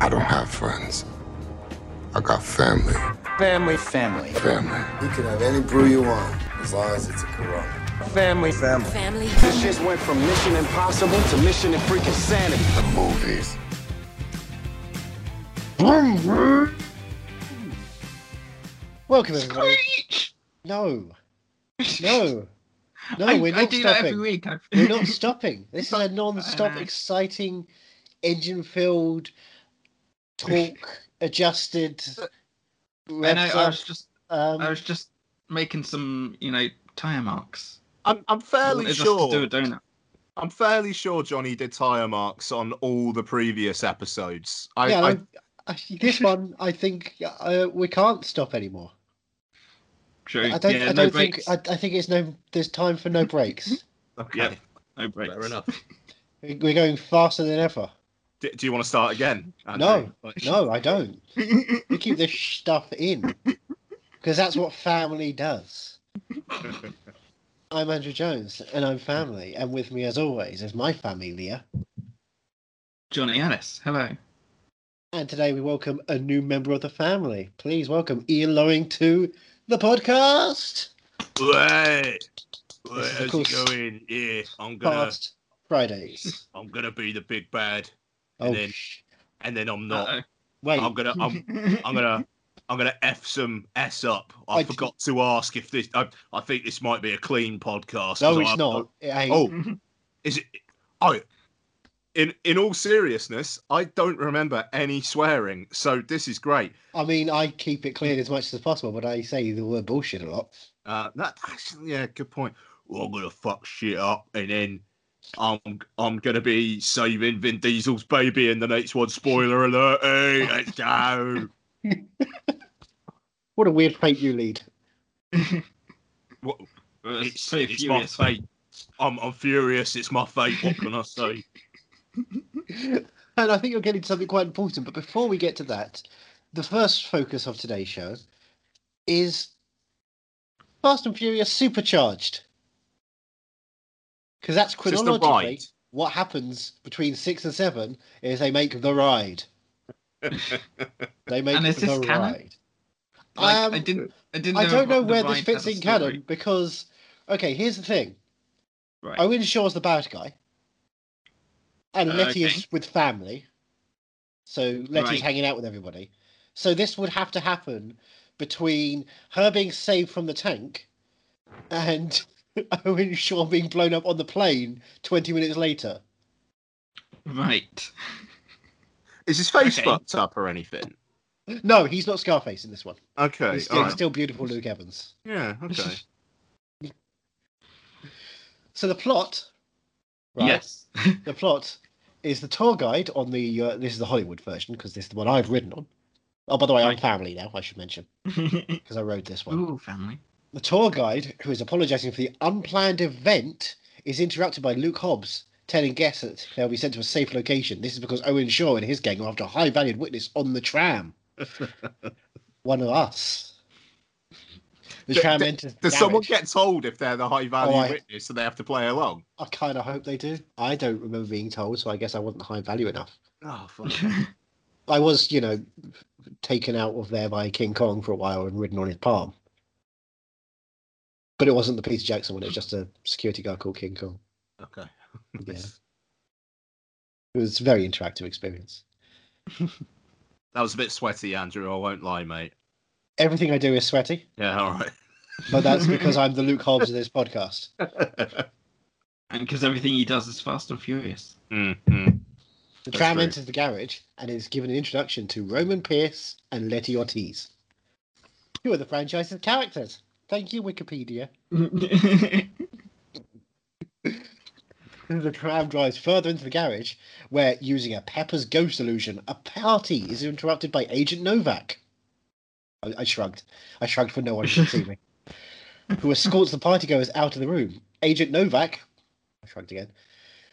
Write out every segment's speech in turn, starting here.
I don't have friends. I got family. Family, family. Family. You can have any brew you want, as long as it's a Corona. Family, family. Family. This just went from Mission Impossible to Mission and freaking Sanity. The movies. Welcome everybody. No, no, no. I, we're I not do that every stopping. week. We're not stopping. This is a non-stop, know. Uh. exciting, engine-filled, talk-adjusted. I know. I was just, um, I was just making some, you know, tire marks. I'm I'm fairly Just to do sure. a donut. I'm fairly sure Johnny did tire marks on all the previous episodes. I, yeah, I, I, I, this one I think uh, we can't stop anymore. True. I don't. yeah, I don't think. I, I think it's no. There's time for no breaks. okay. Yeah. No breaks. Fair enough. We're going faster than ever. D- do you want to start again? No, Andrew? Like- no, I don't. We keep this stuff in because that's what family does. I'm Andrew Jones, and I'm family, and with me, as always, is my family, Leah. Johnny Ellis. Hello. And today we welcome a new member of the family. Please welcome Ian Loring to the podcast. Wait, This wait, is, of how's it going? Yeah, I'm gonna, Past Fridays. I'm gonna be the big bad, Oh, And then- sh- and then I'm not. Uh-oh. wait. I'm gonna, I'm, I'm gonna, I'm gonna f some s up. I forgot to ask if this. I, I think this might be a clean podcast. no, 'cause it's I- not. It ain't. Oh, is it? Oh, in in all seriousness, I don't remember any swearing, so this is great. I mean, I keep it clean as much as possible, but I say the word bullshit a lot. Uh, that actually, yeah, good point. Well, I'm gonna fuck shit up, and then I'm I'm gonna be saving Vin Diesel's baby in the next one. Spoiler alert! Hey, let's go. What a weird fate you lead. What, Well, it's pretty it's my fate. I'm I'm furious. It's my fate. What can I say? And I think you're getting to something quite important. But before we get to that, the first focus of today's show is Fast and Furious Supercharged. Because that's Just the chronologically ride. what happens between six and seven is they make the ride. They make And is this the canon? ride. Like, I Um, didn't. I didn't. I don't know where this fits in canon because, okay, here's the thing. Right. Owen Shaw's the bad guy, and Uh, Letty okay. is with family. So Letty's Right. hanging out with everybody. So this would have to happen between her being saved from the tank and Owen Shaw being blown up on the plane twenty minutes later. Right. Is his face Okay. fucked up or anything? No, he's not Scarface in this one. Okay, He's still, all right. still beautiful Luke Evans. yeah, okay. So the plot, right? Yes. The plot is the tour guide on the. Uh, this is the Hollywood version because this is the one I've ridden on. Oh, by the way, I'm family now. I should mention because I rode this one. Ooh, family. The tour guide, who is apologising for the unplanned event, is interrupted by Luke Hobbs, telling guests that they'll be sent to a safe location. This is because Owen Shaw and his gang are after a high valued witness on the tram. One of us. The D- tram d- enters. Does someone get told if they're the high value Oh, witness so they have to play along? I kind of hope they do. I don't remember being told, so I guess I wasn't high value enough. Oh, fuck. I was, you know, taken out of there by King Kong for a while and ridden on his palm. But it wasn't the Peter Jackson one, it was just a security guard called King Kong. okay. Yeah. It was a very interactive experience. That was a bit sweaty, Andrew. I won't lie, mate. Everything I do is sweaty, Yeah, all right. but that's because I'm the Luke Hobbs of this podcast. and because everything he does is fast and furious. mm, mm. The tram true. enters the garage and is given an introduction to Roman Pierce and Letty Ortiz, who are the franchise's characters. Thank you, Wikipedia. The tram drives further into the garage, where, using a Pepper's ghost illusion, a party is interrupted by Agent Novak. I, I shrugged. I shrugged for no one to see me. Who escorts the partygoers out of the room. Agent Novak, I shrugged again,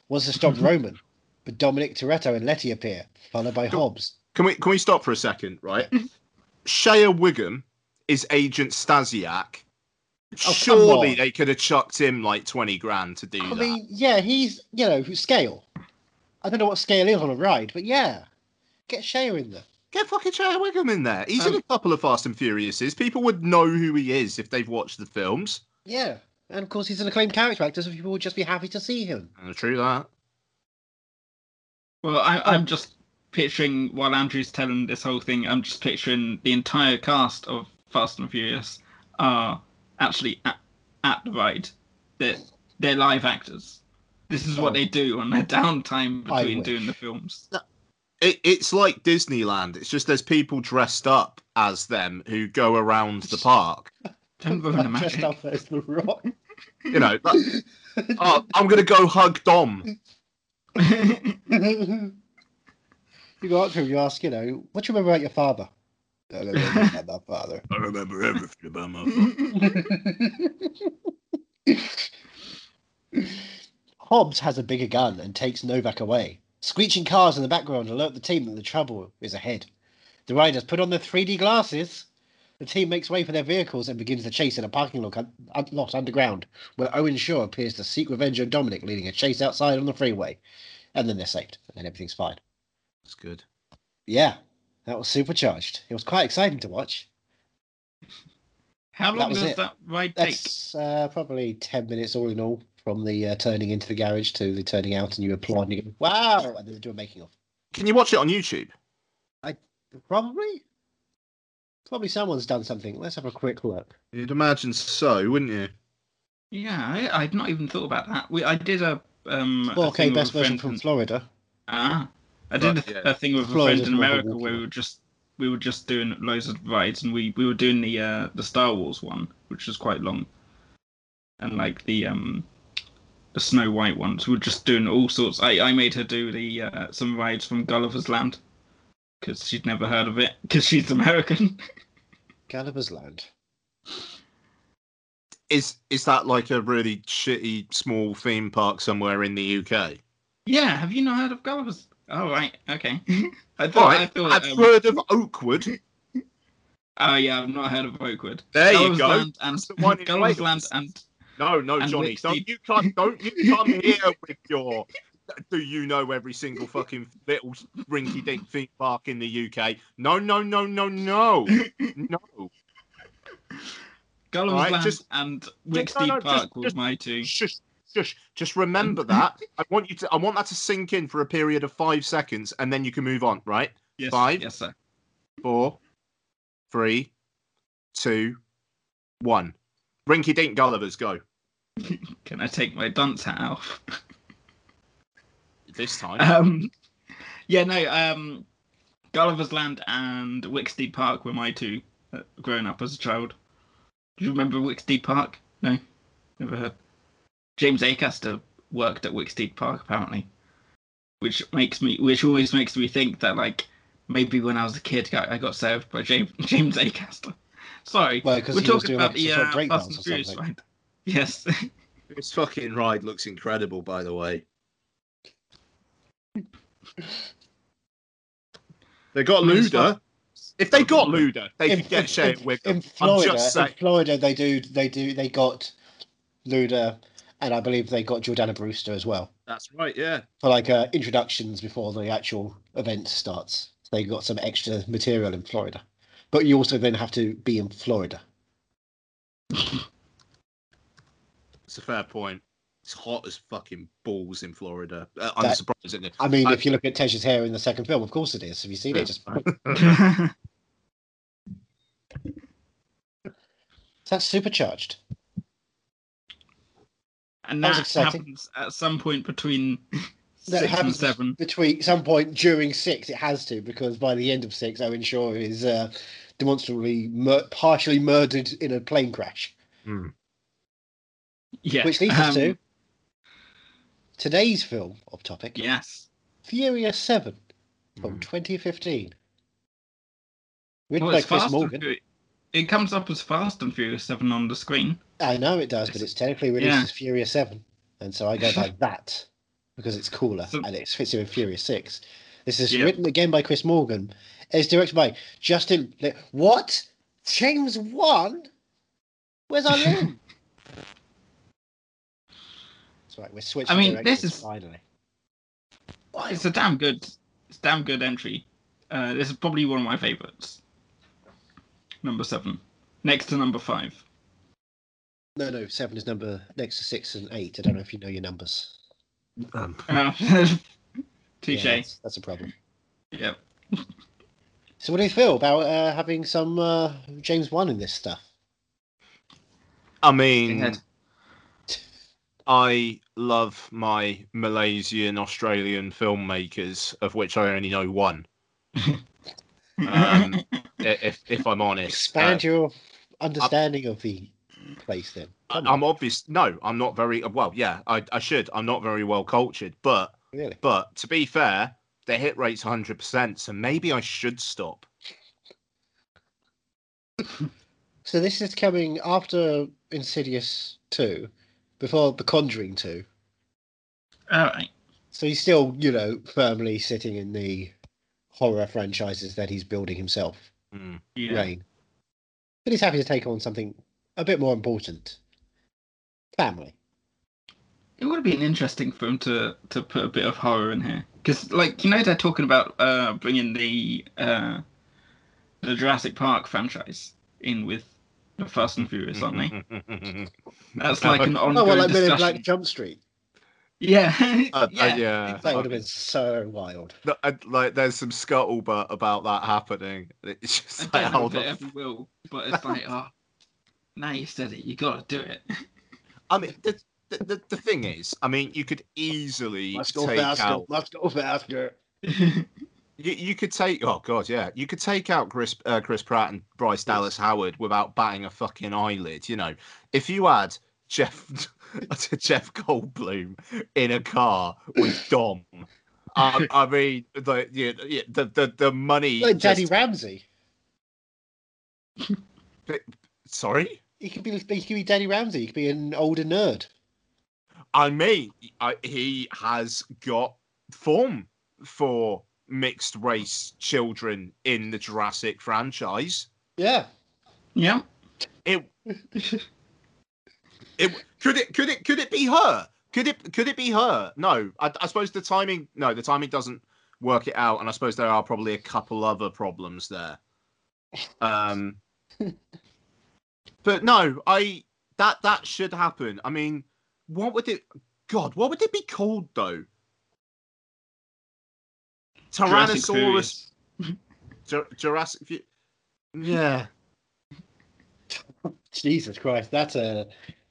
wants to stop Roman, but Dominic Toretto and Letty appear, followed by Hobbs. Can we can we stop for a second, right? Shea Whigham is Agent Stasiak. Oh, Surely on. they could have chucked him like twenty grand to do that. I that. mean, yeah, he's, you know, scale. I don't know what scale is on a ride, but yeah. Get Shea in there. Get fucking Shea Whigham in there. He's in Um, a couple of Fast and Furiouses. People would know who he is if they've watched the films. Yeah. And of course, he's an acclaimed character actor, so people would just be happy to see him. Uh, true that. Well, I. I'm just picturing while Andrew's telling this whole thing, I'm just picturing the entire cast of Fast and Furious are actually at, at the ride. They're, they're live actors. This is what Oh. they do on their downtime between doing the films. It, it's like Disneyland. It's just there's people dressed up as them who go around the park. Don't ruin the I'm dressed up as the Rock. You know, like, oh, I'm gonna go hug Dom. you go up to him, you ask, you know, what do you remember about your father? I don't remember about my father. I remember everything about my father. Hobbs has a bigger gun and takes Novak away. Screeching cars in the background alert the team that the trouble is ahead. The riders put on their 3D glasses. The team makes way for their vehicles and begins the chase in a parking lot, underground, where Owen Shaw appears to seek revenge on Dominic, leading a chase outside on the freeway. And then they're saved, and then everything's fine. That's good. Yeah, that was supercharged. It was quite exciting to watch. How long was does it. that ride take? That's uh, probably 10 minutes all in all from the uh, turning into the garage to the turning out and you applaud and you go, wow, and then they do a making of. Can you watch it on YouTube? I Probably. Probably someone's done something. Let's have a quick look. You'd imagine so, wouldn't you? Yeah, I, I'd not even thought about that. We I did a um a 4K best version from Florida. Ah, I did Right, a, yeah. a thing with a Florida's friend in more of a America where we were just we were just doing loads of rides, and we we were doing the uh the Star Wars one, which was quite long, and like the um the Snow White ones. We were just doing all sorts. I I made her do the uh, some rides from Gulliver's Land because she'd never heard of it because she's American. Gulliver's Land. Is is that like a really shitty small theme park somewhere in the UK? yeah, have you not heard of Gulliver's? Oh right, okay. I thought I right, thought. I've um, heard of Oakwood. Oh yeah, I've not heard of Oakwood. There you go. Land and the one in Gulliver's Land and No, no, And Johnny, don't you come, don't you come here with your. Do you know every single fucking little rinky-dink theme park in the UK? No, no, no, no, no, no. Gulliver's Alright, Land just- and no, no, Park just- were just- my two. Shush, shush. Just remember that. I want you to. I want that to sink in for a period of five seconds, and then you can move on. Right? Yes, five. Yes, sir. Four, three, two, one. Rinky-dink Gullivers, go. Can I take my dunce hat off? This time. um, yeah, no. Um, Gulliver's Land and Wicksteed Park were my two uh, growing up as a child. Do you remember Wicksteed Park? No, never heard. James Acaster worked at Wicksteed Park apparently, which makes me, which always makes me think that like maybe when I was a kid I I got served by James James Acaster. Sorry, Well, 'cause we're he was talking doing, about like, the some sort of uh, Fast and Furious something. ride. Yes. This fucking ride looks incredible, by the way. They got I mean, Luda. If they got Luda, they In, could get in- Shea in- with in. Florida, I'm just in. Florida, they do, they do, they got Luda, and I believe they got Jordana Brewster as well That's right, yeah. for like uh, introductions before the actual event starts. So they got some extra material in Florida, but you also then have to be in Florida. It's a fair point. It's hot as fucking balls in Florida. Uh, I'm That- unsurprisingly. I mean, I- if you look at Tej's hair in the second film, of course it is. Have you seen it? Just that's supercharged. And That that happens at some point between That six and happens seven. between some point during six. It has to because by the end of six, Owen Shaw is uh, demonstrably mur- partially murdered in a plane crash. Yeah. Which leads us um, to today's film of topic, Yes. Furious Seven from Hmm. 2015. Written Well, by Chris Morgan. It comes up as Fast and Furious Seven on the screen. I know it does, but it's technically released Yeah. as Furious Seven, and so I go by that because it's cooler So- and it fits in with Furious Six. This is Yeah. written again by Chris Morgan. It's directed by Justin. Le- what? James Wan? Where's our limb? That's right. We're switching. I mean, this is- finally. It's a damn good, it's a damn good entry. Uh, this is probably one of my favorites. Number seven, next to number five. No, no, seven is number next to six and eight. I don't know if you know your numbers. Um, Uh, Yeah, that's, that's a problem. Yep. So, what do you feel about uh, having some uh, James Wan in this stuff? I mean. I love my Malaysian Australian filmmakers, of which I only know one. Um, if if I'm honest, Expand Uh, your understanding of the place, then. I- Come on, I'm obvious. No, I'm not very well. Yeah, I, I should. I'm not very well cultured, but really. but to be fair, the hit rate's 100, percent so maybe I should stop. So this is coming after Insidious two, before The Conjuring two. All right. So he's still, you know, firmly sitting in the horror franchises that he's building himself, Mm. Yeah. Rain. But he's happy to take on something a bit more important. Family. It would have been interesting for him to to put a bit of horror in here, because like you know they're talking about uh bringing the uh the Jurassic Park franchise in with the Fast and Furious, aren't they? That's like an Oh, ongoing well, like Men in discussion. Black Jump Street. Yeah, Uh, uh, yeah. yeah. That would have been so wild. No, I- like there's some scuttlebutt about that happening. It's just I like don't know how if it the ever will, but it's like, oh, now you said it, you gotta do it. I mean, the, the, the, the thing is, I mean, you could easily let's go take faster. out. Must go faster. You, you could take. Oh god, yeah. You could take out Chris uh, Chris Pratt and Bryce Dallas Howard without batting a fucking eyelid. You know, if you had Jeff Jeff Goldblum in a car with Dom. Um, I mean, the, yeah, yeah, the the the money. Like Daddy just- Ramsey. sorry, He could be. He could be Daddy Ramsey. He could be an older nerd. I mean, I, he has got form for mixed race children in the Jurassic franchise. Yeah. yeah. It it could it could it could it be her? Could it could it be her? No, I, I suppose the timing. No, the timing doesn't work it out, and I suppose there are probably a couple other problems there. Um, but no, I that that should happen. I mean, what would it? God, what would it be called though? Tyrannosaurus, Furious. Jurassic. Yeah, Jesus Christ, that's a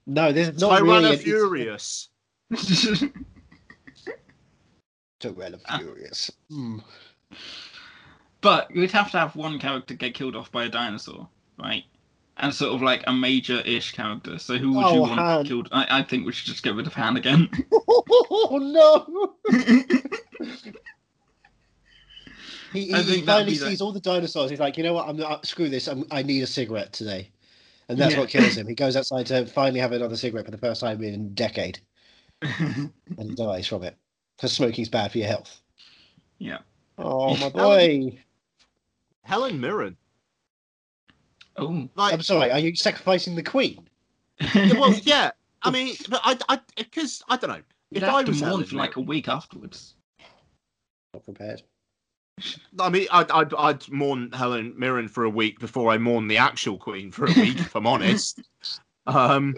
no. This is not really an Tyrannosaurus. Tyrannosaurus. Hmm. but you'd have to have one character get killed off by a dinosaur, right? And sort of like a major-ish character. So who would you Oh, want Han. killed? I, I think we should just get rid of Han again. Oh no! He, he, I he think that'd finally be the- sees all the dinosaurs. He's like, you know what? I'm not, screw this. I'm, I need a cigarette today, and that's Yeah. what kills him. He goes outside to finally have another cigarette for the first time in a decade, and he dies from it. Because smoking's bad for your health. yeah. Oh my boy! Helen Mirren. Oh. Like, I'm sorry. Are you sacrificing the queen? Yeah, well, yeah. I mean, but I, I, because I don't know. You'd If have I to mourn Helen for like a week afterwards. Not prepared. I mean, I'd, I'd, I'd mourn Helen Mirren for a week before I mourn the actual Queen for a week, if I'm honest. Um,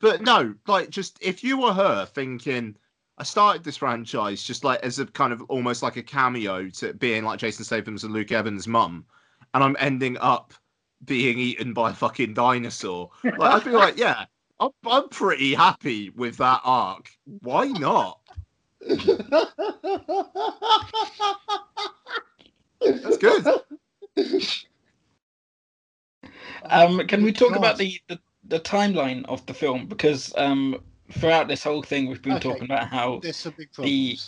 but no, like, just if you were her thinking, I started this franchise just like as a kind of almost like a cameo to being like Jason Statham's and Luke Evans' mum, and I'm ending up being eaten by a fucking dinosaur. Like, I'd be like, yeah, I'm, I'm pretty happy with that arc. Why not? That's good. Um, can we talk God. about the, the, the timeline of the film? Because um, throughout this whole thing, we've been Okay. talking about how There's some big The-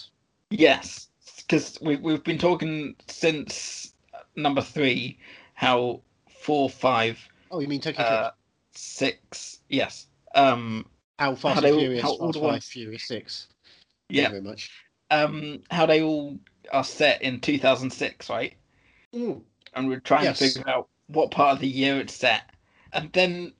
yes, because we we've been talking since number three how four, five, Oh, you mean Tokyo uh, six, yes, um, How Fast how and all- Furious, how all the ones- Furious Six. Thank yeah, you very much. um, how they all are set in two thousand six, right? Mm. and we're trying Yes. to figure out what part of the year it's set. And then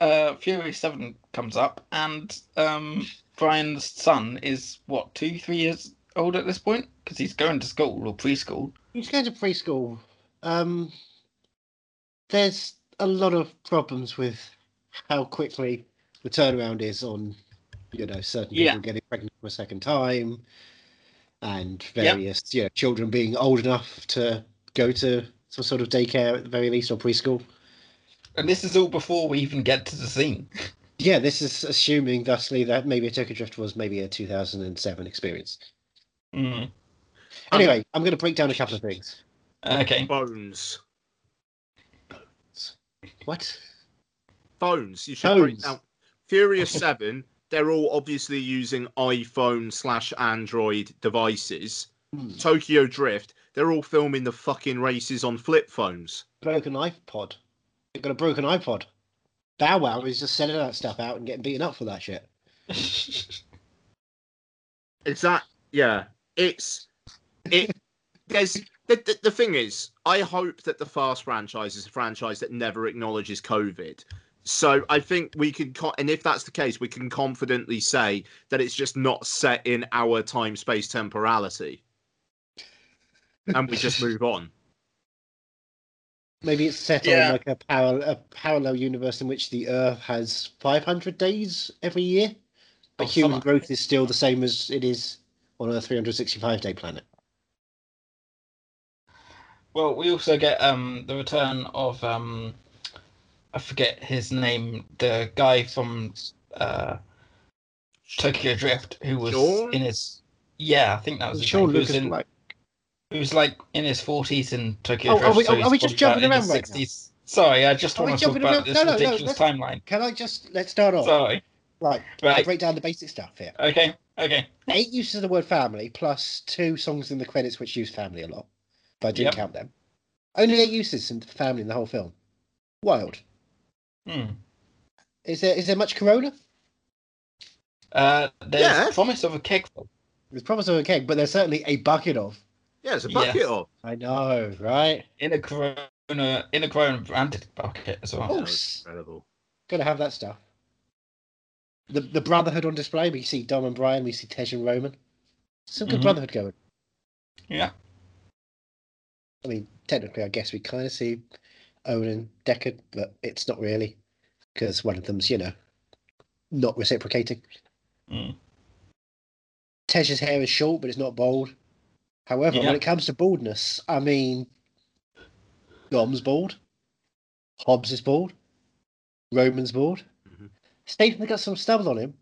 uh, Fury 7 comes up, and um, Brian's son is, what, two, three years old at this point? Because he's going to school or preschool. He's going to preschool. Um, there's a lot of problems with how quickly the turnaround is on, you know, certain Yeah. people getting pregnant for a second time, and Yep. various, you know, children being old enough to go to some sort of daycare at the very least or preschool. And this is all before we even get to the scene. Yeah, this is assuming, thusly, that maybe a Tokyo Drift was maybe a 2007 experience. Mm. Anyway, I'm going to break down a couple of things. Okay. Bones. What? Phones. You should break Phones. down. Furious Seven. They're all obviously using iPhone slash Android devices. Hmm. Tokyo Drift. They're all filming the fucking races on flip phones. Broken iPod. They've got a broken iPod. Bow Wow is just selling that stuff out and getting beaten up for that shit. Is that yeah? It's it. There's the, the the thing is, I hope that the Fast franchise is a franchise that never acknowledges COVID. So I think we can, co- and if that's the case, we can confidently say that it's just not set in our time space temporality, and we just move on. Maybe it's set Yeah. on like a parallel a parallel universe in which the Earth has 500 days every year, oh, but Oh, human summer. growth is still the same as it is on a 365 day planet. Well, we also get um the return of um I forget his name, the guy from uh Tokyo Drift who was Sean? in his yeah, I think that was Sean name. Who was Lucas Black. Who was like in his forties in Tokyo Oh, Drift. are we- so are he's we just jumping around right now? Sorry, I just Are want to talk about around? this No, no, no, ridiculous let's- timeline. Can I just let's start off? Sorry. Right, I'll Right. break down the basic stuff here. Okay. Okay. Eight uses of the word family plus two songs in the credits which use family a lot, but I didn't Yep. count them. Only eight uses in the family in the whole film. Wild. Hmm. Is there is there much Corona? Uh, there's Yeah. promise of a keg. There's promise of a keg, but there's certainly a bucket of. Yeah, it's a bucket Yes. of. I know, right? in a Corona in a Corona branded bucket as well. Oh. Incredible. Gotta have that stuff. The the Brotherhood on display. We see Dom and Brian. We see Tej and Roman. Some good Mhm. Brotherhood going. Yeah. I mean, technically, I guess we kind of see Owen and Deckard, but it's not really because one of them's, you know, not reciprocating. Mm. Tej's hair is short, but it's not bald. However, Yeah. when it comes to baldness, I mean, Dom's bald, Hobbs is bald, Roman's bald. Mhm. Statham's got some stubble on him,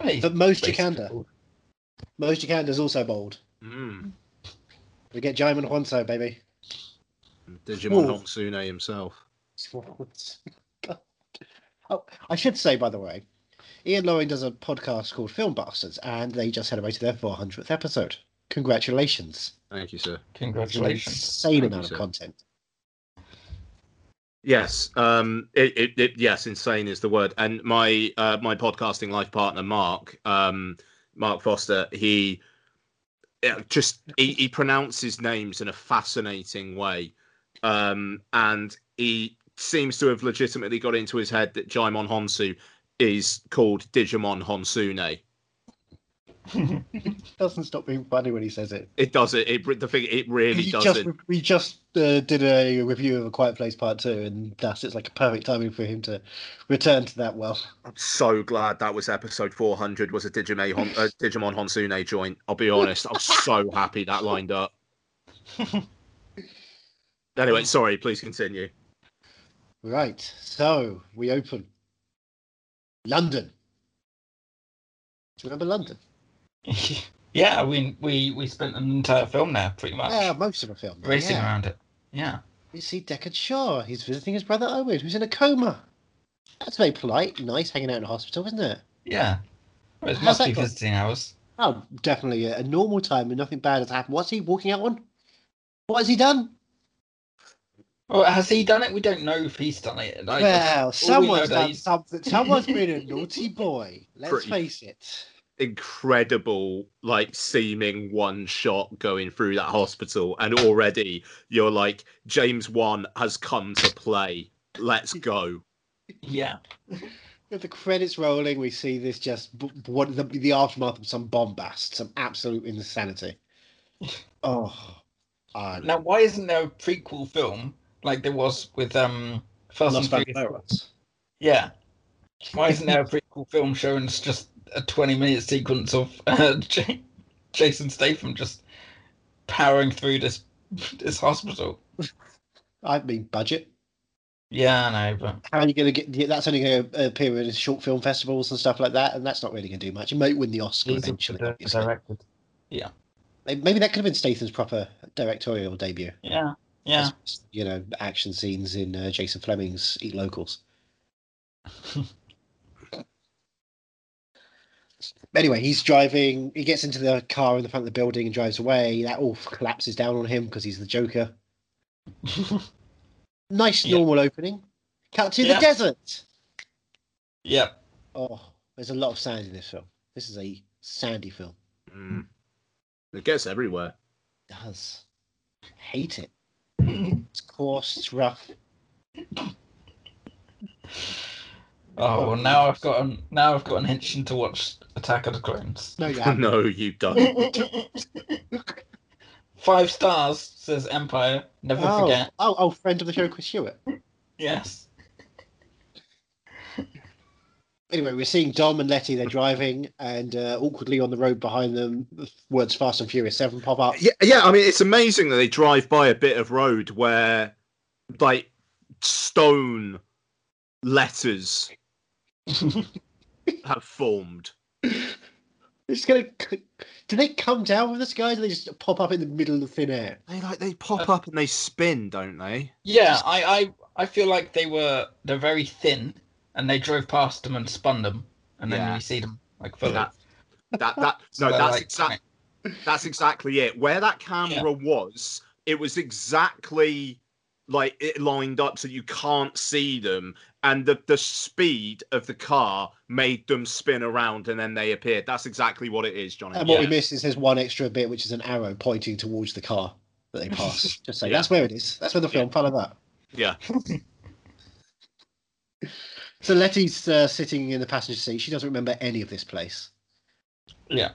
Hey, but most basically Jakande, bald. Mos Jakande's also bald. Mm. We get Djimon Hounsou, baby. Digimon Whoa. Hongsune himself. Oh, I should say, by the way, Ian Loring does a podcast called Film Bastards, and they just celebrated their 400th episode. Congratulations! Thank you, sir. It's an Congratulations. insane Thank amount you, of content. Yes, um, it, it, it, yes, insane is the word. And my uh, my podcasting life partner, Mark, um, Mark Foster, he yeah, just he, he pronounces names in a fascinating way, um, and he seems to have legitimately got into his head that Djimon Hounsou is called Digimon Honsune. Doesn't stop being funny when he says it. It does it. It the thing. It really we doesn't. just we just uh, did a review of a Quiet Place Part Two, and thus it's like a perfect timing for him to return to that well. I'm so glad that was episode 400 was a Digimon, Hon- uh, Digimon Honsune joint. I'll be honest, I'm so happy that lined up. Anyway, sorry, please continue. Right, so we open London. Do you remember London? yeah, we we we spent an entire film there, pretty much, Yeah, most of the film. racing yeah. around it. Yeah. We see Deckard Shaw. He's visiting his brother Owen, who's in a coma. That's very polite, nice, hanging out in a hospital, isn't it? Yeah. Well, it must be gone? visiting hours. Oh, definitely a, a normal time when nothing bad has happened. What's he walking out on? What has he done? Well, has he done it? We don't know if he's done it. Like, well, someone's that done something. Someone's been a naughty boy. Let's Pretty- face it. Incredible, like seeming one shot going through that hospital, and already you're like, James Wan has come to play. Let's go. yeah. With the credits rolling, we see this just b- what the, the aftermath of some bombast, some absolute insanity. Oh, Now, why isn't there a prequel film like there was with um Fast and Furious? Yeah. Why isn't there a prequel film showing us just a 20 minute sequence of uh, J- Jason Statham just powering through this this hospital? I mean, budget. Yeah, I know, but How are you going to get? yeah, That's only going to appear in short film festivals and stuff like that, and that's not really going to do much. It might win the Oscar eventually. obviously. directed. Maybe that could have been Statham's proper directorial debut. Yeah, yeah. You know, action scenes in uh, Jason Flemyng's Eat Locals. anyway, he's driving. He gets into the car in the front of the building and drives away. That all collapses down on him because he's the Joker. Nice normal opening. Cut to Yeah. the desert. Yep. Oh, there's a lot of sand in this film. This is a sandy film. Mm. It gets everywhere. It does. Hate it. It's coarse. It's rough. Oh well, now I've got an, now I've got an intention to watch Attack of the Clones. No, you haven't. no, you don't. Five stars says Empire. Never oh, forget. oh, oh, friend of the show, Chris Hewitt. Yes. Anyway, we're seeing Dom and Letty. They're driving, and uh, awkwardly on the road behind them, the words "Fast and Furious 7 pop up. Yeah, yeah. I mean, it's amazing that they drive by a bit of road where, like, stone letters have formed. It's gonna. Do they come down from the sky? Or do they just pop up in the middle of the thin air? They like they pop uh. up and they spin, don't they? Yeah, I, I I feel like they were they're very thin, and they drove past them and spun them, and then Yeah. you see them like fully. That that that So no, they're that's like, exactly that's exactly it. Where that camera was, it was exactly like it lined up so you can't see them, and the the speed of the car made them spin around, and then they appeared. That's exactly what it is, Johnny. And what we Yeah. missed is there's one extra bit, which is an arrow pointing towards the car that they pass. Just say Yeah. that's where it is. That's where the film. Follow that. Yeah, So Letty's uh, sitting in the passenger seat. She doesn't remember any of this place Yeah.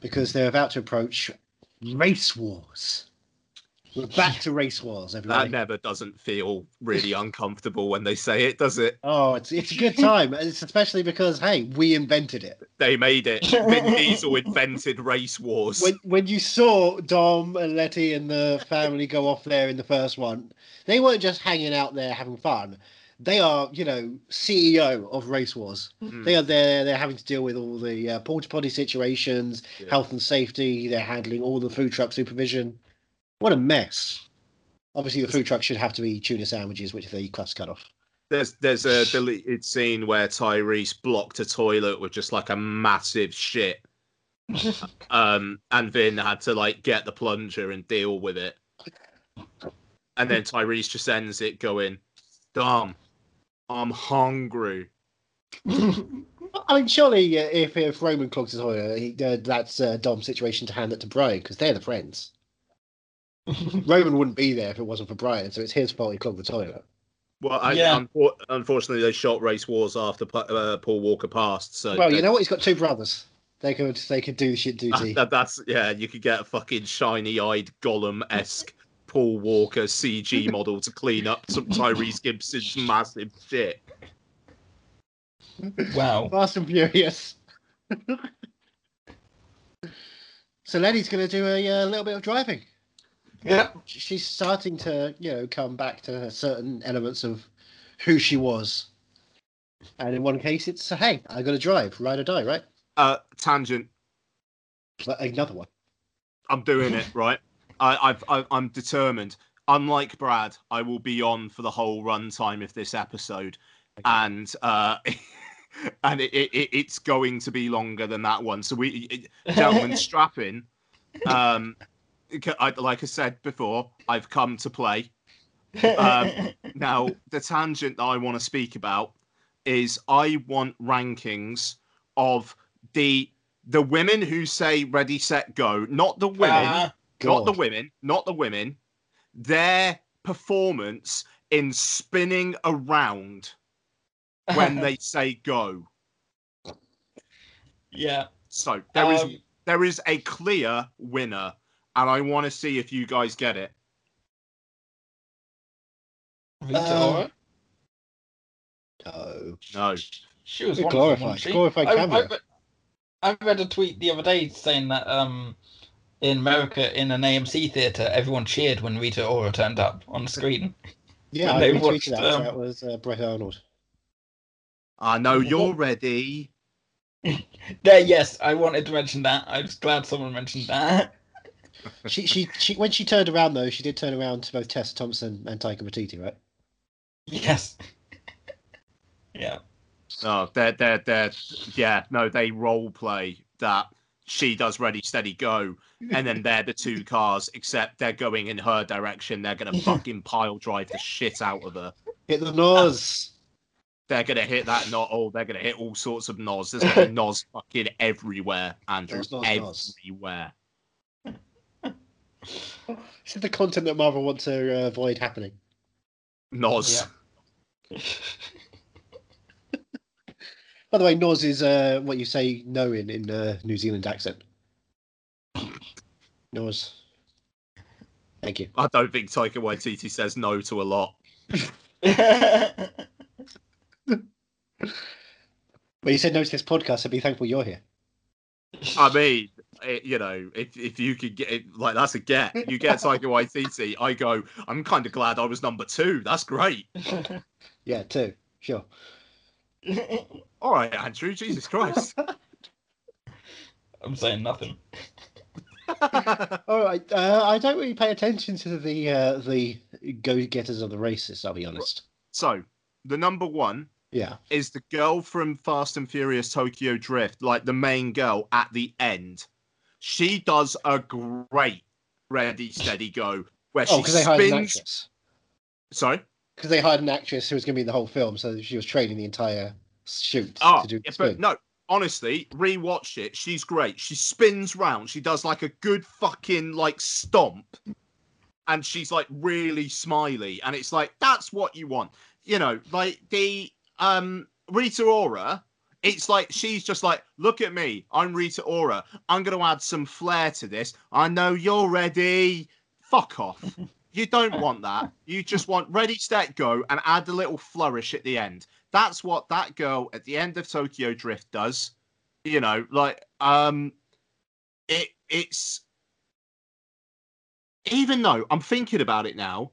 because they're about to approach race wars. We're back to race wars, everybody. that never doesn't feel really uncomfortable when they say it, does it? Oh, it's it's a good time. It's especially because hey, we invented it. They made it. Vin Diesel invented race wars. When when you saw Dom and Letty and the family go off there in the first one, they weren't just hanging out there having fun. They are, you know, CEO of Race Wars. Mm. They are there. They're having to deal with all the uh, porta potty situations, Yeah. health and safety. They're handling all the food truck supervision. What a mess! Obviously, the food truck should have to be tuna sandwiches, which they crust cut off. There's there's a deleted scene where Tyrese blocked a toilet with just like a massive shit. Um and Vin had to like get the plunger and deal with it. And then Tyrese just ends it going, Dom, I'm hungry. I mean, surely uh, if if Roman clogs his toilet, he, uh, that's uh, Dom's situation to hand it to Brian because they're the friends. Roman wouldn't be there if it wasn't for Brian, so it's his fault he clogged the toilet. Well, I, Yeah. unfor- unfortunately, they shot Race Wars after uh, Paul Walker passed. So Well, you know what? He's got two brothers. They could they could do the shit duty. that, that's yeah. You could get a fucking shiny-eyed Gollum esque Paul Walker CG model to clean up some Tyrese Gibson's massive shit. wow. Fast and Furious. so Lenny's going to do a uh, little bit of driving. Yeah. She's starting to, you know, come back to certain elements of who she was. And in one case, it's hey, I got to drive, ride or die, right? Uh, tangent. Another one. I'm doing it right. I, I've, I, I'm determined. Unlike Brad, I will be on for the whole runtime of this episode, and uh, and it, it, it- it's going to be longer than that one. So we, it- gentlemen, strap in. Um, like I said before, I've come to play. Um, Now, the tangent that I want to speak about is I want rankings of the the women who say ready set go, not the women, Ah, not the women, not the women, their performance in spinning around when they say go. yeah. So there is Um, there is a clear winner, and I want to see if you guys get it. Rita Um, Ora? No. No. She was glorified- she? glorified I, I, I read a tweet the other day saying that um, in America, in an AMC theater, everyone cheered when Rita Ora turned up on the screen. Yeah, When I they retweeted watched, that. um, That was uh, Bret Arnold. I know you're ready. There, yes, I wanted to mention that. I was glad someone mentioned that. She, she, she, when she turned around though, she did turn around to both Tessa Thompson and Taika Waititi, right? yes. yeah. Oh, they're they're they're yeah. No, they role play that she does ready, steady, go, and then they're the two cars. Except they're going in her direction. They're gonna fucking pile drive the shit out of her. Hit the nose. They're gonna hit that not all. Oh, they're gonna hit all sorts of nos. There's gonna be nos fucking everywhere, Andrew. Nos, nos, nos. everywhere. This is the content that Marvel want to uh, avoid happening. Nos. By the way, Nos is uh, what you say no in in uh, New Zealand accent. Nos. Thank you. I don't think Taika Waititi says no to a lot. Well, you said no to this podcast, so be thankful you're here. I mean, it, you know, if if you could get it, like that's a get. You get Taika Waititi. I go. I'm kind of glad I was number two. That's great. Yeah, too. Sure. All right, Andrew. Jesus Christ. I'm saying nothing. All right. Uh, I don't really pay attention to the uh, the go-getters of the races. I'll be honest. so the number one Yeah. is the girl from Fast and Furious Tokyo Drift, like the main girl at the end. She does a great ready, steady, go where Oh, she because they hired an spins. Sorry. Because they hired an actress who was going to be in the whole film, so she was training the entire shoot Oh, to do yeah, but no, honestly, rewatch it. She's great. She spins round. She does like a good fucking like stomp, and she's like really smiley. And it's like that's what you want, you know. Like the um Rita Ora. It's like she's just like, look at me. I'm Rita Ora. I'm gonna add some flair to this. I know you're ready. Fuck off. You don't want that. You just want ready, set, go, and add a little flourish at the end. That's what that girl at the end of Tokyo Drift does. You know, like um it it's even though I'm thinking about it now,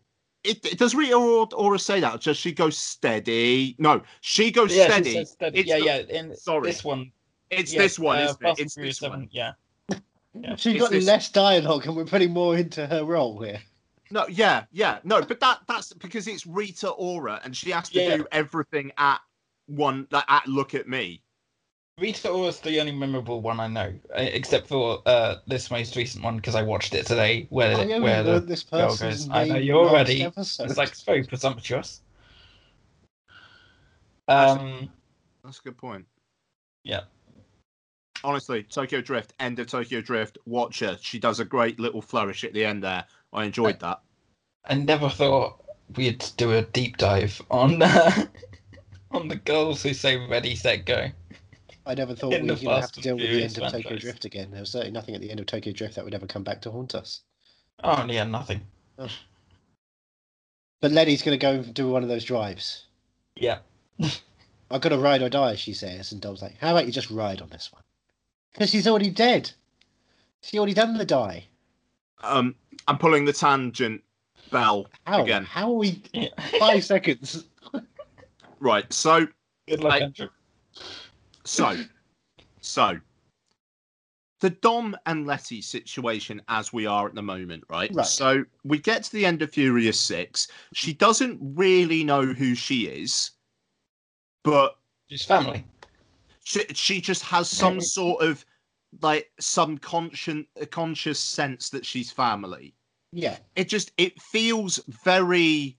it, it does Rita Ora, Ora say that? Or does she go steady? No, she goes yeah, steady. says steady. It's yeah, the- yeah. In sorry. this one, It's yeah, this one, uh, isn't it? It's Furious this one. Yeah. Yeah. She's It's got this- less dialogue, and we're putting more into her role here. No, yeah, yeah, no, but that that's because it's Rita Ora, and she has to Yeah. do everything at one. Like, at look at me. Rita Ora's the only memorable one I know, uh, except for uh, this most recent one because I watched it today, where Oh, yeah, we where the this girl person's goes, "I know you're last ready." episode. it's like it's very presumptuous. That's- Um, That's a good point. Yeah. Honestly, Tokyo Drift, end of Tokyo Drift, watch her. She does a great little flourish at the end there. I enjoyed that. I never thought we'd do a deep dive on uh, on the girls who say "ready, set, go." I never thought in we the would have to deal with the end of Tokyo franchise. Drift again. There was certainly nothing at the end of Tokyo Drift that would ever come back to haunt us. Oh yeah, nothing. But Letty's going to go and do one of those drives. Yeah, I've got to ride or die, she says. And Dom's like, how about you just ride on this one? Because she's already dead. She already done the die. Um, I'm pulling the tangent bell How? again. How are we? yeah. Five seconds. Right, so Good luck, I- Andrew. So, so the Dom and Letty situation as we are at the moment, right? Right. So we get to the end of Furious Six. She doesn't really know who she is, but She's family. she, she just has some sort of like some conscious conscious sense that she's family. Yeah. It just it feels very.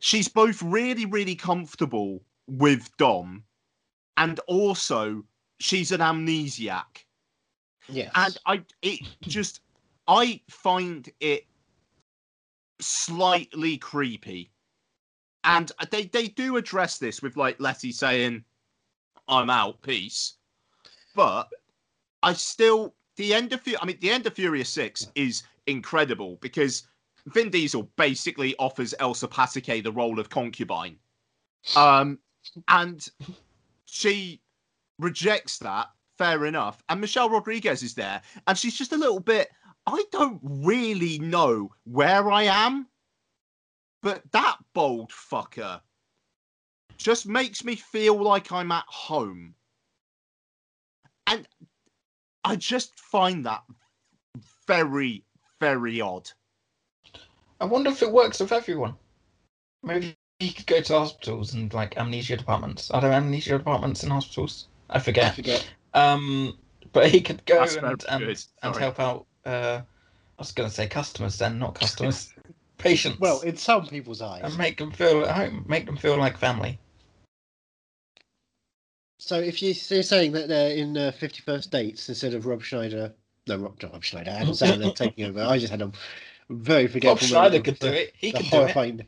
She's both really really comfortable with Dom, and also she's an amnesiac. Yes. and I it just I find it slightly creepy. And they they do address this with like Letty saying, "I'm out, peace," but I still the end of Fu- I mean, the end of Furious Six is incredible because Vin Diesel basically offers Elsa Pataky the role of concubine, um, and she rejects that. Fair enough. And Michelle Rodriguez is there, and she's just a little bit. I don't really know where I am, but that bold fucker just makes me feel like I'm at home. And I just find that very, very odd. I wonder if it works with everyone. Maybe you could go to hospitals and like amnesia departments. Are there amnesia departments in hospitals? I I forget. forget. Um, but he could go That's and and, and help out. Uh, I was going to say customers then, not customers, patients. Well, in some people's eyes. and make them feel at home, make them feel like family. So if you, so you're saying that they're in uh, 50 First Dates, instead of Rob Schneider, no, Rob, not Rob Schneider, Adam Sandler taking over, I just had a very forgetful. Rob forgetful Schneider could do it. He could do it. horrifying.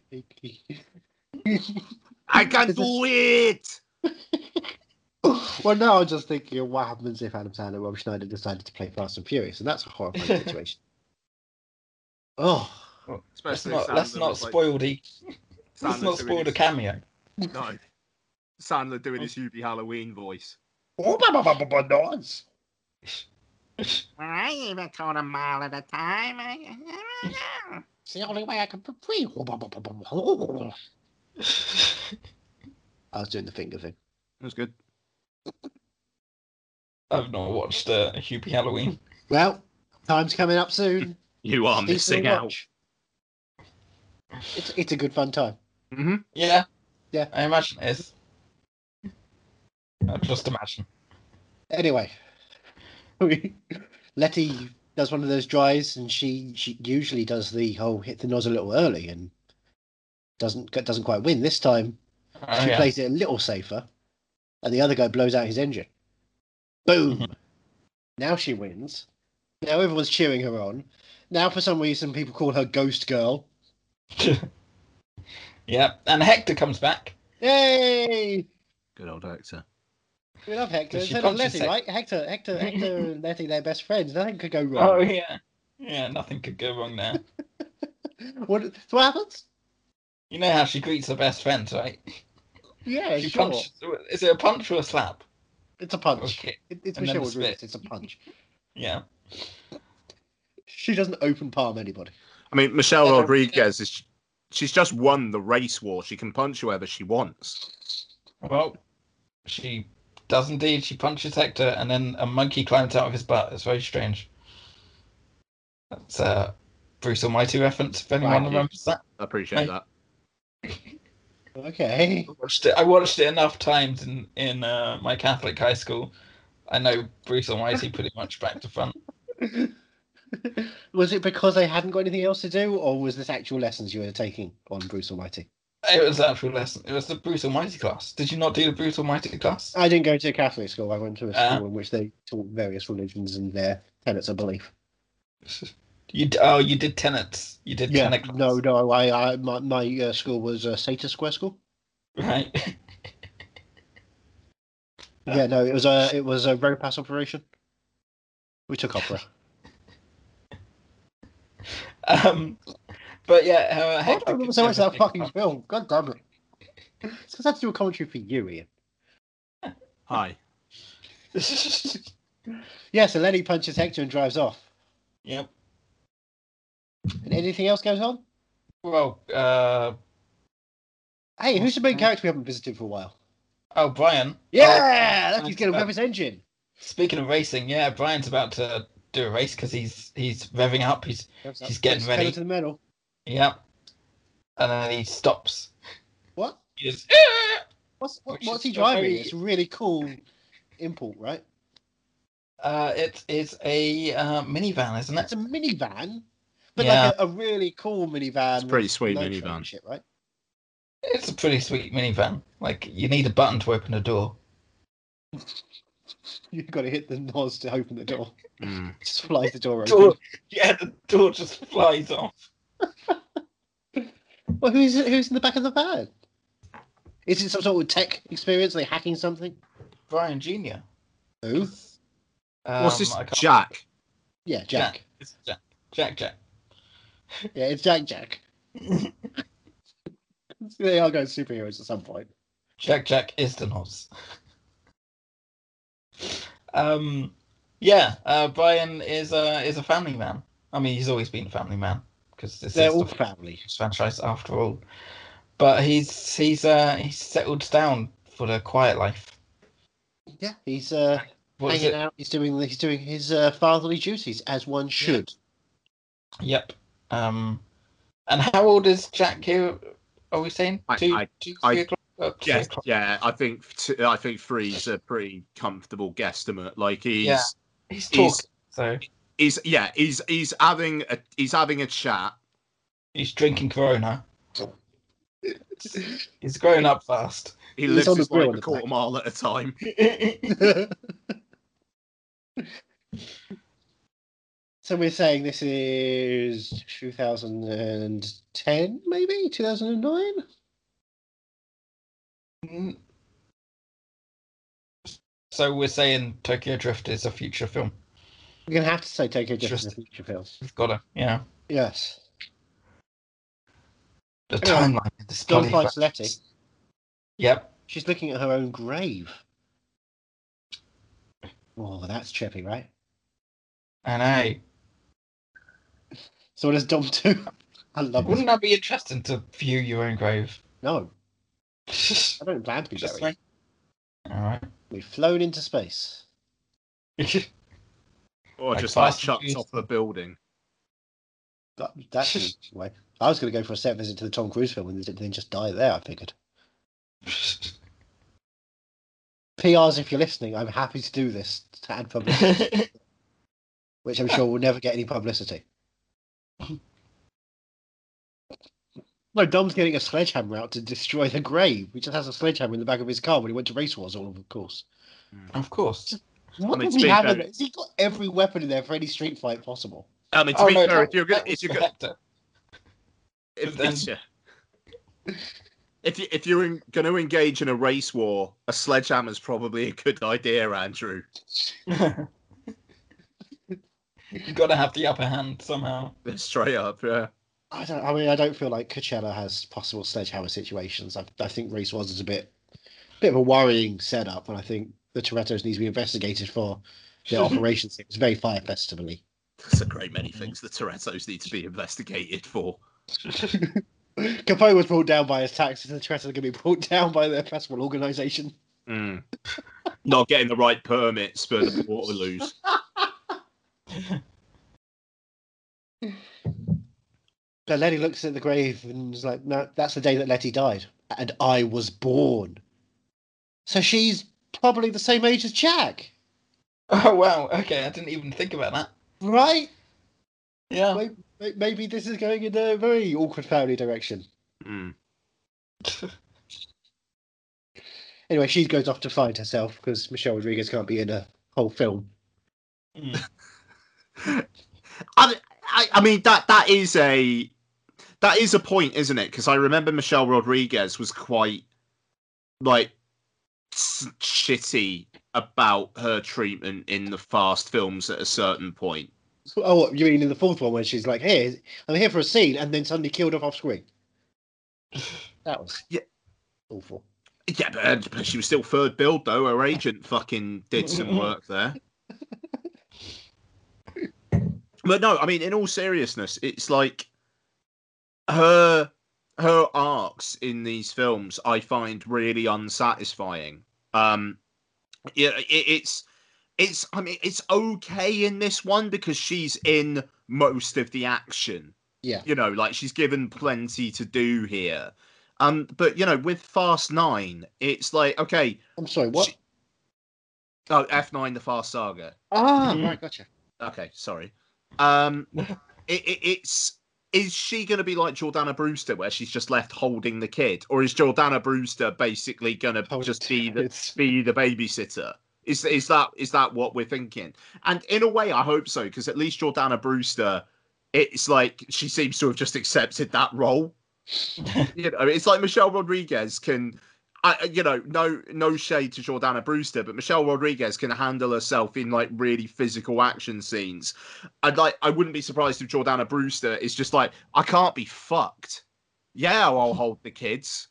I can do it. well, now I'm just thinking what happens if Adam Sandler and Rob Schneider decided to play Fast and Furious, and that's a horrifying situation. Oh, Let's Especially not, let's Sandler not was, like, spoil the. Let's not spoil the cameo. No. Sandler doing his Hubie Halloween voice. oh, blah, blah, blah, blah, blah, noise. I even told a mile at a time. It's the only way I can be free. Oh, I was doing the finger thing. That was good. I've not watched uh, Hubie Halloween. Well, time's coming up soon. You are Decent missing out. It's it's a good fun time. hmm Yeah. Yeah. I imagine it is. I just imagine. Anyway, Letty does one of those dries, and she she usually does the whole hit the nozzle a little early and doesn't doesn't quite win. This time Oh, she yeah. plays it a little safer, and the other guy blows out his engine. Boom! Mhm. now she wins. Now everyone's cheering her on. Now for some reason people call her Ghost Girl. yeah. And Hector comes back. Yay! Good old Hector. We love Hector. Does she Instead of punch his Letty, head? right? Hector, Hector, Hector, and Letty, they're best friends. Nothing could go wrong. Oh yeah. Yeah, nothing could go wrong there. What, so what happens? You know how she greets her best friends, right? Yeah, She sure. punches. Is it a punch or a slap? It's a punch. Okay. It, it's And Michelle Rodriguez. It's a punch. Yeah. She doesn't open palm anybody. I mean, Michelle Yeah, don't- Rodriguez is. She's just won the race war. She can punch whoever she wants. Well, she does indeed. She punches Hector, and then a monkey climbs out of his butt. It's very strange. That's a Bruce Almighty reference. If anyone Thank you. remembers that, I appreciate Right. that. Okay. I watched it. I watched it enough times in in uh, my Catholic high school. I know Bruce Almighty pretty much back to front. was it because they hadn't got anything else to do, or was this actual lessons you were taking on Bruce Almighty? It was actual lesson. It was the Bruce Almighty class. Did you not do the Bruce Almighty class? I didn't go to a Catholic school. I went to a school Ah. in which they taught various religions and their tenets of belief. You oh, you did tenets. You did Yeah. tenet. No, no. I, I my, my uh, school was uh, Sata Square School. right. Yeah, no, it was a it was a road pass operation. We took opera. um, but yeah, uh, I don't Hector remember so much of that fucking part. film. God damn it! It's because I had to do a commentary for you, Ian. Hi. Yeah, so Letty punches Hector and drives off. yep. And anything else goes on? Well, uh, Hey, who's the main character we haven't visited for a while? oh, Brian. Yeah, Oh, look, he's going to rev his engine. Speaking of racing, yeah, Brian's about to do a race because he's he's revving up. He's He's getting ready. to the metal. yep, and then he stops. What? He is, What's what, what's he driving? very- It's a really cool import, right? uh, it is a uh, minivan, isn't It's a minivan, but Yeah. like a, a really cool minivan. It's a pretty sweet minivan. Shit, right? It's a pretty sweet minivan. Like you need a button to open the door. You've got to hit the NOS to open the door. Mm. Just flies the door open. Door, yeah, the door just flies off. Well, who's who's in the back of the van? Is it some sort of tech experience? Are they hacking something? Brian Junior. Who? Um, What's this? Jack. Yeah, Jack. It's Jack. Jack. Jack. Yeah, it's Jack Jack. they are going superheroes at some point. Jack Jack is the nose. Um, yeah, uh, Brian is a is a family man. I mean, he's always been a family man because this They're is all the family. franchise after all. But he's he's uh he's settled down for the quiet life. Yeah, he's uh, What is hanging out. He's doing he's doing his uh, fatherly duties as one should. Yep. Um, and how old is Jack here? Are we saying I- two, I- two, I- three o'clock? Uh, three o'clock. yeah. I think t- I think three's a pretty comfortable guesstimate. Like he's Yeah. He's he's- talking, so he's yeah he's he's having a he's having a chat. he's drinking Corona. He's growing up fast. He He's lives on his life a quarter mile at a time. so we're saying this is 2010, maybe 2009. Mm. So we're saying Tokyo Drift is a future film. We're gonna have to say Tokyo Drift is a future film. We've got to, yeah. Yes. The Anyway, timeline this fights Letty. Yep. She's looking at her own grave. Oh, that's trippy, right? And hey, So what does Dom do? I love wouldn't that be interesting to view your own grave? No, I don't plan to be buried. like, all right. We've flown into space. Or Like just like chucked off a building. That, that's the way. I was going to go for a set visit to the Tom Cruise film and then just die there. I figured. PRs, if you're listening, I'm happy to do this to add publicity, which I'm sure will never get any publicity. No, Dom's getting a sledgehammer out to destroy the grave. He just has a sledgehammer in the back of his car when he went to Race Wars, all of course. Mm. of course. What mean, does he have? In, has he got every weapon in there for any street fight possible? I mean, to Oh be no, fair, that- if you're gonna, that was if you're for if, then- it's- yeah. if you if you're going to engage in a race war, a sledgehammer's probably a good idea, Andrew. you got to have the upper hand somehow. Straight up, yeah. I don't. I mean, I don't feel like Coachella has possible sledgehammer situations. I, I think Race Wars is a bit, bit of a worrying setup, and I think the Torettos need to be investigated for their operations. It's very fire festivally. There's a great many things the Torettos need to be investigated for. Capone was brought down by his taxes, and the Torettos are going to be brought down by their festival organisation. Mm. Not getting the right permits for the Waterloos. But Letty looks at the grave and is like, "No, that's the day that Letty died, and I was born." So she's probably the same age as Jack, Oh wow. Okay, I didn't even think about that. right? Yeah. Maybe, maybe this is going in a very awkward family direction. Mm. Anyway, she goes off to find herself because Michelle Rodriguez can't be in a whole film. Mm. I, I, I mean that that is a that is a point, isn't it? Because I remember Michelle Rodriguez was quite like shitty about her treatment in the Fast films at a certain point. Oh, what, you mean in the fourth one where she's like, "Hey, I'm here for a scene," and then suddenly killed off off screen? That was Yeah. awful. Yeah, but, uh, but she was still third build though. Her agent fucking did some work there. But no, I mean, in all seriousness, it's like her her arcs in these films I find really unsatisfying. Um, yeah, it, it's it's I mean it's okay in this one because she's in most of the action. Yeah. You know, like she's given plenty to do here. Um, but you know, with Fast Nine, it's like okay, I'm sorry. What? She- oh F Nine, the Fast Saga. ah, Mhm. right, gotcha. Okay, sorry. Um, it, it, it's is she going to be like Jordana Brewster, where she's just left holding the kid, or is Jordana Brewster basically going to just be the be the babysitter? Is is that is that what we're thinking? And in a way, I hope so, because at least Jordana Brewster, it's like she seems to have just accepted that role. You know, it's like Michelle Rodriguez can. I, you know, no, no shade to Jordana Brewster, but Michelle Rodriguez can handle herself in like really physical action scenes. I'd like, I wouldn't be surprised if Jordana Brewster is just like, I can't be fucked. Yeah, I'll hold the kids.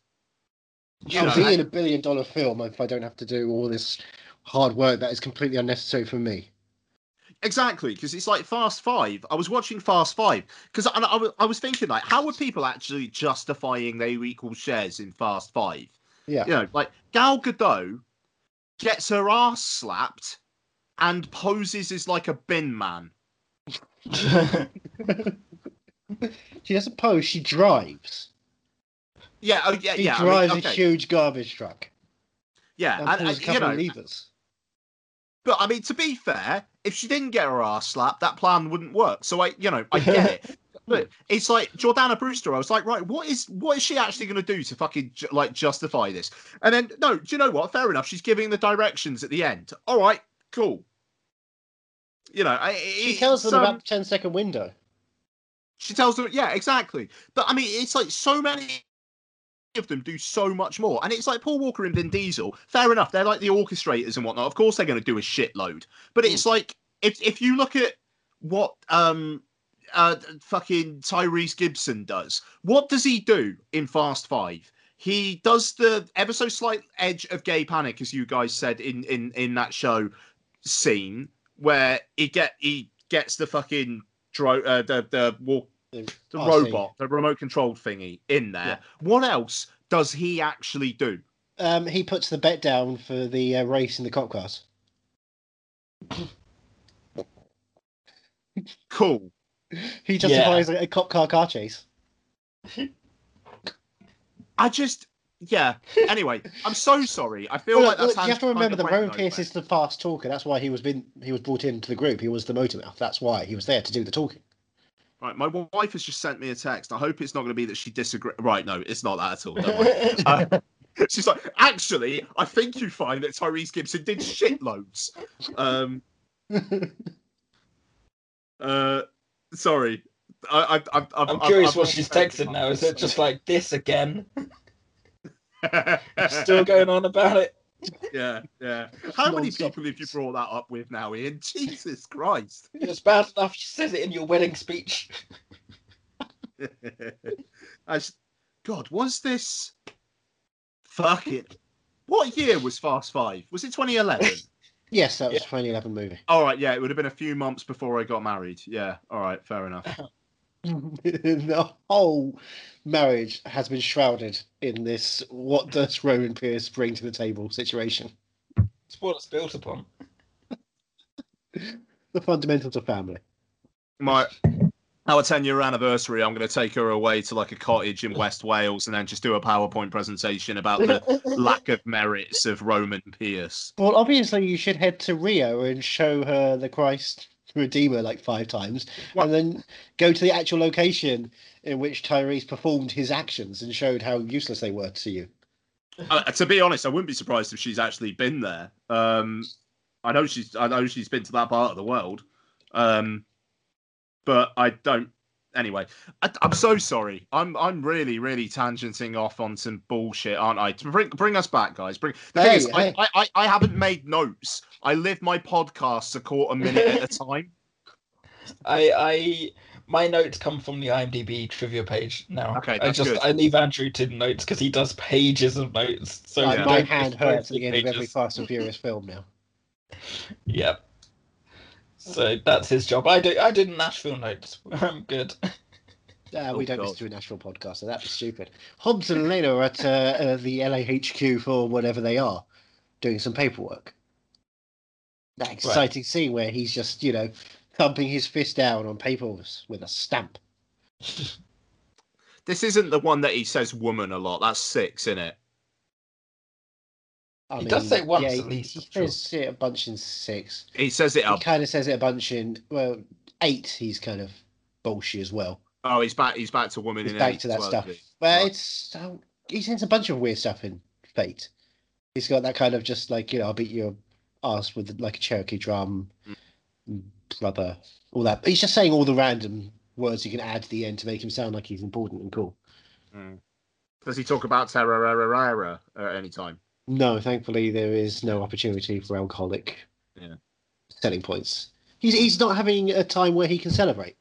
You I'll know, be I- in a billion dollar film if I don't have to do all this hard work that is completely unnecessary for me. Exactly, because it's like Fast Five. I was watching Fast Five because I, I, was- I was thinking like, how are people actually justifying their equal shares in Fast Five? Yeah. You know, like Gal Gadot gets her ass slapped and poses as like a bin man. She doesn't pose, she drives. Yeah, oh, yeah, She yeah. I mean, drives okay, a huge garbage truck yeah, and and, and, a you know, of levers. but I mean, to be fair, if she didn't get her ass slapped, that plan wouldn't work. So I, you know, I get it. But it's like Jordana Brewster. I was like, right, what is what is she actually going to do to fucking ju- like justify this? And then no, do you know what? Fair enough. She's giving the directions at the end. All right, cool. You know, I, She tells them um, about the 10 second window. She tells them, yeah, exactly. But I mean, it's like so many of them do so much more. And it's like Paul Walker and Vin Diesel, fair enough, they're like the orchestrators and whatnot. Of course they're gonna do a shitload. But it's like if if you look at what um uh fucking Tyrese Gibson does, what does he do in Fast Five? He does the ever so slight edge of gay panic, as you guys said in in in that show scene, where he get he gets the fucking dro- uh, the the walk The, robot, the remote controlled thingy in there. Yeah. What else does he actually do? Um, he puts the bet down for the uh, race in the cop cars. Cool. He justifies a, a cop car car chase. I just, yeah. Anyway, I'm so sorry. I feel Well, like that's look, you have to remember that Roman Pearce is the fast talker. That's why he was been he was brought into the group. He was the motor mouth. That's why he was there to do the talking. Right, my wife has just sent me a text. I hope it's not going to be that she disagrees. Right, no, it's not that at all. Uh, she's like, actually, I think you find that Tyrese Gibson did shitloads. Um, uh, sorry. I, I, I, I'm curious what she's texted now. Is it just like this again? Still going on about it? Yeah, yeah. How many people have you brought that up with now, Ian? Jesus Christ. It's bad enough she says it in your wedding speech. As, God, was this? Fuck it. What year was Fast Five? Was it 2011? Yes, that was Yeah. 2011 movie. all right, yeah, it would have been a few months before I got married. Yeah, all right, fair enough. the whole marriage has been shrouded in this what does Roman Pearce bring to the table situation. It's what it's built upon. The fundamentals of family. My our 10 year anniversary, I'm going to take her away to like a cottage in West Wales and then just do a PowerPoint presentation about the lack of merits of Roman Pearce. Well, obviously, you should head to Rio and show her the Christ Redeemer like five times, Well- and then go to the actual location in which Tyrese performed his actions and showed how useless they were to you. Uh, to be honest, I wouldn't be surprised if she's actually been there. Um, I know she's I know she's been to that part of the world, um, but I don't. Anyway, I, I'm so sorry. I'm I'm really really tangenting off on some bullshit, aren't I? Bring bring us back, guys. Bring the Hey, thing is, hey. I, I I I haven't made notes. I live my podcasts a quarter minute at a time. I, I, my notes come from the IMDb trivia page now. Okay, I just good. I leave Andrew to notes because he does pages of notes. So Like, we my don't hand hurts go at the end of every pages. Fast and Furious film now. Yep. So that's his job. I do. I did Nashville notes. I'm good. Uh, Oh, we don't God. listen to a national podcast, so that'd stupid. Hobbs and Lena are at uh, uh, the LAHQ for whatever they are, doing some paperwork. That exciting scene where he's just, you know, thumping his fist down on papers with a stamp. This isn't the one that he says "woman" a lot. That's six, isn't it? I He does say once yeah, at least, He says it a bunch in six. He says it He kind of says it a bunch in well eight. He's kind of bullshit as well. Oh, he's back. He's back to woman He's in back eight to that well, stuff. is he? But Right. it's oh, he says a bunch of weird stuff in Fate. He's got that kind of just like you know I'll beat your ass with like a Cherokee drum, brother, all that. He's just saying all the random words you can add to the end to make him sound like he's important and cool. Mm. Does he talk about Terra at any time? No, thankfully there is no opportunity for alcoholic Yeah. selling points. He's he's not having a time where he can celebrate.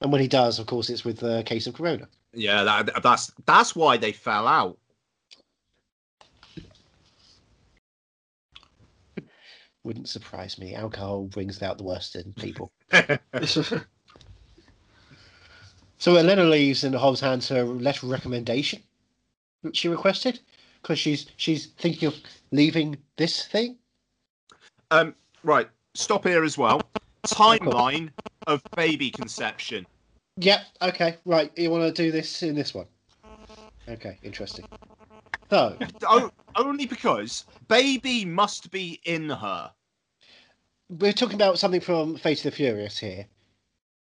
And when he does, of course, it's with a case of corona. Yeah, that, that's that's why they fell out. Wouldn't surprise me. Alcohol brings out the worst in people. So Elena leaves and Hobbs hands her letter of recommendation, which she requested, because she's she's thinking of leaving this thing. Um, right, stop here as well. Timeline of baby conception. Yep. Okay. Right. You want to do this in this one? Okay. Interesting. So Oh, only because baby must be in her. we're talking about something from Fate of the Furious here,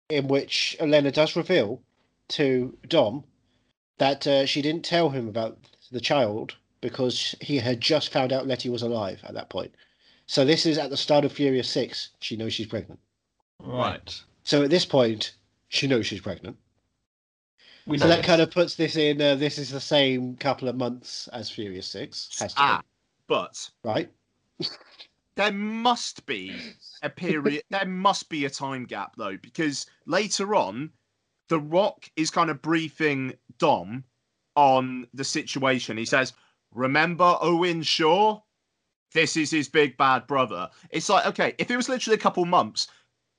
in which Elena does reveal to Dom that uh, she didn't tell him about the child because he had just found out Letty was alive at that point. So this is at the start of Furious Six. She knows she's pregnant. Right. So at this point, she knows she's pregnant. We So that this. kind of puts this in. Uh, this is the same couple of months as Furious Six. Ah, but right? there must be a period. there must be a time gap though, because later on, The Rock is kind of briefing Dom on the situation. He says, "Remember Owen Shaw? This is his big bad brother." It's like, okay, if it was literally a couple months,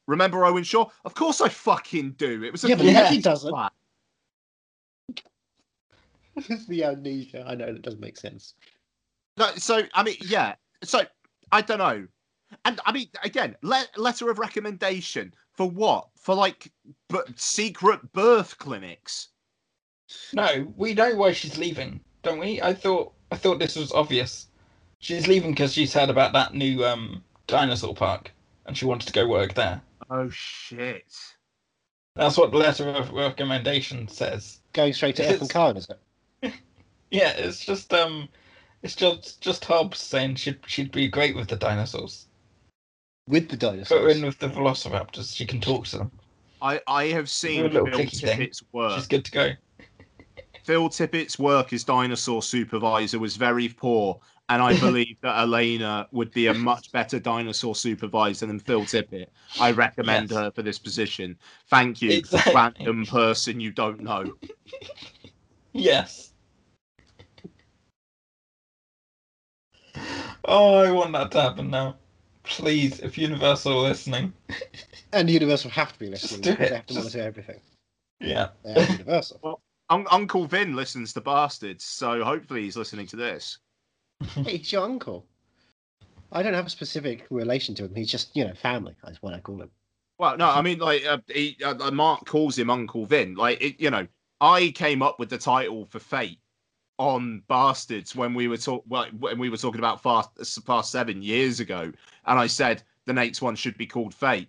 remember Owen Shaw? Of course I fucking do. It was a Yeah, but Yeah. Letty doesn't. flat. It's the amnesia. I know that doesn't make sense. No, so I mean, yeah. So I don't know, and I mean, again, le- letter of recommendation for what? For like b- secret birth clinics. No, we know why she's leaving, don't we? I thought I thought this was obvious. She's leaving because she's heard about that new um, dinosaur park, and she wanted to go work there. Oh shit! That's what the letter of recommendation says. Going straight to F and Khan, is it? Yeah, it's just um, it's just just Hobbs saying she'd she'd be great with the dinosaurs. With the dinosaurs. Put her in with the Velociraptors. She can talk to them. I I have seen A little Phil clicky thing. Tippett's work. She's good to go. Phil Tippett's work as dinosaur supervisor was very poor, and I believe that Elena would be a much better dinosaur supervisor than Phil Tippett. I recommend Yes. her for this position. Thank you, Exactly. random person you don't know. Yes. Oh, I want that to happen now. Please, if Universal are listening. And Universal have to be listening. do because it. They have to Just- monitor everything. Yeah. They are Universal. Un- Uncle Vin listens to Bastards, so hopefully he's listening to this. he's your uncle. I don't have a specific relation to him. He's just, you know, family. That's what I call him. Well, no, I mean, like, uh, he, uh, uh, Mark calls him Uncle Vin. Like, it, you know, I came up with the title for Fate on Bastards when we were talk well, when we were talking about fast past seven years ago, and I said the next one should be called Fate,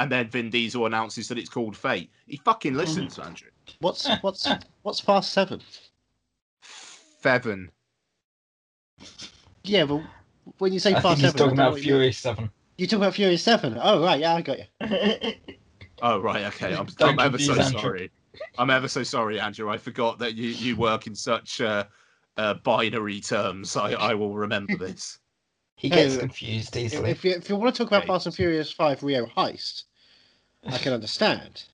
and then Vin Diesel announces that it's called Fate. He fucking listens, Andrew. What's what's what's fast seven? Feven. Yeah, but when you say I think past he's seven, I talking don't know about what you mean. Fury 7. You talking about Furious Seven? Oh right, yeah, I got you. Oh right, okay. I'm, Don't I'm ever so confuse Andrew. sorry. I'm ever so sorry, Andrew. I forgot that you you work in such uh, uh, binary terms. I I will remember this. He gets Hey, confused If, easily. if you if you want to talk about Okay. Fast and Furious Five Rio Heist, I can understand.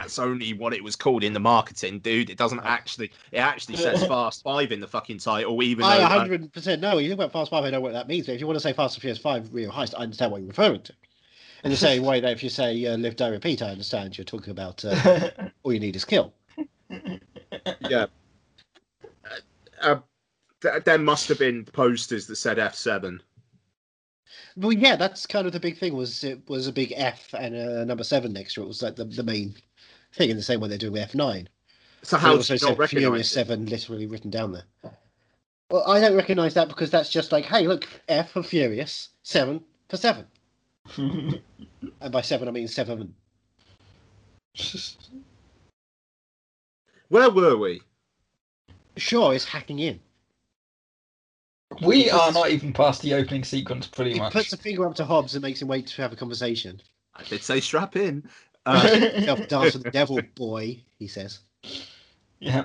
That's only what it was called in the marketing, dude. It doesn't actually. It actually says Fast Five in the fucking title, even I though. uh, 100 percent no. You think about Fast Five, I know what that means. But if you want to say Fast and Furious Five Rio Heist, I understand what you're referring to. In the same way that if you say uh, Live Die Repeat, I understand you're talking about uh, all you need is kill. yeah. Uh, th- there must have been posters that said F seven. Well, yeah, that's kind of the big thing. Was it was a big F and a number seven next to it was like the, the main thing in the same way they're doing with F nine. So They how also do you not said Furious it? Seven literally written down there. Well, I don't recognise that because that's just like, hey, look, F for Furious, seven for seven, and by seven I mean seven. Where were we? Sure, is hacking in. we are not even past the opening sequence, pretty He much. puts a finger up to Hobbs and makes him wait to have a conversation. I did say strap in. Uh, dance with the devil, boy, he says. Yeah.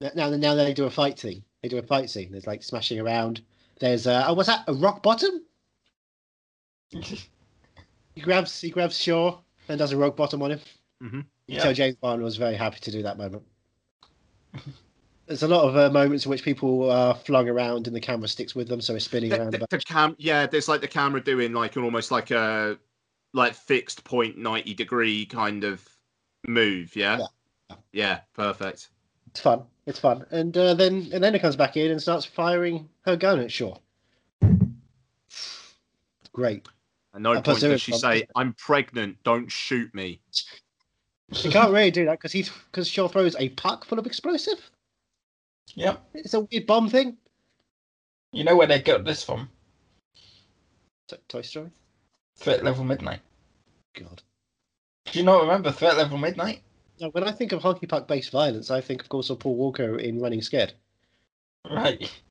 Now, now, now they do a fight scene. They do a fight scene. There's like smashing around. There's uh, oh, what's that? A rock bottom? He grabs he grabs Shaw and does a rock bottom on him. Mhm. Yeah. So James Bond was very happy to do that moment. There's a lot of uh, moments in which people are flung around and the camera sticks with them, so it's spinning The, around. the, the cam, yeah, there's like the camera doing like an almost like a like fixed point ninety degree kind of move. Yeah, Yeah. yeah, perfect. It's fun. It's fun. And uh, then and then it comes back in and starts firing her gun at Shaw. Great. At no I point does she say, "I'm pregnant. Don't shoot me." She can't really do that because he's because Shaw throws a puck full of explosive. Yep. It's a weird bomb thing. You know where they got this from? To- Toy Story. Threat Level Midnight. God. Do you not remember Threat Level Midnight? No, when I think of hockey puck based violence, I think, of course, of Paul Walker in Running Scared. Right.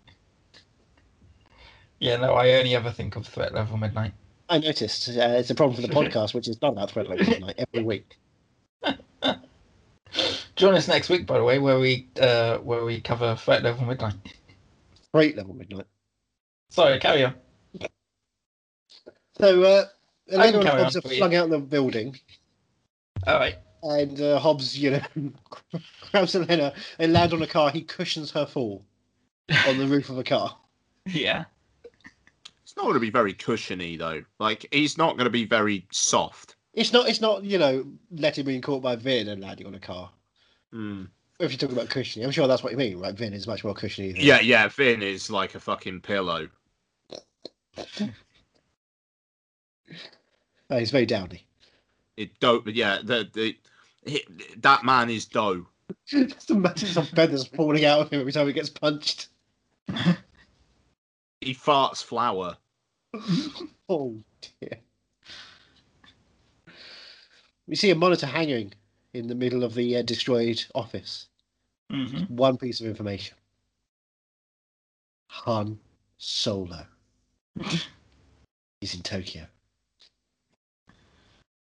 Yeah, no, I only ever think of Threat Level Midnight. I noticed. Uh, it's a problem for the podcast, which is not about Threat Level Midnight every week. Join us next week, by the way, where we uh, where we cover Threat Level Midnight. Great Level Midnight. Sorry, carry on. So, uh, Elena and carry Hobbs on are for you. flung out of the building, All right. and uh, Hobbs, you know, grabs Elena and land on a car. He cushions her fall on the roof of a car. Yeah. It's not going to be very cushiony though. Like he's not going to be very soft. It's not. It's not. You know, letting being caught by Vin and landing on a car. Mm. If you talk about cushiony, I'm sure that's what you mean, right? Vin is much more cushiony. Than... Yeah, yeah. Vin is like a fucking pillow. Oh, he's very downy. It dope. but Yeah, the, the he, that man is dough. Just imagine some feathers falling out of him every time he gets punched. He farts flour. Oh dear. We see a monitor hanging in the middle of the uh, destroyed office. hmm One piece of information. Han Solo. He's in Tokyo.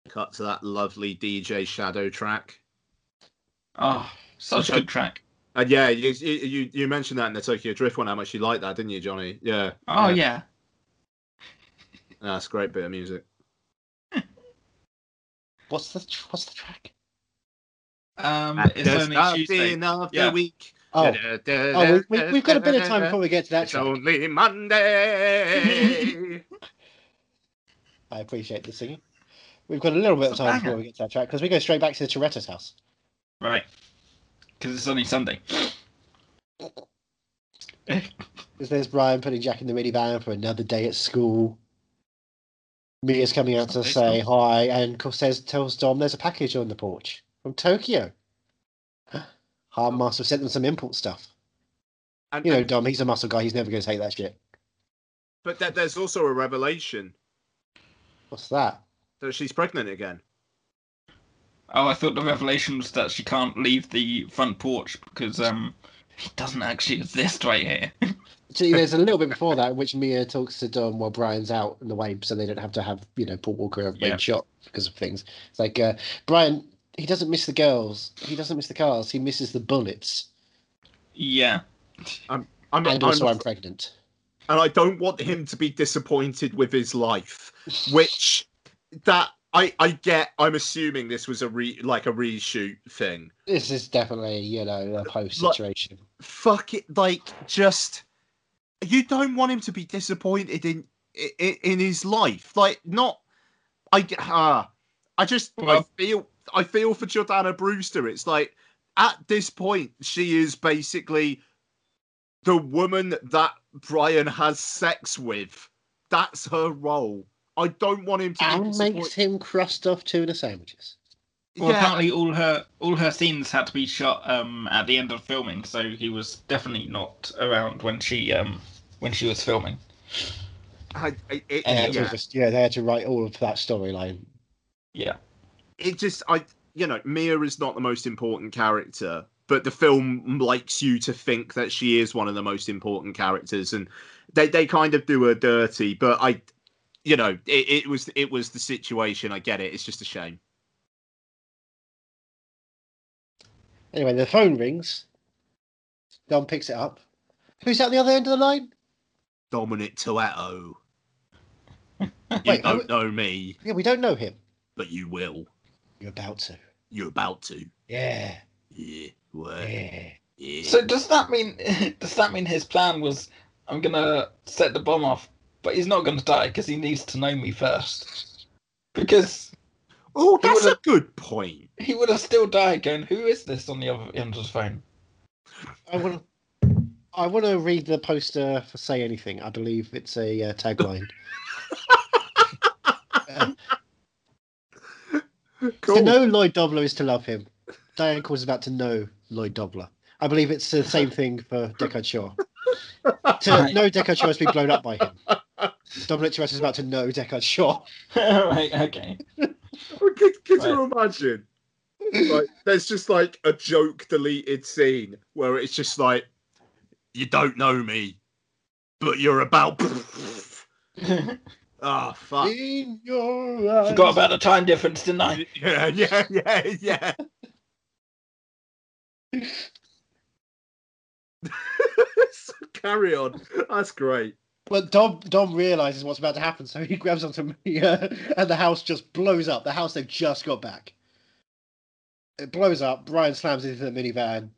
Cut to that lovely DJ Shadow track. Oh, such a good track. And yeah, you, you you mentioned that in the Tokyo Drift one, how much you liked that, didn't you, Johnny? Yeah. Oh yeah. That's a great bit of music. What's the what's the track? Um, At it's the only Tuesday. of Yeah. the week. Oh, oh we, we, we've got a bit of time before we get to that It's track. only Monday. I appreciate the singing. We've got a little bit of time before we get to that track because we go straight back to the Toretto's house. Right. Because it's only Sunday. Because there's Brian putting Jack in the minivan for another day at school. Mia's coming out to Sunday say hi and says tells Dom there's a package on the porch from Tokyo. Hard must have sent them some import stuff. And, You know, and- Dom, he's a muscle guy. He's never going to take that shit. but there- there's also a revelation What's that? that she's pregnant again. Oh, I thought the revelation was that she can't leave the front porch because um, he doesn't actually exist right here. See, there's a little bit before that in which Mia talks to Dom while Brian's out in the way, so they don't have to have you know Paul Walker being Yeah. shot because of things. It's like uh, Brian, he doesn't miss the girls, he doesn't miss the cars, he misses the bullets, yeah. I'm, and also I'm- I'm pregnant. and I don't want him to be disappointed with his life, which that I I get. I'm assuming this was a re like a reshoot thing. This is definitely you know a post Like- situation. Fuck it, like just you don't want him to be disappointed in in, in his life, like not. I get ah, I just I feel I feel for Jordana Brewster. It's like at this point she is basically the woman that Brian has sex with. That's her role. I don't want him to be And disappointed. makes him crust off tuna sandwiches. Well, Yeah. apparently all her all her scenes had to be shot um at the end of filming, so he was definitely not around when she um when she was filming. I, I, it, And they had to yeah. just, yeah, they had to write all of that storyline. Yeah. It just I you know Mia is not the most important character, but the film likes you to think that she is one of the most important characters, and they they kind of do her dirty. But I, you know, it, it was it was the situation. I get it. It's just a shame. Anyway, the phone rings. Dom picks it up. Who's at the other end of the line? Dominic Toretto. You Wait, don't know me, Yeah, we don't know him. but you will. You're about to. You're about to. Yeah. Yeah. Well, Yeah. yeah. So does that mean does that mean his plan was I'm gonna set the bomb off, but he's not gonna die because he needs to know me first? Because oh, he that's a good point. he would have still died going, Who is this on the other end of the phone? I want to. I want to read the poster for "Say Anything." I believe it's a uh, tagline. To know Lloyd Dobler is to love him. Diane calls about to know Lloyd Dobler. I believe it's the same thing for Deckard Shaw. To know Deckard Shaw is to be blown up by him. Dominic Toretto is about to know Deckard Shaw. right, okay. Could, could you imagine? Like, there's just like a joke deleted scene where it's just like, you don't know me, but you're about. Ah, fuck. In your eyes. Forgot about the time difference, didn't I? Yeah, yeah, yeah, yeah. So Carry on. That's great. But Dom Dom realizes what's about to happen, so he grabs onto Mia, and the house just blows up. The house they've just got back. It blows up. Brian slams into the minivan.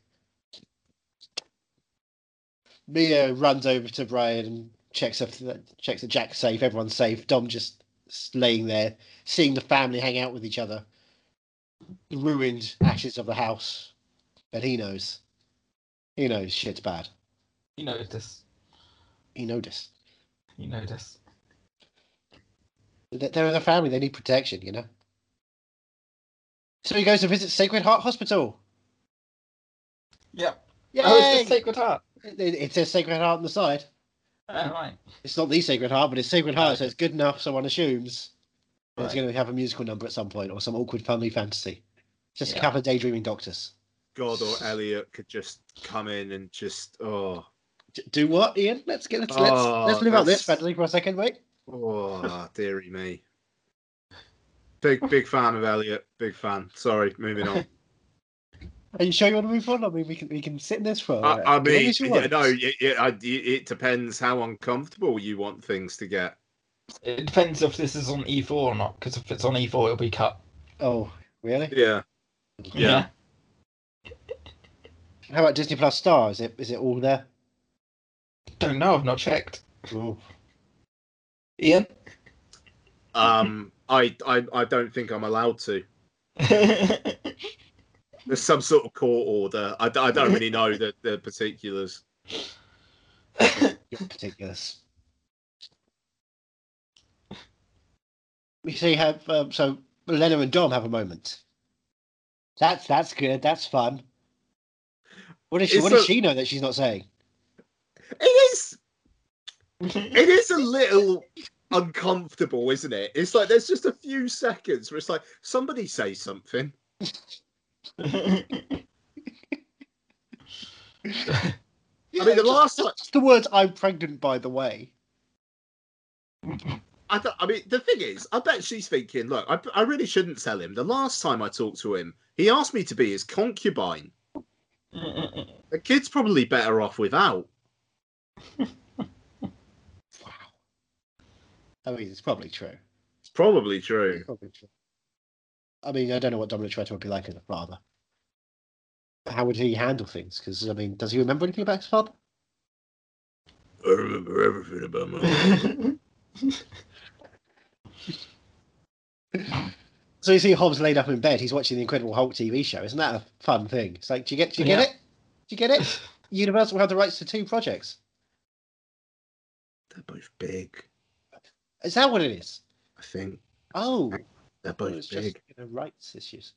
Mia runs over to Brian and checks if checks that Jack's safe. Everyone's safe. Dom just laying there, seeing the family hang out with each other. The ruined ashes of the house, but he knows. He knows shit's bad. He this. He noticed. He this. They're in a family. They need protection, you know. So he goes to visit Sacred Heart Hospital. Yep. Yay! Oh, it's the Sacred Heart. it, it says Sacred Heart on the side. Right. It's not the Sacred Heart, but it's Sacred Heart, so it's good enough. Someone assumes that it's going to have a musical number at some point or some awkward family fantasy. Just Yeah. a couple of daydreaming doctors. God or Elliot could just come in and just oh do what, Ian? Let's get let's Oh, let's, let's live out this that's- fantasy for a second, mate. oh dearie me. Big big fan of Elliot. Big fan. Sorry, moving on. Are you sure you want to move on? I mean, we can we can sit in this for. I, uh, I mean, yeah, no, it, it, I- it, it depends how uncomfortable you want things to get. It depends if this is on E4 or not, because if it's on E4, it'll be cut. Oh, really? Yeah. Yeah. How about Disney Plus Star? Is it is it all there? Don't know, I've not checked. Ooh. Ian? Um, I, I, I don't think I'm allowed to. There's some sort of court order. I don't really know the, the particulars. Your particulars. We see have um, so Lena and Dom have a moment. That's that's good. That's fun. What does she? It's What does she know that she's not saying? It is. It is a little uncomfortable, isn't it? It's like there's just a few seconds where it's like somebody say something. I mean, the last time. Just the words "I'm pregnant," by the way. I, th- I mean, the thing is, I bet she's thinking, look, I, I really shouldn't tell him. The last time I talked to him, he asked me to be his concubine. The kid's probably better off without. wow. I mean, it's probably true. It's probably true. It's probably true. I mean, I don't know what Dominic Toretto would be like as a father. How would he handle things? Because I mean, does he remember anything about his father? I remember everything about my. So you see Hobbs laid up in bed. He's watching the Incredible Hulk TV show. Isn't that a fun thing? It's like, do you get, do you get Yeah. it? Do you get it? Universal have the rights to two projects. They're both big. Is that what it is? I think Oh, they're both it's just big. you know, rights issues.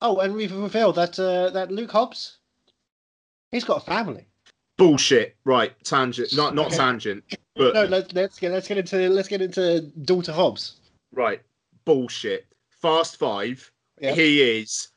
Oh, and we've revealed that uh, that Luke Hobbs, he's got a family. Bullshit. Right, tangent. Not not tangent, but No, let's let's get let's get into let's get into daughter Hobbs. right. Bullshit. Fast Five. He is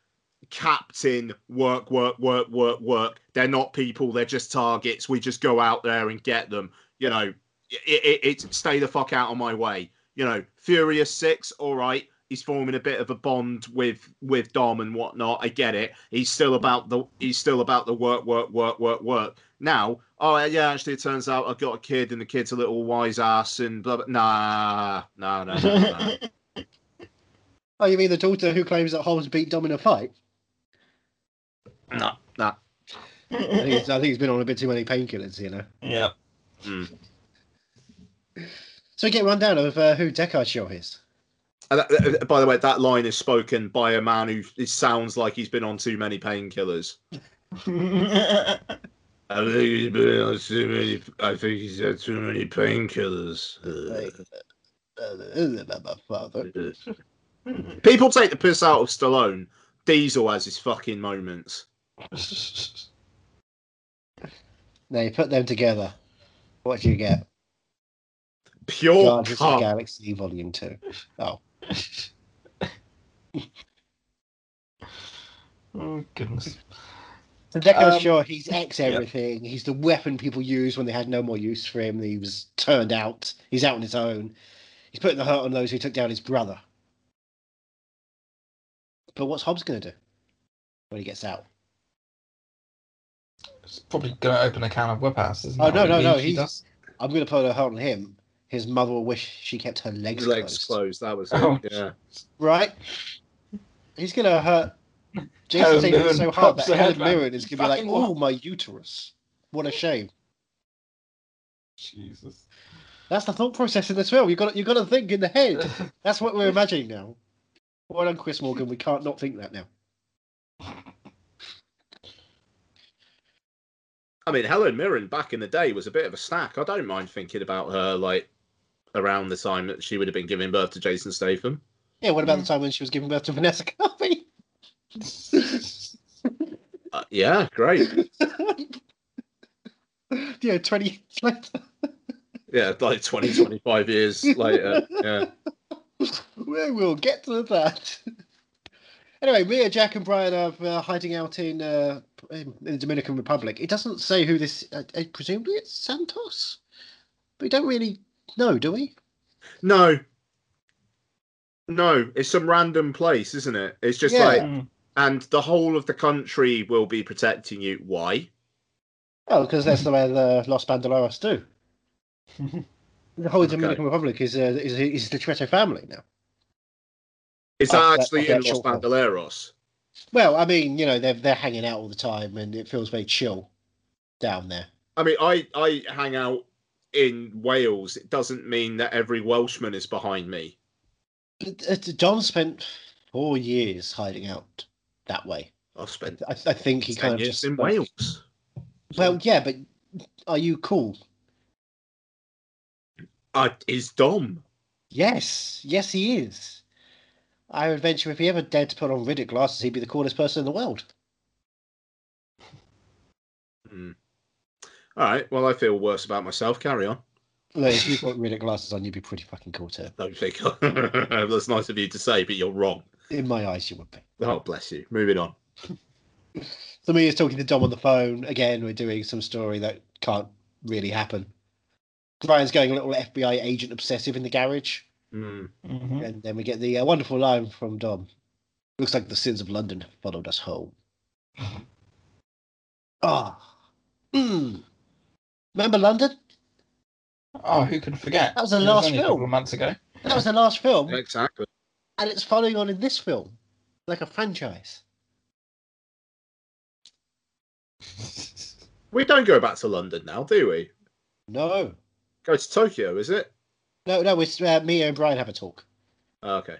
captain. Work, work, work, work, work. They're not people. They're just targets. We just go out there and get them. You know, it, it, it's stay the fuck out of my way. You know, Furious Six. All right. he's forming a bit of a bond with with Dom and whatnot. I get it. He's still about the he's still about the work, work, work, work, work. Now, oh yeah, actually, it turns out I've got a kid and the kid's a little wise ass and blah blah. Nah, nah, nah, nah. nah. Oh, you mean the daughter who claims that Holmes beat Dom in a fight? nah, nah. I think, I think he's been on a bit too many painkillers, you know. Yeah. Mm. So we get rundown of uh, who Deckard Shaw is. That- by the way, that line is spoken by a man who it sounds like he's been on too many painkillers. I think he's been on too many. I think he's had too many painkillers. People take the piss out of Stallone. Diesel has his fucking moments. Now you put them together. What do you get? Pure Guardians of the. Galaxy Volume Two. Oh, oh goodness. so Deckard Um, Shaw, he's ex everything. He's the weapon people used when they had no more use for him. He was turned out. He's out on his own. He's putting the hurt on those who took down his brother. But what's Hobbs going to do when he gets out? It's probably going to open a can of whip ass, isn't Oh, no, no, no, He's, I'm going to put a hurt on him. His mother will wish she kept her legs, His legs closed. closed. That was it. Oh. Yeah. Right? He's going to hurt Jason Helen Statham Mirren so hard pops that her Helen head. Mirren is going to be like, Fucking oh, my uterus. What a shame. Jesus. That's the thought process in this film. You've got, you've got to think in the head. That's what we're imagining now. Well done, Chris Morgan. We can't not think that now. I mean, Helen Mirren back in the day was a bit of a snack. I don't mind thinking about her like around the time that she would have been giving birth to Jason Statham. Yeah, what about the time when she was giving birth to Vanessa Kirby? Uh, yeah, great. yeah, 20 years later. Yeah, like 20, 25 years later. Yeah. we will get to that. anyway, Mia, Jack, and Brian are uh, hiding out in, uh, in the Dominican Republic. It doesn't say who this. Uh, uh, presumably, it's Santos. But we don't really know, do we? No. No, it's some random place, isn't it? It's just Yeah. like, Mm. and the whole of the country will be protecting you. Why? Oh, because that's the way the Los Bandoleros do. The whole Okay. Dominican Republic is uh, is is the Toretto family now. Is Oh, that that- actually okay, in Los sure, sure. Bandoleros? Well, I mean, you know, they're they're hanging out all the time, and it feels very chill down there. I mean, I, I hang out in Wales. It doesn't mean that every Welshman is behind me. Uh, spent four years hiding out that way. I've spent I, I think he 10 kind of just in Wales. Well, yeah, but are you cool? Uh, is Dom? Yes, yes, he is. I would venture if he ever dared to put on Riddick glasses, he'd be the coolest person in the world. Hmm. All right. Well, I feel worse about myself. Carry on. Look, if you put Riddick glasses on, you'd be pretty fucking cool too. Don't think that's nice of you to say, but you're wrong. In my eyes, you would be. Oh, bless you. Moving on. So me is talking to Dom on the phone. Again, we're doing some story that can't really happen. Brian's going a little FBI agent obsessive in the garage. Hmm. Mhm. And then we get the uh, wonderful line from Dom. Looks like the sins of London followed us home. Ah. Mm. Remember London? Oh, who can forget? That was the It last only a film. couple of months ago. That was the last film, Exactly. and it's following on in this film, like a franchise. We don't go back to London now, do we? No, Go to Tokyo, is it? no, no. It's uh, Mia and Brian have a talk. Oh, okay.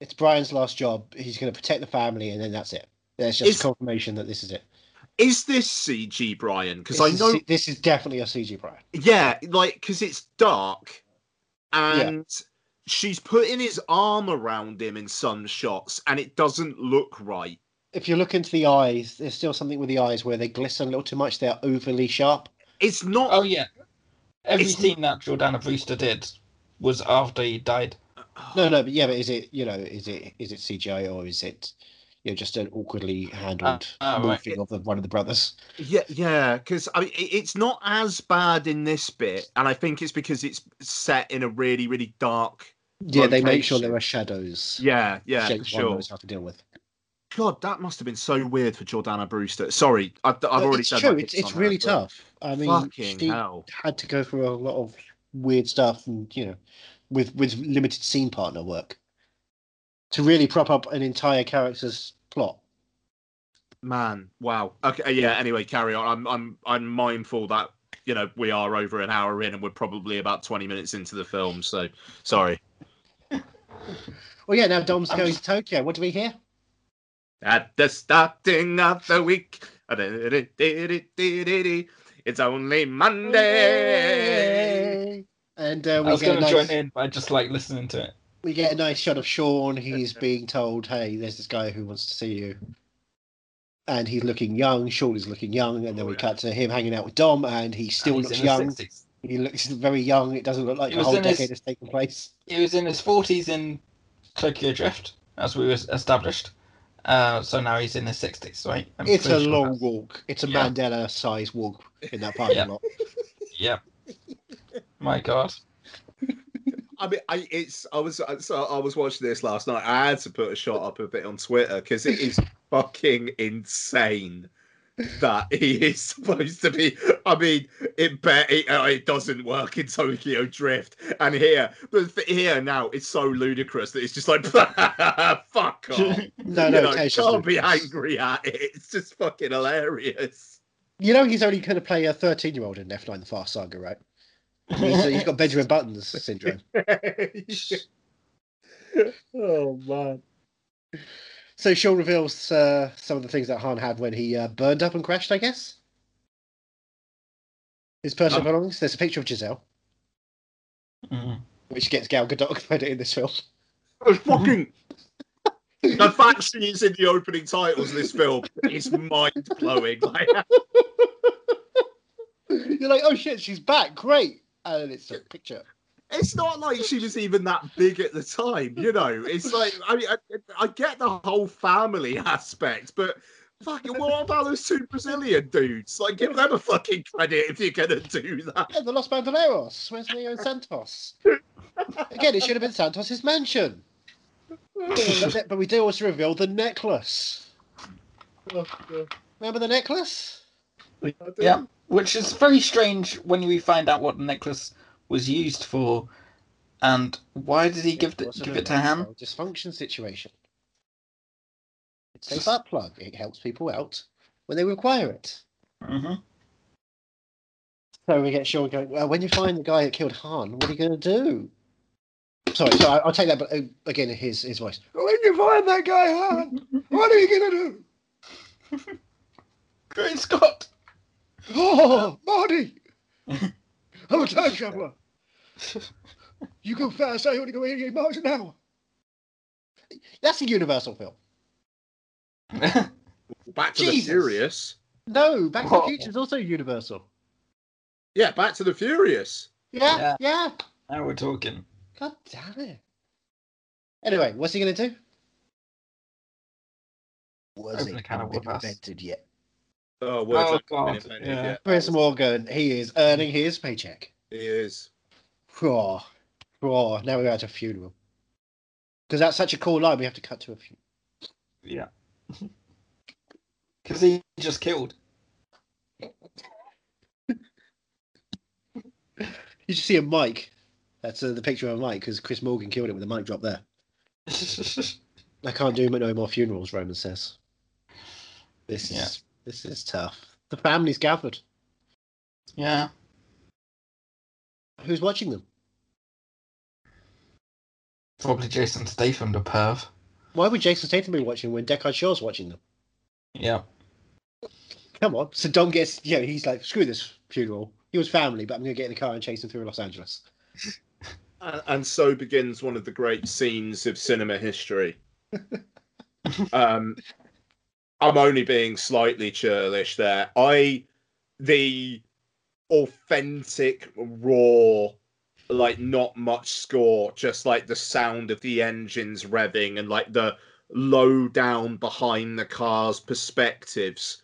It's Brian's last job. He's going to protect the family, and then that's it. There's just Is- confirmation that this is it. Is this CG Brian? Because I know, C- this is definitely a CG Brian. yeah, like because it's dark, and she's putting his arm around him in some shots, and it doesn't look right. If you look into the eyes, there's still something with the eyes where they glisten a little too much. They're overly sharp. It's not. Oh yeah. Every It's- scene that Jordana Brewster did was after he died. Uh, no, no, oh. but yeah, but is it you know is it is it CGI or is it you know just an awkwardly handled Ah, ah, right. morphing of the, one of the brothers? Yeah, yeah, because I mean, it's not as bad in this bit, and I think it's because it's set in a really, really dark Yeah, they make sure there are shadows. Yeah, yeah, for sure. knows how to deal with. God, that must have been so weird for Jordana Brewster. Sorry, I've, I've But already it's said true. It's, it's really that, but tough. I mean, Fucking she hell. had to go through a lot of weird stuff, and you know, with with limited scene partner work to really prop up an entire character's plot. Man, wow. Okay, yeah. Anyway, carry on. I'm I'm I'm mindful that you know we are over an hour in and we're probably about twenty minutes into the film. So sorry. Well, yeah. Now Dom's going to Tokyo. What do we hear? At the starting of the week, it's only Monday. And uh, I we was get a going to join in, but I just like listening to it. We get a nice shot of Sean. He's being told, "Hey, there's this guy who wants to see you," and he's looking young. Sean is looking young, and then Oh, we yeah. cut to him hanging out with Dom, and he still And looks young. 60s. He looks very young. It doesn't look like He the whole in his- decade has taken place. He was in his 40s in Tokyo Drift, as we was established. Uh, so now he's in his 60s, right? I'm It's a sure long that's- walk. It's a Yeah. Mandela-sized walk in that parking Yeah. lot. Yep. My God. I mean, I it's I was so I was watching this last night. I had to put a shot up of it on Twitter because it is fucking insane that he is supposed to be. I mean, it bet it, uh, it doesn't work in Tokyo Drift, and here, but here now, it's so ludicrous that it's just like fuck off. No, You no, know, it's just can't be angry at it. It's just fucking hilarious. You know, he's only going to play a 13-year-old in F9 The Fast Saga, right? He's, he's got Benjamin Button's syndrome. oh man. So Sean reveals uh, some of the things that Han had when he uh, burned up and crashed, I guess. His personal Oh. belongings. There's a picture of Giselle, Mhm. which gets Gal Gadot credit in this film. It's fucking. the fact she is in the opening titles of this film is mind blowing. Like, You're like, oh shit, she's back, great. And it's a picture. it's not like she was even that big at the time, you know. It's like I mean, I, I get the whole family aspect, but fucking what about those two Brazilian dudes? Like, give them a fucking credit if you're gonna do that. Yeah, the Los Bandoleros. Where's Leo Santos? Again, it should have been Santos's mansion. but but we do also reveal the necklace. Oh, Remember the necklace? Yeah, which is very strange when we find out what the necklace was used for, and why did he give it was give it to Han? Dysfunction situation. It's a butt plug. It helps people out when they require it. hmm So we get Sean going. Well, when you find the guy that killed Han, what are you going to do? Sorry, so I- I'll take that. But uh, again, his his voice. When you find that guy Han, what are you going to do? Great Scott. Oh, Marty! I'm a time traveler. You go fast, I only go 88 miles an hour. That's a Universal film. Back to Jesus. the Furious. No, Back to the Whoa. Future is also Universal. Yeah, Back to the Furious. Yeah, Yeah. yeah. now we're talking. God damn it. Anyway, what's he going to do? Was Open it a can of been invented yet? Oh, words Oh, God, invented yeah. yet. Chris Morgan, he is earning his paycheck. He is. Oh, oh, now we're at a funeral. Because that's such a cool line, we have to cut to a funeral. Yeah. Because he just killed. You just see a mic. That's uh, the picture of a mic because Chris Morgan killed it with a mic drop there. I can't do no more funerals, Roman says. This is Yeah. This is tough. The family's gathered. yeah. Who's watching them? Probably Jason Statham, the perv. Why would Jason Statham be watching when Deckard Shaw's watching them? Yeah. Come on. So Dom gets, yeah, he's like, screw this funeral. He was family, but I'm going to get in the car and chase him through Los Angeles. And, and so begins one of the great scenes of cinema history. um, I'm only being slightly churlish there. I, the authentic, raw, like not much score, just like the sound of the engines revving and like the low down behind the car's perspectives.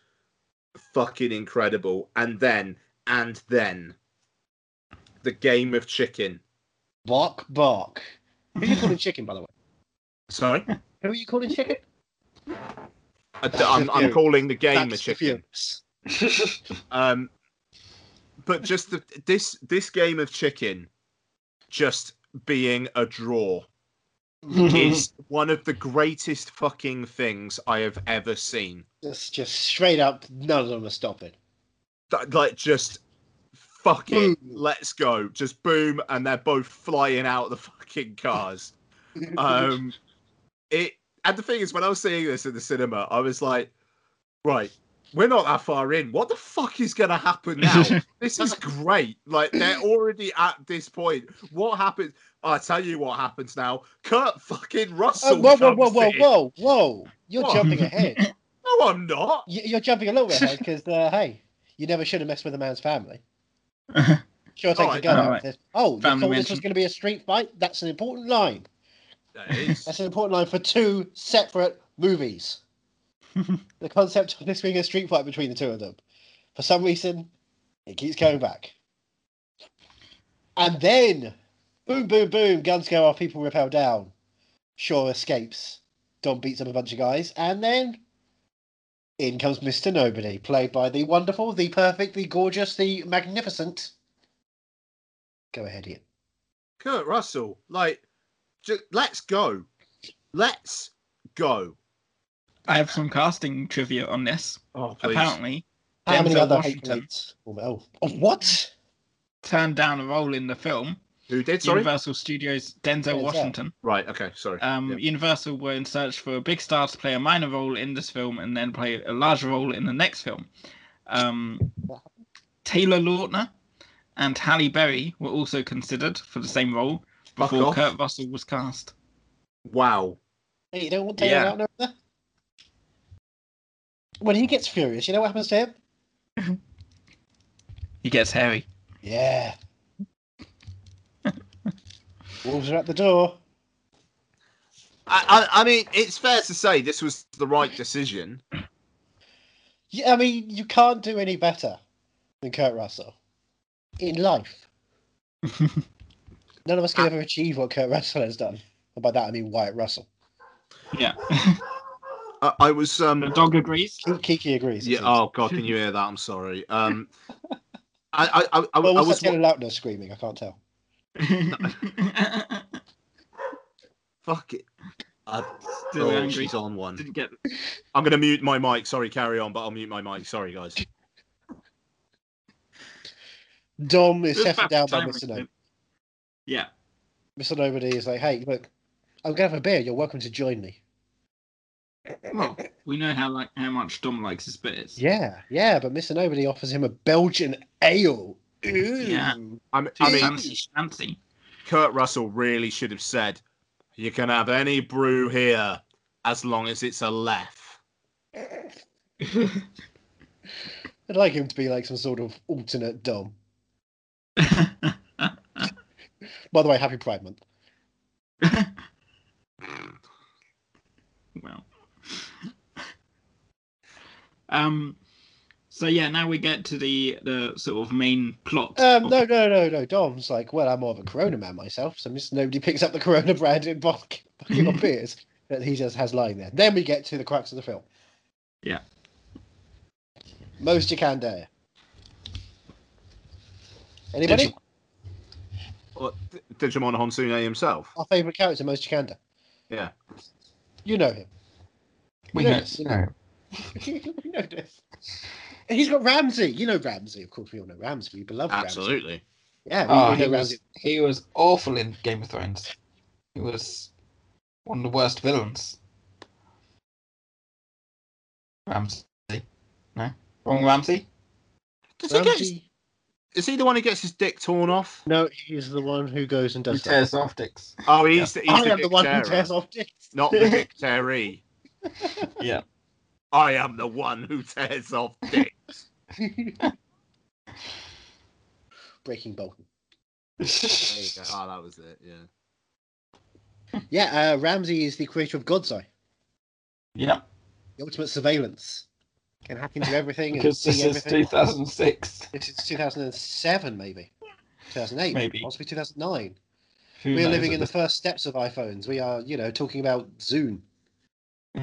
Fucking incredible. And then, and then, the game of chicken. Bark, bark. Who are you calling chicken, by the way? Sorry, Who are you calling chicken? I, am I'm calling the game a chicken. Um, but just the, this this game of chicken, just being a draw, is one of the greatest fucking things I have ever seen. Just, just straight up, none of them are stopping. That- Like just fuck it, Boom. let's go, just boom, and they're both flying out the fucking cars. Um, it and the thing is, when I was seeing this in the cinema, I was like, right, we're not that far in. What the fuck is gonna happen now? this is great. Like they're already at this point. What happens? I tell you what happens now. Kurt fucking Russell. Oh, whoa, whoa, whoa, comes whoa, whoa, whoa! You're What? jumping ahead. No, I'm not. You- You're jumping a little bit ahead because, uh, hey, you never should have messed with a man's family. Sure, take the Alright, gun out. alright. and Oh, you Family thought this was going to be a street fight? That's an important line. That is. That's an important line for two separate movies. the concept of this being a street fight between the two of them. For some reason, it keeps going back. And then, boom, boom, boom, guns go off, people rappel down. Shaw escapes. Don beats up a bunch of guys, and then in comes Mr. Nobody, played by the wonderful, the perfect, the gorgeous, the magnificent. Go ahead, Ian. Kurt Russell, like, ju- let's go. Let's go. I have some casting trivia on this. Oh, Apparently, How many Denzel other Washington. Washington. Oh, oh, what? turned down a role in the film. Who did? Sorry. Universal Studios, Denzel Denzel. Washington. Right. Okay. Sorry. Um, Yeah. Universal were in search for a big star to play a minor role in this film and then play a larger role in the next film. Um, Taylor Lautner and Halle Berry were also considered for the same role Fuck before off. Kurt Russell was cast. Wow. Hey, you don't want Taylor Yeah. Lautner there? When he gets furious, you know what happens to him? He gets hairy. Yeah. Wolves are at the door. I, I, I mean, it's fair to say this was the right decision. Yeah, I mean, you can't do any better than Kurt Russell in life. None of us can ever achieve what Kurt Russell has done. And by that, I mean Wyatt Russell. Yeah. I, I was the um. dog agrees. Ki- Kiki agrees. Yeah. Oh God, can you hear that? I'm sorry. Um. I I I, I, Well, I was that Taylor Lautner screaming? I can't tell. fuck it. I'm Still oh, angry. she's on one. Didn't get. I'm gonna mute my mic. Sorry, carry on, but I'll mute my mic. Sorry, guys. Dom is It settled down by time Mr. we No. did. Yeah. Mr. Nobody is like, hey, look, I'm going to have a beer. You're welcome to join me. Well, we know how like how much Dom likes his beers. Yeah, yeah, but Mr. Nobody offers him a Belgian ale. Ooh. Yeah. I'm, I mean, fancy fancy. Kurt Russell really should have said, "You can have any brew here as long as it's a left." I'd like him to be like some sort of alternate Dom. By the way, happy Pride Month. well. Um. So yeah, now we get to the the sort of main plot. Um, of- no, no, no, no. Dom's like, well, I'm more of a Corona man myself, so. Nobody picks up the Corona branded bucket bucket of beers that he just has lying there. Then we get to the crux of the film. Yeah. Most you can dare. Anybody? Digimon. What, Digimon Hounsou himself. Our favourite character, Mose Jakande. Yeah. You know him. We You know. this. No. you know this. And he's got Ramsey. You know Ramsey, of course. We all know Ramsey. We beloved Ramsey. Absolutely. Yeah, we, ah, Oh, we he was he was awful in Game of Thrones. He was one of the worst villains. Ramsey. No? Wrong Ramsey? Does he get his, Ramsey. Is he the one who gets his dick torn off? No, he's the one who goes and Who does that. tears off dicks. Oh, he's the, he's I the am the one who tears off dicks. not the dick terry. Yeah. I am the one who tears off dicks. Breaking Bolton. There you go. Oh, that was it. Yeah. Yeah, uh, Ramsey is the creator of God's Eye, yeah. the ultimate surveillance. Can hack into everything and Because see this is everything. 2006. This is 2007, maybe. 2008, Maybe. Possibly 2009. Who We're living in the first steps of iPhones. We are, you know, talking about Zoom.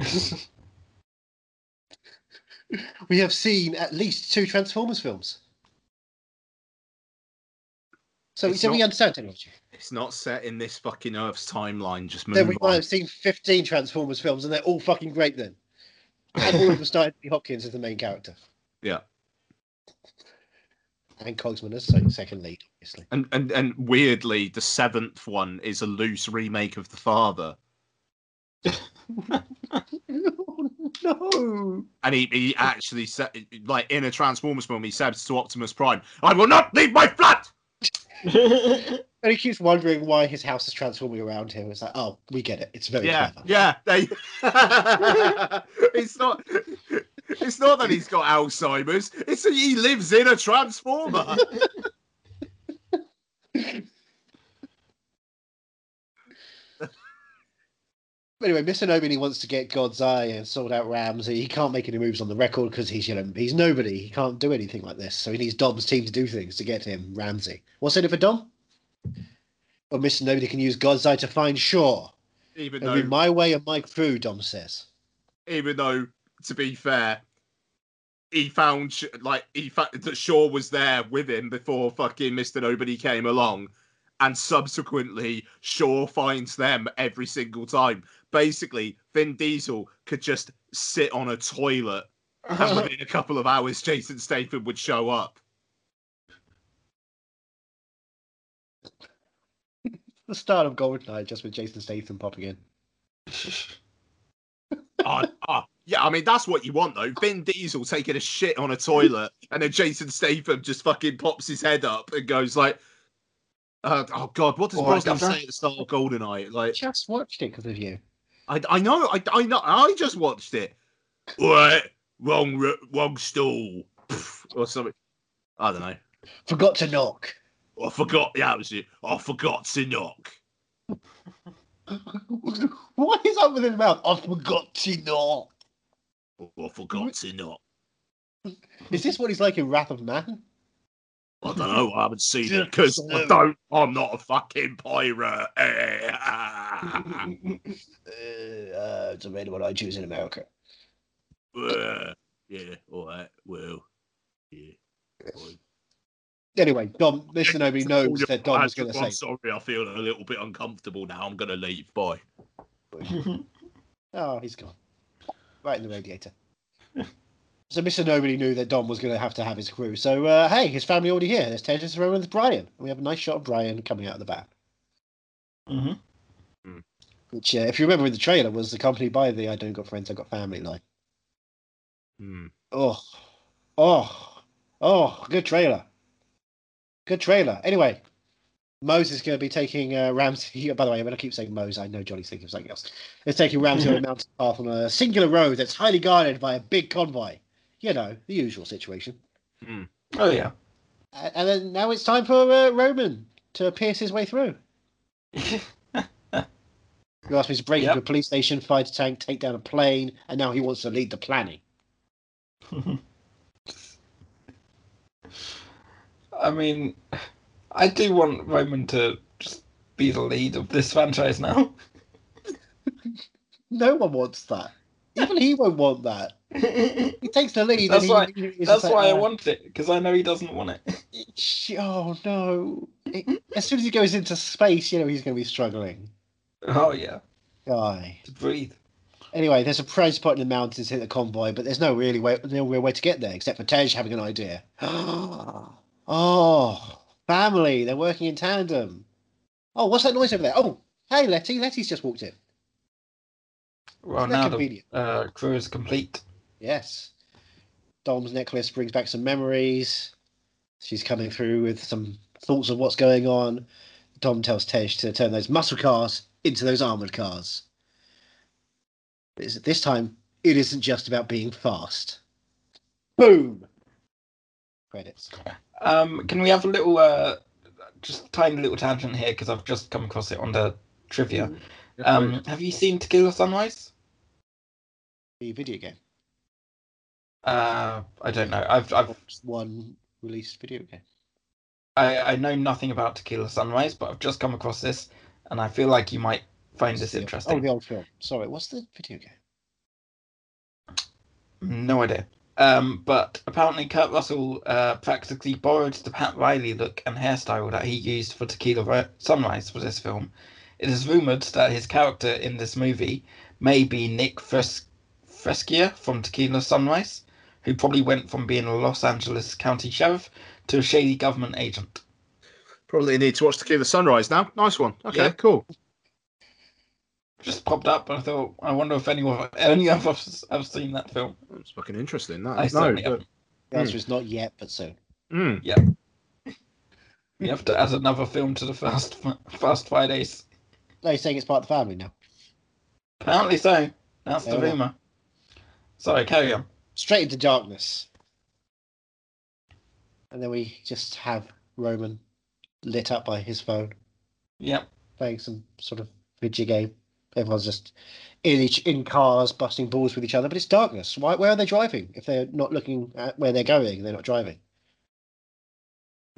We have seen at least two Transformers films. So, It's so we not- understand technology. It's not set in this fucking Earth's timeline. Just Then move we might on. have seen 15 Transformers films and they're all fucking great then. And all of them started Anthony Hopkins as the main character. Yeah. And Cogman as se- second lead, obviously. And, and and weirdly, the seventh one is a loose remake of The Father. no! And he, he actually said, like in a Transformers film, he says to Optimus Prime, "I will not leave my flat." And he keeps wondering why his house is transforming around him. It's like, oh, we get it. It's very Yeah, clever. yeah. They... it's not. It's not that he's got Alzheimer's. It's that he lives in a transformer. Anyway, Mr. Nobody wants to get God's Eye and sort out Ramsey. He can't make any moves on the record because he's you know he's nobody. He can't do anything like this. So he needs Dom's team to do things to get him Ramsey. What's in it for Dom? Well, Mr. Nobody can use God's Eye to find Shaw. even It'll though, my way or Mike through, Dom says. even though, to be fair, he found like he found that Shaw was there with him before fucking Mister Nobody came along, and subsequently Shaw finds them every single time. Basically, Vin Diesel could just sit on a toilet, and within a couple of hours, Jason Statham would show up. The start of Goldeneye just with Jason Statham popping in. Oh, oh, yeah, I mean that's what you want though. Vin Diesel taking a shit on a toilet, and then Jason Statham just fucking pops his head up and goes like, uh, "Oh God, what does All right, Brosnan Governor. say at the start of Goldeneye?" Like, Just watched it because of you. I, I know, I, I know, I just watched it. What? Wrong, wrong stool, or something. I don't know. Forgot to knock. I forgot. Yeah, that was it. I forgot to knock. what is up with his mouth? I forgot to knock. I forgot to knock. Is this what he's like in Wrath of Man? I don't know. I haven't seen it because I don't. I'm not a fucking pirate. Eh, uh, uh, it's available on iTunes in America. Uh, yeah, all right. Well, yeah. fine. Anyway, Dom, Mr. Nobody knows that Dom was going to say. sorry. I feel a little bit uncomfortable now. I'm gonna leave. Bye. Oh, he's gone. Right in the radiator. So Mr. Nobody knew that Dom was going to have to have his crew. So, uh, hey, his family already here. There's Tedris Rowan with Brian. And we have a nice shot of Brian coming out of the van. hmm Which, uh, if you remember in the trailer, was accompanied by the I don't got friends, I got family line. Hmm. Oh, oh, oh, good trailer. Good trailer. Anyway, Mose is going to be taking uh, Ramsey. By the way, when I'm going to keep saying Mose. I know Johnny's thinking of something else. It's taking Ramsey on a mountain path on a singular road that's highly guarded by a big convoy. You know, the usual situation. Oh yeah. A- And then now it's time for uh, Roman to pierce his way through. You asked me to break Yep. into a police station, fight a tank, take down a plane, and now he wants to lead the planning. I mean, I do want Roman to just be the lead of this franchise now. No one wants that. Even he won't want that. He takes the lead. That's why- he- That's why I "Ah, want it because I know he doesn't want it. Oh no! It- as soon as he goes into space, you know he's going to be struggling. Oh yeah, Guy. to breathe. Anyway, there's a prime spot in the mountains hit the convoy, but there's no really way, no real way to get there except for Tej having an idea. oh, family! They're working in tandem. Oh, what's that noise over there? Oh, hey, Letty! Letty's just walked in. Well, Isn't now the uh, crew is complete. Yes. Dom's necklace brings back some memories. She's coming through with some thoughts of what's going on. Dom tells Tej to turn those muscle cars into those armored cars. This, this time, it isn't just about being fast. Boom! Credits. Um, can we have a little, uh, just tiny little tangent here because I've just come across it on the trivia. Um, have you seen Tequila Sunrise? The video game. Uh, I don't know. I've, I've, Just one released video game. I, I know nothing about Tequila Sunrise, but I've just come across this, and I feel like you might find this interesting. Oh, the old film. Sorry, what's the video game? No idea. Um, but apparently, Kurt Russell uh, practically borrowed the Pat Riley look and hairstyle that he used for Tequila Ri- Sunrise for this film. It is rumored that his character in this movie may be Nick Fres- from Tequila Sunrise, who probably went from being a Los Angeles County Sheriff to a shady government agent. Probably need to watch Tequila Sunrise now. Nice one. Okay, Yeah. cool. Just popped up, and I thought, I wonder if anyone, any of us have seen that film. It's fucking interesting. That I no, certainly but, haven't. The answer is not yet, but soon. mm, You have to add another film to the Fast Fast Fridays. No, you're saying it's part of the family now. Apparently so. That's the rumor. Sorry, carry on. Straight into darkness. And then we just have Roman lit up by his phone, Yep. playing some sort of video game. Everyone's just in each in cars, busting balls with each other. But it's darkness. Why? Where are they driving? If they're not looking at where they're going, they're not driving.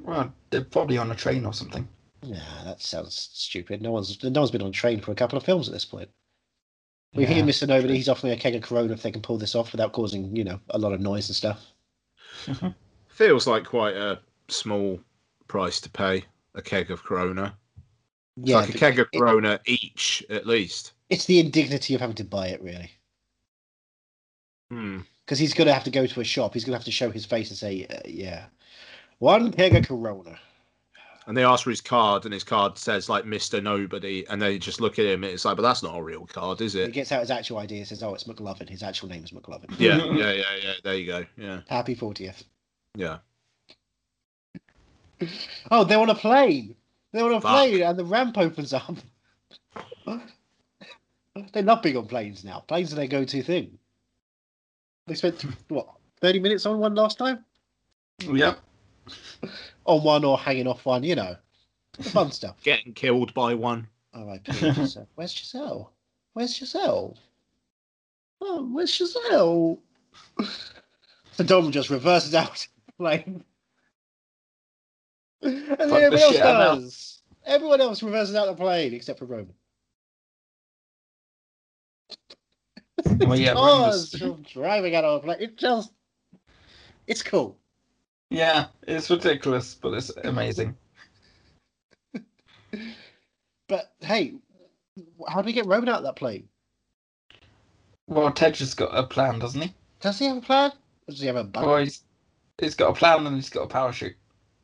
Well, they're probably on a train or something. Yeah, that sounds stupid. No one's no one's been on a train for a couple of films at this point. We hear Yeah, Mr. Nobody. He's offering a keg of Corona if they can pull this off without causing, you know, a lot of noise and stuff. feels like quite a small price to pay a keg of Corona. It's Yeah, like a keg of it- Corona each, at least. it's the indignity of having to buy it, really. Hmm. because he's going to have to go to a shop. He's going to have to show his face and say, uh, "Yeah, one keg of Corona." And they ask for his card, and his card says like Mister Nobody, and they just look at him. And it's like, but that's not a real card, is it? He gets out his actual ID and says, "Oh, it's McLovin. His actual name is McLovin." Yeah, yeah, yeah, yeah. There you go. Yeah, Happy fortieth. yeah. Oh, they're on a plane. They're on a Fuck. plane, and the ramp opens up. They're not being on planes now. Planes are their go-to thing. They spent what thirty minutes on one last time. Yep. On one or hanging off one, you know, the fun stuff. Getting killed by one. R.I.P. Giselle. Where's Giselle? Where's Giselle? Oh, where's Giselle? So Dom just reverses out the plane. And then the everyone else shit out of does. Everyone else reverses out the plane except for Roman. Well, yeah, Cars Roman's- from driving out of a plane. It just. It's cool. yeah, it's ridiculous, but it's amazing. But hey, how do we get Roman out of that plane? Well, Tej just got a plan, doesn't he? Does he have a plan? Or does he have a button? Well, he's, he's got a plan and he's got a parachute.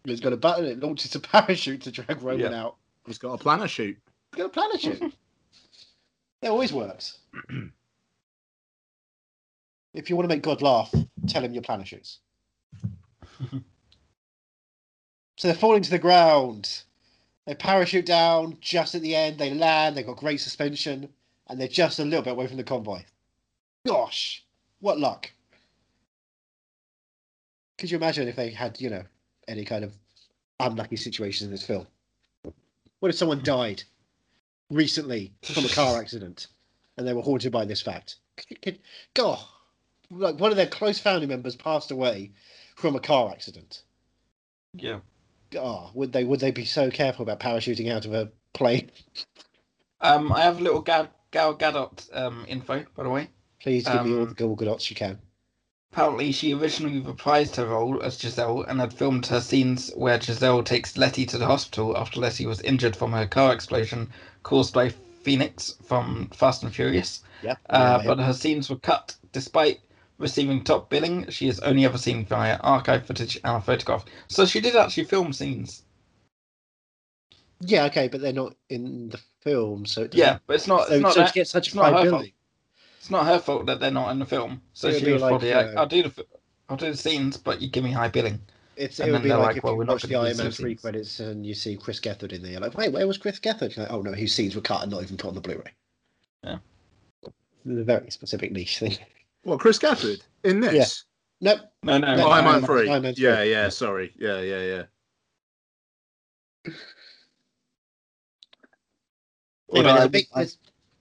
He's got a button. It launches a parachute to drag Roman Yeah. out. He's got a planner shoot. He's got a parachute. it always works. if you want to make God laugh, tell him your parachutes. so they're falling to the ground. They parachute down just at the end. They land. They've got great suspension, and they're just a little bit away from the convoy. Gosh, what luck! Could you imagine if they had, you know, any kind of unlucky situations in this film? What if someone died recently from a car accident and they were haunted by this fact? God, like one of their close family members passed away from a car accident. Yeah. Oh, would they would they be so careful about parachuting out of a plane? Um, I have a little Gal, Gal Gadot um, info, by the way. Please give me all Um, the Gal Gadots you can. Apparently, she originally reprised her role as Giselle and had filmed her scenes where Giselle takes Letty to the hospital after Letty was injured from her car explosion caused by Fenix from Fast and Furious. Yeah. Uh, yeah, but her scenes were cut despite receiving top billing. She is only ever seen via archive footage and a photograph. So she did actually film scenes. yeah, okay, but they're not in the film, so it doesn't- Yeah, but it's not. So, It's not, so that- to get such it's not high her billing. It's not her fault that they're not in the film. So It would she was like, probably like, uh, "I'll do the, f- I'll do the scenes, but you give me high billing." It's, And it would then be they're like, like, if well, you we're not watch the gonna Iron use Man 3 scenes. credits and you see Chris Gethard in there. You're like, wait, where was Chris Gethard? You're like, oh no, his scenes were cut and not even put on the Blu-ray. Yeah. It's a very specific niche thing. What, Chris Gethard in this? Nope. No, no, No, Oh, Iron Man Iron Man- 3. Iron Man 3. Yeah, yeah, sorry. Yeah, yeah, yeah. Anyway, Although there's big, I-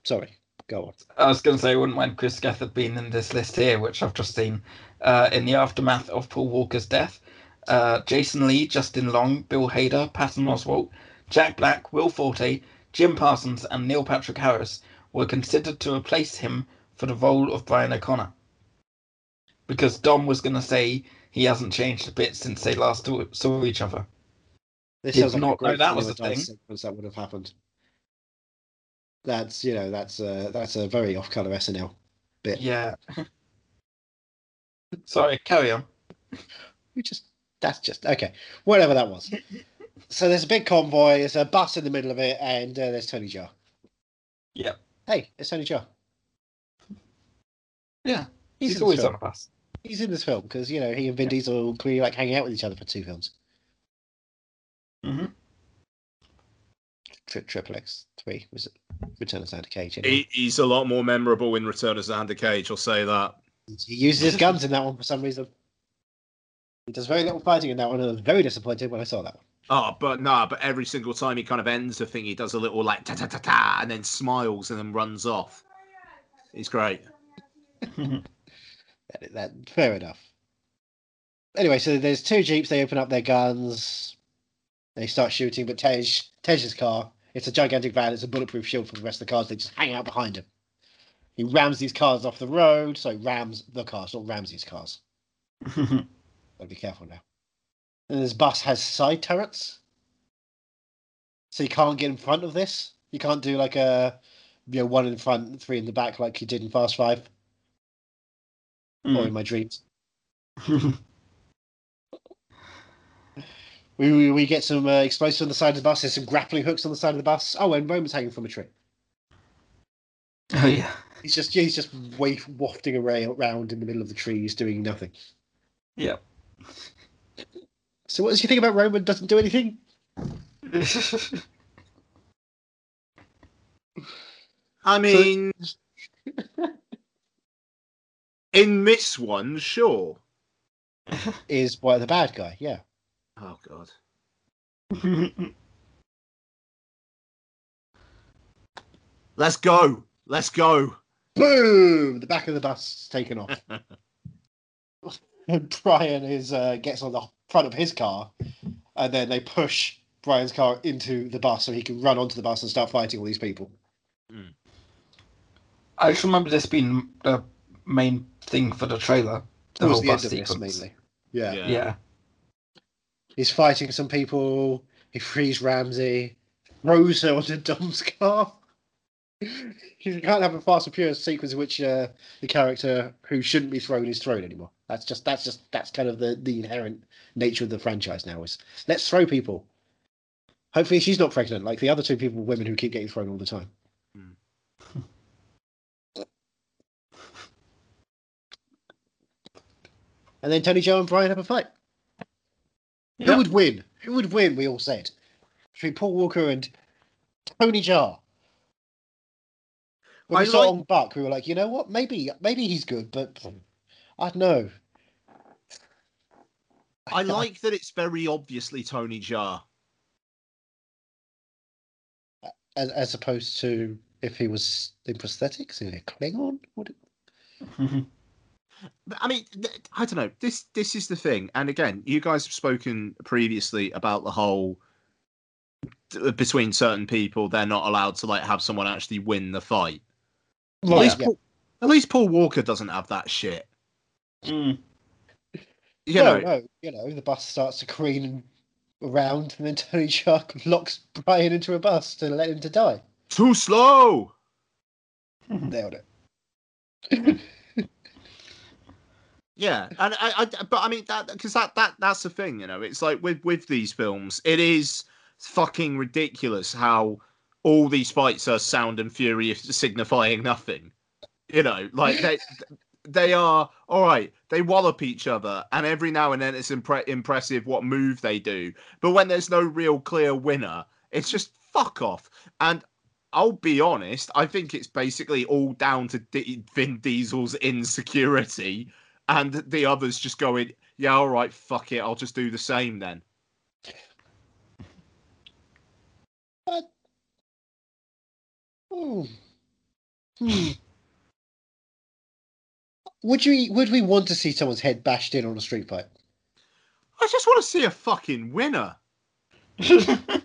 Sorry, go on. I was going to say, I wouldn't mind Chris Gethard being in this list here, which I've just seen. Uh, in the aftermath of Paul Walker's death, uh, Jason Lee, Justin Long, Bill Hader, Patton Oswalt, Jack Black, Will Forte, Jim Parsons and Neil Patrick Harris were considered to replace him for the role of Brian O'Connor. Because Dom was going to say he hasn't changed a bit since they last saw- each other. This Did sounds like not know that was a thing. sequence that would have happened. That's you know that's uh, that's a very off-color SNL bit. Yeah. Sorry, carry on. We just that's just okay. Whatever that was. so there's a big convoy. There's a bus in the middle of it, and uh, there's Tony Jaa. Yeah. Hey, it's Tony Jaa. Yeah. He's, He's, always on a bus. He's in this film because you know he and Vin Diesel clearly like hanging out with each other for two films. hmm Tri- Triple X three was it? Return of Xander Cage. He, he's a lot more memorable in Return of Xander Cage. I'll say that. He uses his guns in that one for some reason. He does very little fighting in that one, and I was very disappointed when I saw that one. Oh, but nah, but every single time he kind of ends the thing, he does a little like ta ta ta ta, and then smiles and then runs off. He's great. That, that fair enough. Anyway, so there's two jeeps. They open up their guns. They start shooting, but Tej Tej's car. It's a gigantic van. It's a bulletproof shield for the rest of the cars. They just hang out behind him. He rams these cars off the road. So rams the cars, not Ramsey's cars. Gotta be careful now. And this bus has side turrets, so you can't get in front of this. You can't do like a, you know, one in front, three in the back, like you did in Fast Five or in hmm. my dreams. We, we, we get some uh, explosives on the side of the bus. There's some grappling hooks on the side of the bus. Oh, and Roman's hanging from a tree. oh yeah. He's just he's just waf- wafting around in the middle of the trees, doing nothing. Yeah. So, what does you think about Roman? Doesn't do anything. I mean, in this one, sure. Is why the bad guy? Yeah. Oh god. Let's go. Let's go. Boom! The back of the bus is taken off. and Brian is uh, gets on the front of his car, and then they push Brian's car into the bus so he can run onto the bus and start fighting all these people. I just remember this being the main thing for the trailer. The Towards whole the bus end of this, sequence. mainly. Yeah. Yeah. Yeah. He's fighting some people. He frees Ramsey, throws her onto Dom's car. you can't have a Fast and Furious sequence in which uh, the character who shouldn't be thrown is thrown anymore. That's just that's just that's kind of the the inherent nature of the franchise now. Is let's throw people. Hopefully, she's not pregnant like the other two people, women who keep getting thrown all the time. and then Tony Jaa and Brian have a fight. Yeah. Who would win? Who would win? We all said between Paul Walker and Tony Jaa. When we I saw like- on Buck, we were like, you know what? Maybe, maybe he's good, but I don't know. I like that it's very obviously Tony Jaa. as, as opposed to if he was in prosthetics, in a Klingon. Would it... But, I mean, th- I don't know. This this is the thing, and again, you guys have spoken previously about the whole between certain people, they're not allowed to like have someone actually win the fight. At least, yeah. Paul, at least Paul Walker doesn't have that shit. Mm. You no, know, no, you know, the bus starts to careen around, and then Tony Jaa locks Brian into a bus to let him to die. too slow. Nailed it. Yeah, and I, I but I mean that because that that that's the thing, you know. It's like with with these films, it is fucking ridiculous how all these fights are sound and fury signifying nothing. You know, like they they are all right. They wallop each other, and every now and then it's impre- impressive what move they do. But when there's no real clear winner, it's just fuck off. And I'll be honest, I think it's basically all down to D- Vin Diesel's insecurity and the others just going, yeah, all right, fuck it, I'll just do the same then. Hmm. Hmm. Would you? Would we want to see someone's head bashed in on a street fight? I just want to see a fucking winner. You're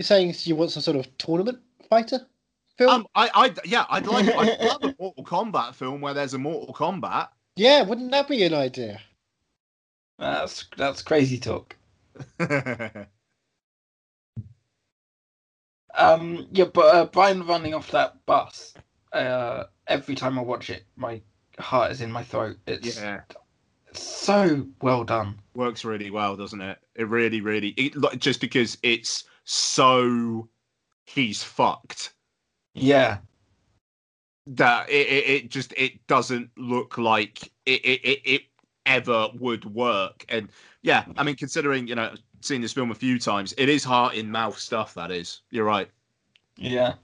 saying you want some sort of tournament fighter film? Um, I, I, yeah, I'd like, I'd love a Mortal Kombat film where there's a Mortal Kombat. yeah, wouldn't that be an idea? That's that's crazy talk. Um, yeah, but uh, Brian running off that bus. Uh, every time I watch it, my heart is in my throat. It's yeah, so well done. works really well, doesn't it? It really, really, it, like, just because it's so he's fucked Yeah, that it, it, it just it doesn't look like it, it, it, ever would work. And yeah, I mean, considering you know, seen this film a few times, it is heart in mouth stuff. That is, you're right. yeah.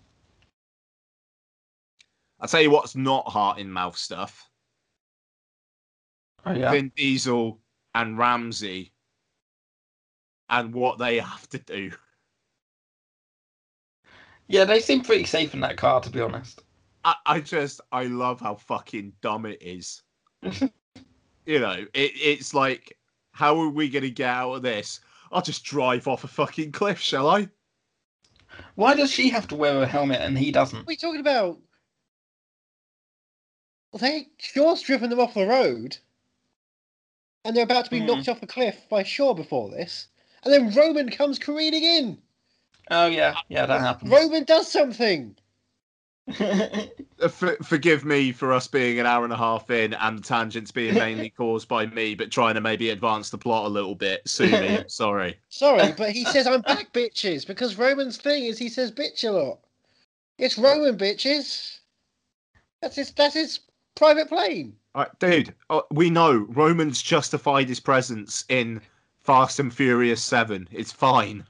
I'll tell you what's not heart in mouth stuff. Oh yeah. Vin Diesel and Ramsey and what they have to do. Yeah, they seem pretty safe in that car, to be honest. I, I just I love how fucking dumb it is. you know, it, it's like, how are we gonna get out of this? I'll just drive off a fucking cliff, shall I? Why does she have to wear a helmet and he doesn't? What are you talking about? Well, they Shaw's driven them off the road, and they're about to be Hmm. knocked off a cliff by Shaw before this, and then Roman comes careening in. Oh yeah, yeah, that happened. Roman does something. Uh, For, forgive me for us being an hour and a half in and the tangents being mainly caused by me, but trying to maybe advance the plot a little bit. Sue me, I'm sorry. Sorry, but he says I'm back, bitches, because Roman's thing is he says bitch a lot. It's Roman, bitches. That's his. That's his private plane. All right, dude, uh, we know Roman's justified his presence in Fast and Furious 7. It's fine.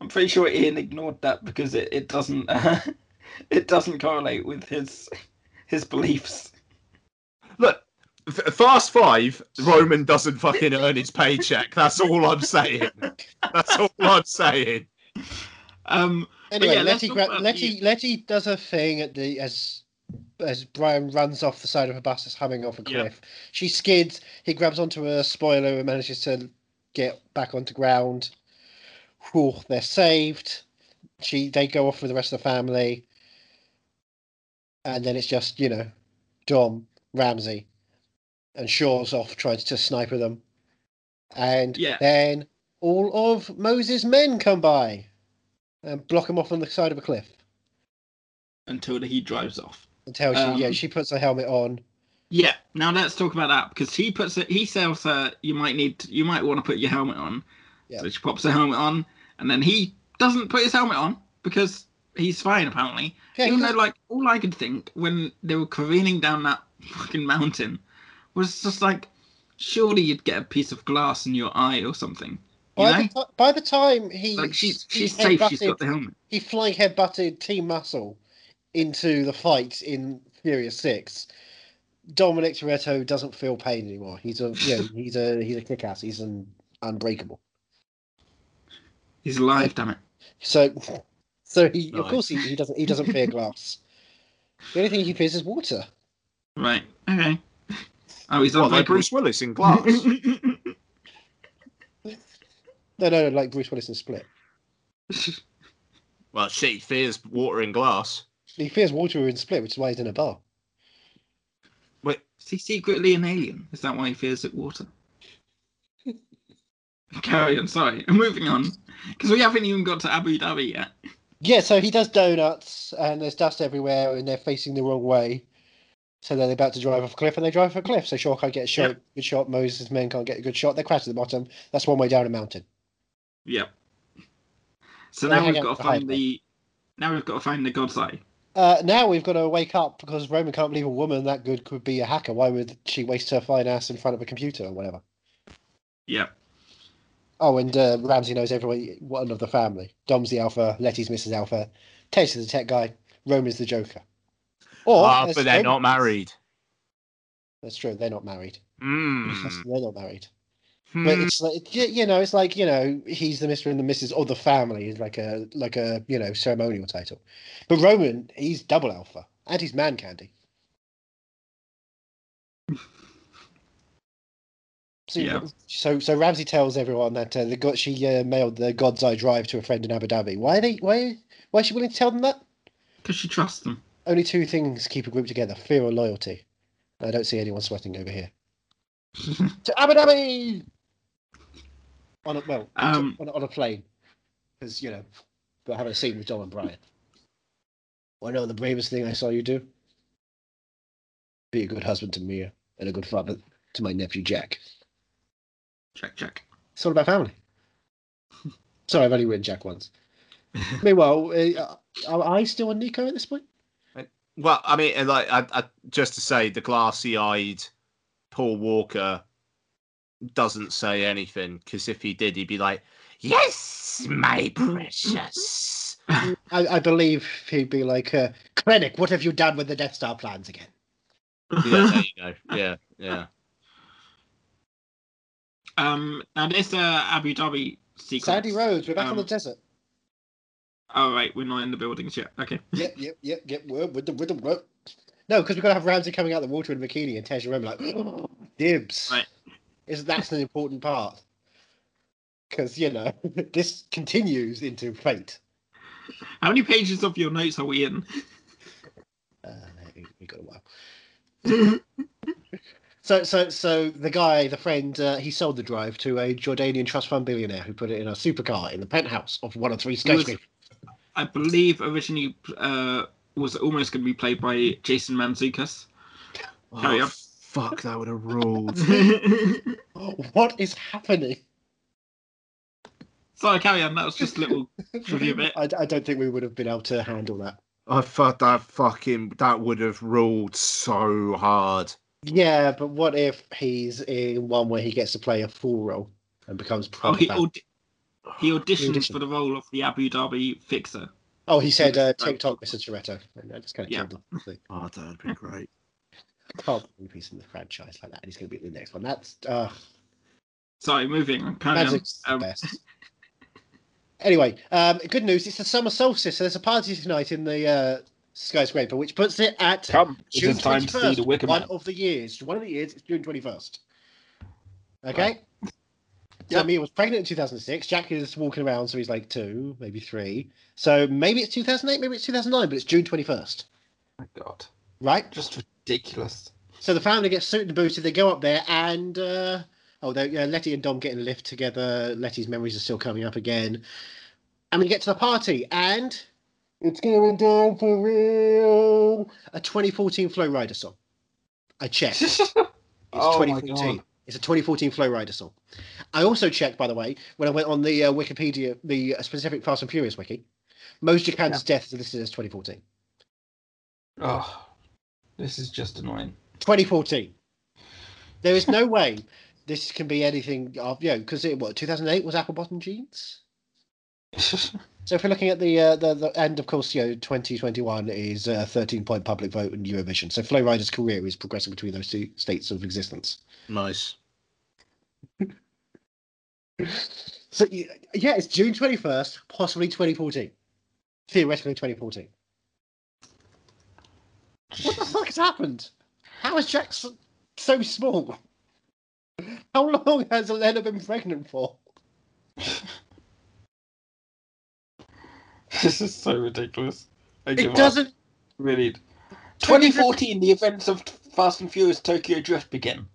I'm pretty sure Ian ignored that because it, it doesn't uh, it doesn't correlate with his his beliefs. Look, F- Fast 5, Roman doesn't fucking earn his paycheck. That's all I'm saying. That's all I'm saying. Um, Anyway, yeah, Letty, gra- Letty, Letty does her thing at the as as Brian runs off the side of a bus is humming off a Yeah. cliff. She skids. He grabs onto a spoiler and manages to get back onto ground. Whew, they're saved. She they go off with the rest of the family, and then it's just you know, Dom Ramsey, and Shaw's off trying to sniper them, and Yeah. then all of Mose's men come by and block him off on the side of a cliff until he drives off. until she yeah Um, she puts her helmet on. Yeah. Now let's talk about that because he puts it. He tells her you might need. To, you might want to put your helmet on. Yeah. So she pops her helmet on, and then he doesn't put his helmet on because he's fine apparently. Yeah, Even though, like, all I could think when they were careening down that fucking mountain was just like, surely you'd get a piece of glass in your eye or something. By, the ti- by the time he Like she's he she's safe. She's got the helmet. he flying headbutted Team Muscle into the fight in Furious Six. Dominic Toretto doesn't feel pain anymore. He's a yeah, he's a he's a kick ass. He's an unbreakable. He's alive. Damn it. So so he of course he, he doesn't he doesn't fear glass. The only thing he fears is water. Right. Okay. Oh, he's What, on like Bruce Willis in Glass? No, no, no, like Bruce Willis in Split. well, shit, he fears water in glass. He fears water in Split, which is why he's in a bar. Wait, Is he secretly an alien? Is that why he fears it water? Carry on, sorry. Moving on. Because we haven't even got to Abu Dhabi yet. Yeah, so he does donuts, and there's dust everywhere, and they're facing the wrong way. So they're about to drive off a cliff, and they drive off a cliff. So Shaw can't get a shot, Yep. good shot. Mose's men can't get a good shot. They crash at the bottom. That's one way down a mountain. Yep. So now we've got to find the. Now we've got to find the God's Eye. Uh, now we've got to wake up because Roman can't believe a woman that good could be a hacker. Why would she waste her fine ass in front of a computer or whatever? Yep. Oh, and uh, Ramsey knows everyone, one of the family. Dom's the alpha, Letty's Mrs. Alpha, Tej's the tech guy, Roman's the Joker. Or, as but they're Roman- not married. That's true. They're not married. Mm. They're not married. But Hmm. it's like you, you know, it's like you know, he's the Mister and the Mrs. of the family, is like a like a you know ceremonial title. But Roman, he's double alpha and he's man candy. So, Yeah. so, so Ramsey tells everyone that uh, the god, she uh, mailed the God's Eye Drive to a friend in Abu Dhabi. Why are they? Why? Why is she willing to tell them that? Because she trusts them. Only two things keep a group together: fear or loyalty. I don't see anyone sweating over here. to Abu Dhabi. On a well, Um, on, a- on a plane, because you know, we're having a scene with John and Brian. Well, know the bravest thing I saw you do. Be a good husband to Mia and a good father to my nephew Jack. Check, check. It's all about family. Sorry, I've only written Jack once. Meanwhile, uh, are I still on Nico at this point? Well, I mean, like, I, I, just to say, the glassy-eyed Paul Walker doesn't say anything because if he did, he'd be like, "Yes, my precious." I, I believe he'd be like, uh, Krennic, what have you done with the Death Star plans again? yeah, there you go. Yeah, yeah. Um, now this uh, Abu Dhabi sequence. Sandy Roads, we're back on the um, desert. Oh right, we're not in the buildings yet. Okay. Yep, yep, yep, yep. We're with the with the. No, because we've got to have Ramsey coming out the water in a bikini and Tej Rome like dibs. Right. Is that's an important part? Because you know this continues into fate. How many pages of your notes are we in? Uh, we got a while. So, so, so the guy, the friend, uh, he sold the drive to a Jordanian trust fund billionaire who put it in a supercar in the penthouse of one of three skyscrapers. I believe originally uh, was almost going to be played by Jason Mantzoukas. Carry on. Oh, fuck, that would have ruled. What is happening? Sorry, carry on. That was just a little trivia bit. I, I don't think we would have been able to handle that. I thought that fucking that would have ruled so hard. Yeah, but what if he's in one where he gets to play a full role and becomes Oh, proper? he, fan? aud- he auditioned auditioned. for the role of the Abu Dhabi fixer. oh, he said uh, Right. TikTok, Mr. Toretto. I just kind of Yeah. killed him. I Oh, that'd be great. can't believe he's in the franchise like that. And he's going to be in the next one. That's uh, Sorry, moving on. Carry on. Magic's the Um, best. Anyway, um, good news. It's the summer solstice, so there's a party tonight in the uh, skyscraper, which puts it at Come, June is time to see 21st. the Wicker one of the years. One of the years. It's June 21st. Okay. So Yep. Mia was pregnant in 2006. Jack is walking around, so he's like two, maybe three. So maybe it's 2008, maybe it's 2009, but it's June 21st, my God, right? just ridiculous. So the family gets suited and booted. They go up there, and uh, oh, they, uh, Letty and Dom get in a lift together. Letty's memories are still coming up again, and we get to the party, and it's going down for real. A 2014 Flo Rida song. I checked. It's Oh my 2014. God. It's a 2014 Flo Rida song. I also checked, by the way, when I went on the uh, Wikipedia, the uh, specific Fast and Furious wiki. Mose Jakande's death is listed as 2014. Oh, this is just annoying. 2014. There is no way this can be anything of you know because it what 2008 was apple bottom jeans. So if we're looking at the uh, the, the and of course you know 2021 is a 13 point public vote in Eurovision. So Flo Rida's career is progressing between those two states of existence. Nice. So yeah, it's June 21st, possibly 2014, theoretically 2014. What the fuck has happened? How is Jack so, so small? How long has Elena been pregnant for? this is so ridiculous. I It doesn't. really. 2014, the events of Fast and Furious Tokyo Drift begin.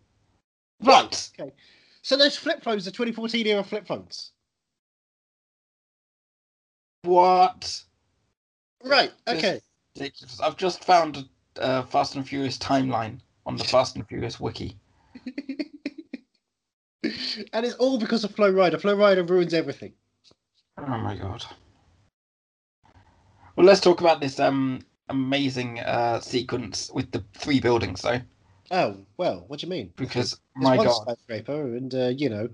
Right. Okay. So those flip phones are 2014 era flip phones. What? Right. Okay. I've just found a uh, Fast and Furious timeline on the Fast and Furious wiki. and it's all because of Flo Rida. Flo Rida ruins everything. Oh my god. Well, let's talk about this um amazing uh sequence with the three buildings, though, Oh well, what do you mean? because There's my one god, skyscraper, and uh, you know,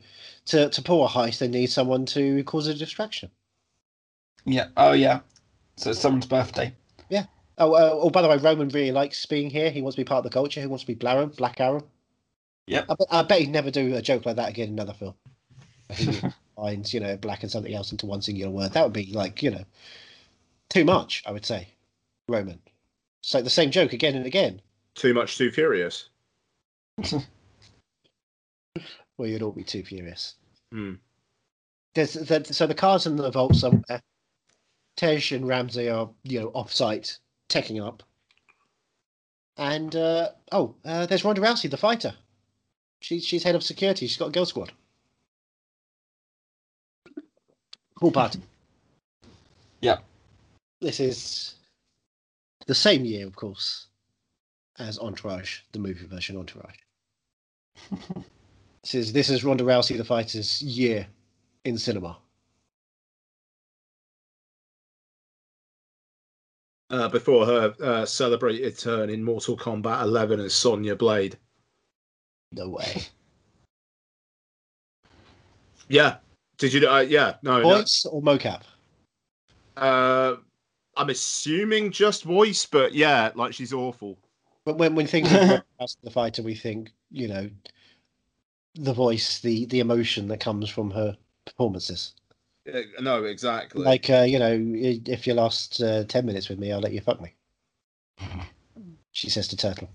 to to pull a heist, they need someone to cause a distraction. yeah, oh yeah. So it's someone's birthday. Yeah. Oh, uh, oh, by the way, Roman really likes being here. He wants to be part of the culture. He wants to be Blaro, Black Arrow. Yeah. I, bet- I bet he'd never do a joke like that again in another film. He finds, you know, black and something else into one singular word. That would be like, you know, too much, I would say. Roman. So the same joke again and again. Too much, too furious. Well, you'd all be too furious. Hmm. There's, there, so the car's in the vault somewhere. Tej and Ramsey are, you know, off site, teching up. And uh, oh, uh, there's Ronda Rousey, the fighter. She's she's head of security. She's got a girl squad. Cool party. Yeah. This is the same year, of course, as Entourage, the movie version Entourage. this is this is Ronda Rousey, the fighter's year in cinema. Uh, before her uh, celebrated turn in Mortal Kombat 11 as Sonya Blade. No way. Yeah. Did you? Uh, yeah. No. no. Voice or mocap? Uh, I'm assuming just voice, but yeah, like she's awful. But when when thinking of Rousey, the fighter, we think you know the voice, the the emotion that comes from her performances. Uh, no, exactly. Like uh, you know, if you last uh, ten minutes with me, I'll let you fuck me. She says to Turtle,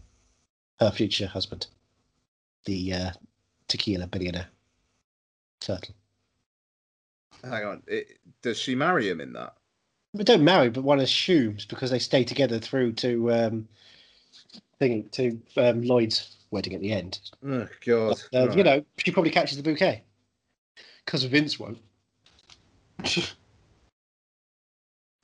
her future husband, the uh, tequila billionaire. Turtle. Hang on. It, does she marry him in that? They don't marry, but one assumes because they stay together through to um, thing to um, Lloyd's wedding at the end. Oh God. Uh, You know, she probably catches the bouquet because Vince won't.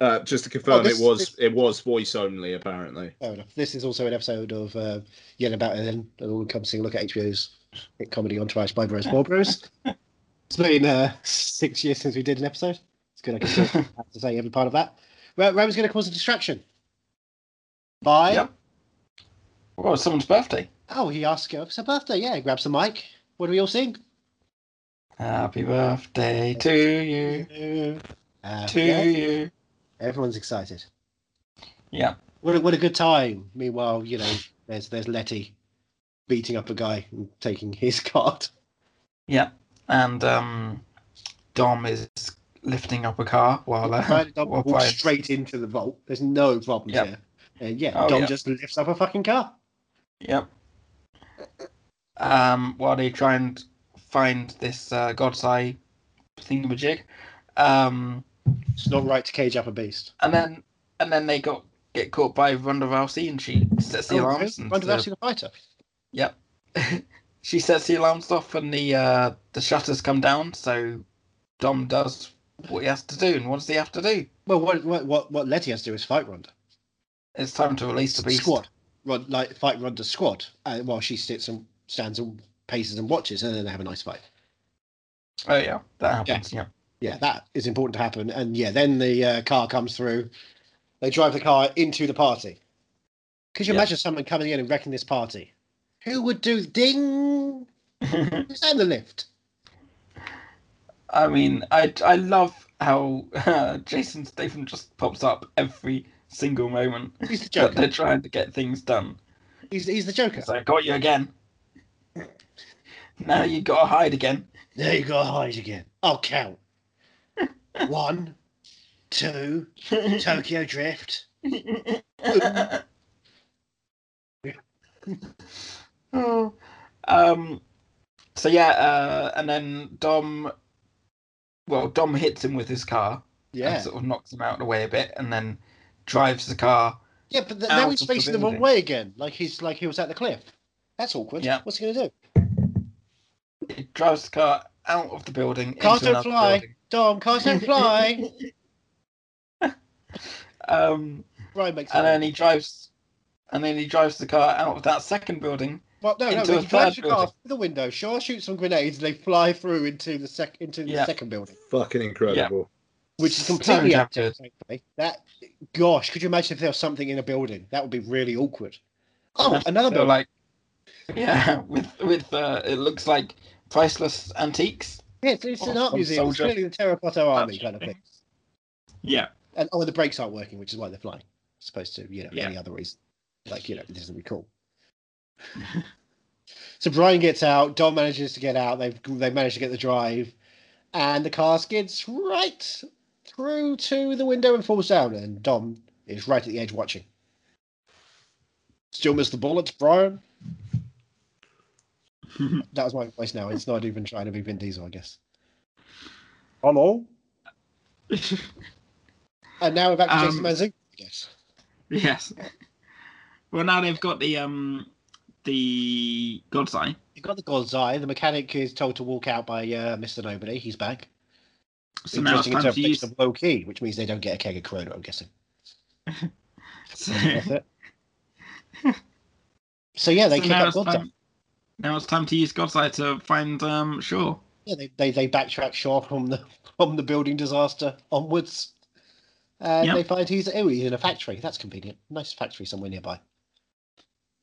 Uh, just to confirm, Oh, this- it was this- it was voice only. Apparently. Fair enough. This is also an episode of uh, Yelling About It Then. Everyone come see a look at HBO's hit comedy Entourage by Bros for Bros. it's been uh, six years since we did an episode. It's good I can have to say every part of that. Ram's going to cause a distraction. By. Yep. Well, it's someone's birthday. Oh, he asked her, it's a birthday. Yeah, grabs the mic. What do we all sing? Happy birthday to you, Uh, to you. Everyone's excited. Yeah. What a, what a good time. Meanwhile, you know, there's there's Letty beating up a guy and taking his card. Yeah. And um, Dom is lifting up a car while uh, Brian Dom while walks Brian- straight into the vault. There's no problems Yep. here. And yeah, Oh, Dom yeah. just lifts up a fucking car. Yep. Um, while they try and find this uh, God's Eye thingamajig, um, It's not right to cage up a beast. and then and then they got get caught by Ronda Rousey, and she sets the Oh, alarms. and Ronda the- Rousey the fighter. Yep. she sets the alarms off, and the uh, the shutters come down. So Dom does what he has to do, and what does he have to do? Well, what what what, what Letty has to do is fight Ronda. It's time to release the beast. Squad. Run, like fight Ronda's squad. Uh, while she sits and stands and paces and watches, and then they have a nice fight. Oh yeah, that happens. Yeah. Yeah, that is important to happen. And yeah, then the uh, car comes through. They drive the car into the party. Could you Yeah. imagine someone coming in and wrecking this party? Who would do ding? Who's in the lift? I mean, I I love how uh, Jason Statham just pops up every single moment He's the that Joker. they're trying to get things done. He's, he's the Joker. So I got you again. Now you gotta hide again. There you go, hide again. I'll count. One, two, Tokyo Drift. Oh. um. So yeah, uh, and then Dom. Well, Dom hits him with his car. Yeah. And sort of knocks him out of the way a bit, and then drives the car. Yeah, but th- now he's of the facing the wrong way again. Like he's like he was at the cliff. That's awkward. Yeah. What's he gonna do? He drives the car out of the building. Cars don't fly. building. Dom, cars don't fly. Um, Ryan makes sense. and it. then he drives, and then he drives the car out of that second building. Well, no, no, into he a the car through the window. Shaw shoots some grenades, and they fly through into the sec into the Yeah. second building, Fucking incredible. which is completely damn active. that gosh, could you imagine if there was something in a building? That would be really awkward. Oh, That's- another they're building. like, yeah, with with uh, it looks like priceless antiques. yeah, it's, it's an art some museum. It's soldier. clearly the terracotta army kind of thing. Yeah. And oh, and the brakes aren't working, which is why they're flying, as opposed to you know Yeah. any other reason. Like you know, this isn't cool. so Brian gets out. Dom manages to get out. They've they managed to get the drive, and the car skids right through to the window and falls down. And Dom is right at the edge watching. Still miss the bullets, Brian. That was my voice now. It's not even trying to be Vin Diesel, I guess. Hello. And now we're back to Jason Um, Mantzoukas, I guess. yes. Well, now they've got the um the God's Eye. You've got the God's Eye. The mechanic is told to walk out by uh, Mr. Nobody. He's back. So now it's time to use. of low key, which means they don't get a keg of Corona, I'm guessing. So, So yeah, they so kick it's God's Eye. time. Now it's time to use God's Eye to find um Shaw. Yeah, they, they, they backtrack Shaw from the from the building disaster onwards. And Yep. they find he's oh he's in a factory. That's convenient. Nice factory somewhere nearby.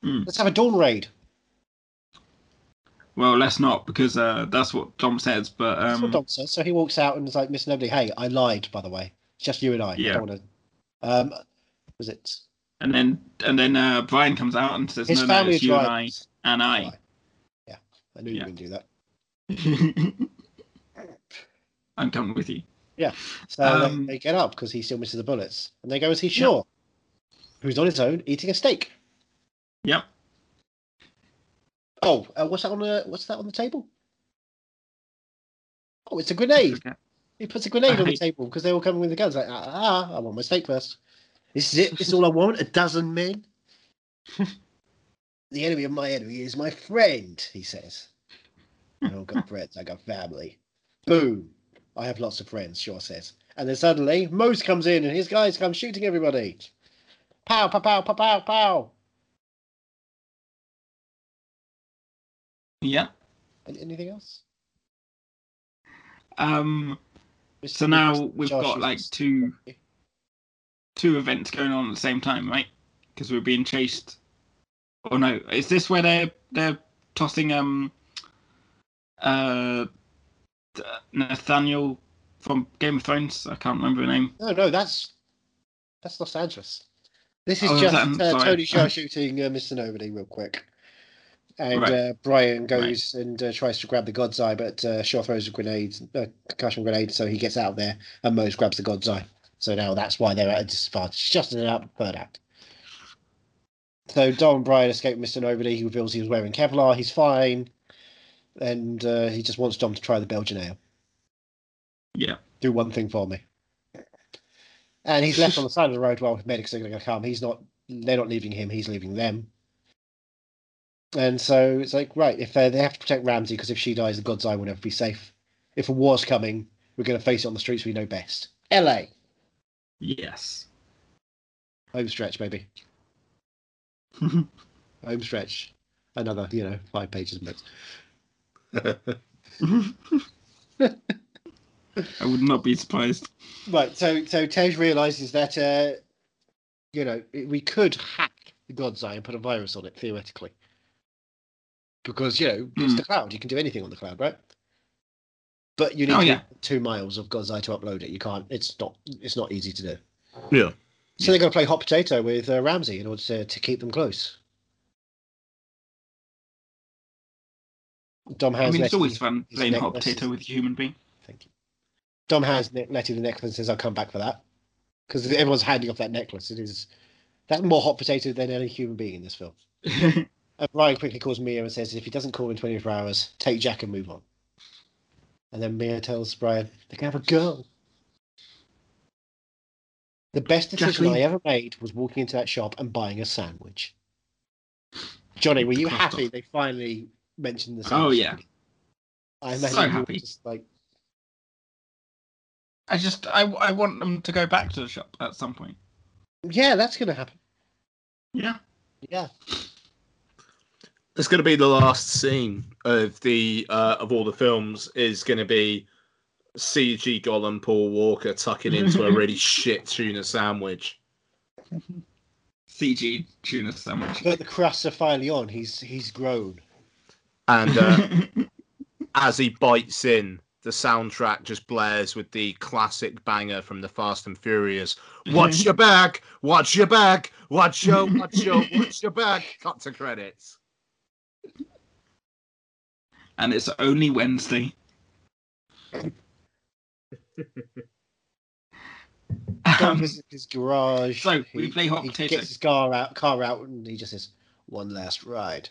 Hmm. Let's have a dawn raid. Well, let's not because uh, that's what Dom says. But That's what um, Dom says. So he walks out and is like, Miss Nobody, hey, I lied, by the way. It's just you and I. I Yeah. don't want to. Um, was it and then and then uh, Brian comes out and says, his "No, no, it's you and I and I." Yeah, I knew you Yeah. going to do that. I'm coming with you. Yeah. So Um, they, they get up because he still misses the bullets, and they go and see Shaw, who's on his own eating a steak. Yep. Oh, uh, what's that on the what's that on the table? Oh, it's a grenade. He puts a grenade on the table because they're all coming with the guns. Like, ah, ah, I want my steak first. This is it. This is all I want. A dozen men. the enemy of my enemy is my friend. He says. I don't got friends. I got family. Boom. I have lots of friends. Shaw says. And then suddenly Mose comes in and his guys come shooting everybody. Pow, pow, pow, pow, pow, pow. Yeah. Any- Anything else? Um. So now we've Josh got like two two events going on at the same time, right? Because we're being chased. Oh no! Is this where they're they're tossing um uh Nathaniel from Game of Thrones? I can't remember the name. No, no, that's that's Los Angeles. This is Oh, is just that- uh. Tony Shaw shooting uh, Mr. Nobody real quick. And Right. uh, Brian goes and uh, tries to grab the God's Eye, but uh, Shaw throws a grenade, a concussion grenade, so he gets out there, and Mose grabs the God's Eye. So now that's why they're at a disadvantage. It's just an out third act. So Dom and Brian escape Mr. Nobody. He reveals he was wearing Kevlar. He's fine, and uh, he just wants Dom to try the Belgian ale. Yeah. do one thing for me. And he's left on the side of the road while medics are going to come. He's not. They're not leaving him. He's leaving them. And so it's like, right, if they they have to protect Ramsey because if she dies, the God's Eye will never be safe. If a war's coming, we're going to face it on the streets we know best. L.A. Yes. Home stretch, baby. Home stretch. Another, you know, five pages of notes. I would not be surprised. Right. So so Tej realizes that uh, you know we could hack the God's Eye and put a virus on it theoretically, because you know it's Hmm. the cloud. You can do anything on the cloud, right? But you need Oh, yeah. two miles of God's Eye to upload it. You can't. It's not. It's not easy to do. Yeah. So they're going to play hot potato with uh, Ramsey in order to, to keep them close. Dom I mean, it's always fun playing hot potato with a human being. Thank you. Dom has Letty the necklace and says, "I'll come back for that," because everyone's handing off that necklace. It is that's more hot potato than any human being in this film. And Brian quickly calls Mia and says, "If he doesn't call in 24 hours, take Jack and move on." And then Mia tells Brian, "They can have a girl." The best decision I ever made was walking into that shop and buying a sandwich. Johnny, were you happy they finally mentioned the oh, sandwich? Oh, yeah. I So imagine happy. Just like I just I, I want them to go back to the shop at some point. Yeah, that's going to happen. Yeah. Yeah. It's going to be the last scene of the uh, of all the films. Is going to be CG Gollum Paul Walker tucking into a really shit tuna sandwich. CG tuna sandwich. But the crusts are finally on. He's he's grown. And uh, as he bites in, the soundtrack just blares with the classic banger from the Fast and Furious. Watch your back, watch your back, watch your, watch your, watch your back. Cut to credits. And it's only Wednesday. Um, his garage. so, he, we play hot he potato. gets his car out, car out, and he just says, "One last ride."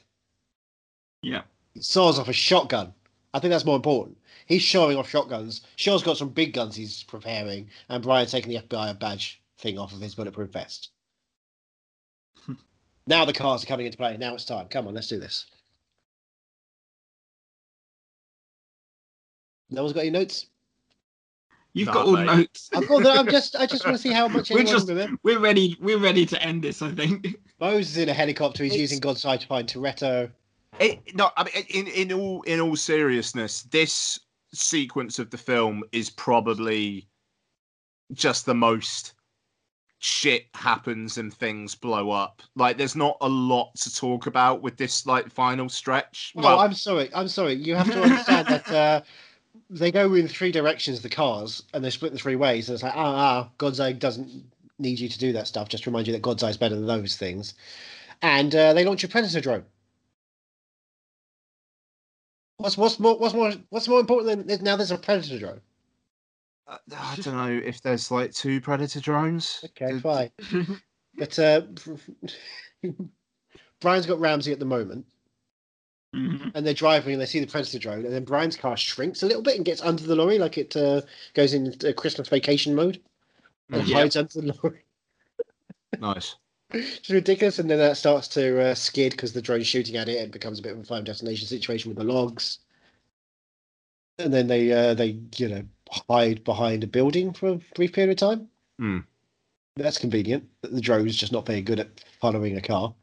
yeah. He saws off a shotgun. I think that's more important. He's showing off shotguns. Shaw's got some big guns he's preparing, and Brian's taking the FBI badge thing off of his bulletproof vest. now the cars are coming into play. Now it's time. Come on, let's do this. No one's got any notes. You've Nah, got all mate. notes. I've got. I'm just. I just want to see how much We're just- remembers. We're ready. We're ready to end this. I think. Mose is in a helicopter. He's It's- using God's eye to find Toretto. It, no, I mean, in in all in all seriousness, this sequence of the film is probably just the most shit happens and things blow up. Like, there's not a lot to talk about with this like final stretch. Oh, Well, I'm sorry. I'm sorry. You have to understand that uh, they go in three directions, the cars, and they split in three ways. And it's like, ah, ah, God's Eye doesn't need you to do that stuff. Just remind you that God's Eye is better than those things. And uh, they launch a Predator drone. What's what's more what's more what's more important than now? There's a Predator drone. uh, I don't know if there's like two predator drones. Okay, fine. But uh, Brian's got Ramsey at the moment. Mhm. and they're driving and they see the predator drone and then brian's car shrinks a little bit and gets under the lorry like it uh, goes into christmas vacation mode and Yeah. hides under the lorry Nice. it's ridiculous and then that starts to uh, skid because the drone's shooting at it and becomes a bit of a final destination situation with the logs and then they uh, they you know hide behind a building for a brief period of time Hmm. that's convenient the drone's just not very good at following a car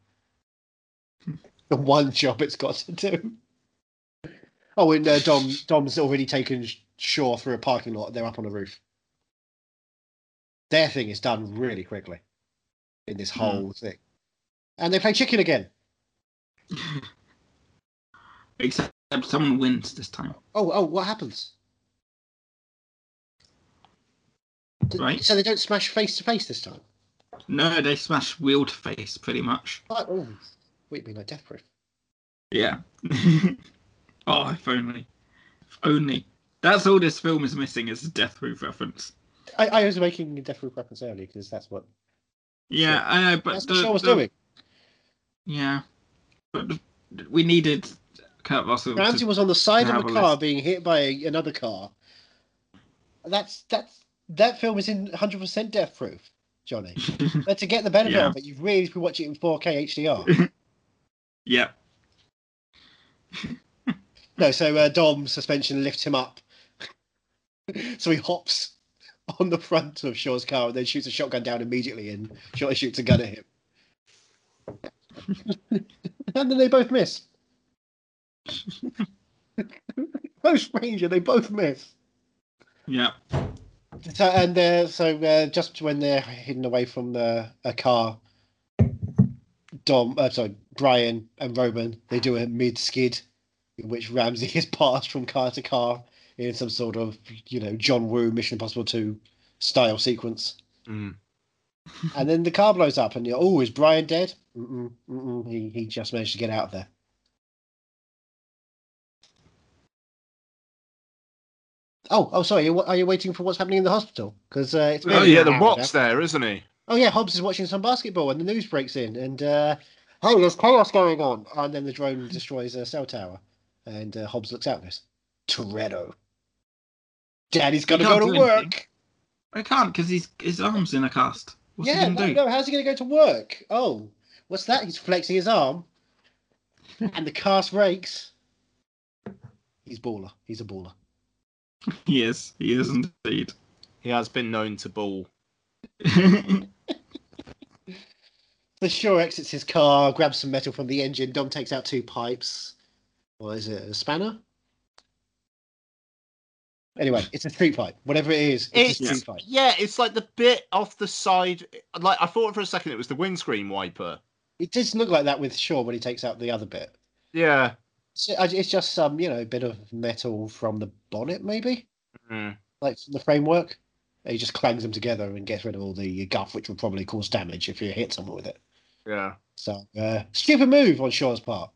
the one job it's got to do. Oh and uh, dom dom's already taken shaw through a parking lot. They're up on a roof. Their thing is done really quickly in this whole thing. And they play chicken again. Except someone wins this time, oh oh what happens? Right. so they don't smash face to face this time? No, they smash wheel to face pretty much. oh oh, wait mean like death proof Yeah. oh, if only. If only. That's all this film is missing is a Death Proof reference. I, I was making a death proof reference earlier because that's what Yeah, I know, but that's the, what Shaw was the- doing Yeah, but the, we needed Kurt Russell. Ramsey was on the side of a car being hit by a, another car. That's that's that film is in 100% death proof, Johnny. but to get the benefit Yeah. of it, you've really been watching it in 4K HDR. yeah, no, so uh, Dom's suspension lifts him up, so he hops on the front of Shaw's car and then shoots a shotgun down immediately, and Shaw shoots a gun at him. and then they both miss. Most stranger, they both miss. yeah. So and uh, so uh, just when they're hidden away from the a car, Dom, uh, sorry, Brian and Roman, they do a mid skid, in which Ramsey is passed from car to car in some sort of you know John Woo Mission Impossible Two style sequence, Mm. and then the car blows up, and you're oh, is Brian dead? Mm-mm, mm-mm, he he just managed to get out of there. Oh, oh, sorry. Are are you waiting for what's happening in the hospital? Because uh, it's Oh yeah, the Rock's there, isn't he? Oh yeah, Hobbs is watching some basketball, and the news breaks in, and uh, oh, there's chaos going on, and then the drone destroys a cell tower, and uh, Hobbs looks out and goes, Toretto. Daddy's got to go to work. anything. I can't because his his arm's in a cast. What's yeah, he no, gonna do? no, how's he going to go to work? Oh, what's that? He's flexing his arm, and the cast breaks. He's baller. He's a baller. He is. He is indeed. He has been known to ball. The Shaw exits his car, grabs some metal from the engine. Dom takes out two pipes. What is it? A spanner? Anyway, it's a street fight. Whatever it is, it's, a street fight. yeah, it's like the bit off the side. Like I thought for a second it was the windscreen wiper. It does look like that with Shaw when he takes out the other bit. Yeah. So, it's just some, you know, bit of metal from the bonnet, maybe, Mm. like the framework. And he just clangs them together and gets rid of all the guff, which would probably cause damage if you hit someone with it. Yeah. So, uh, stupid move on Shaw's part.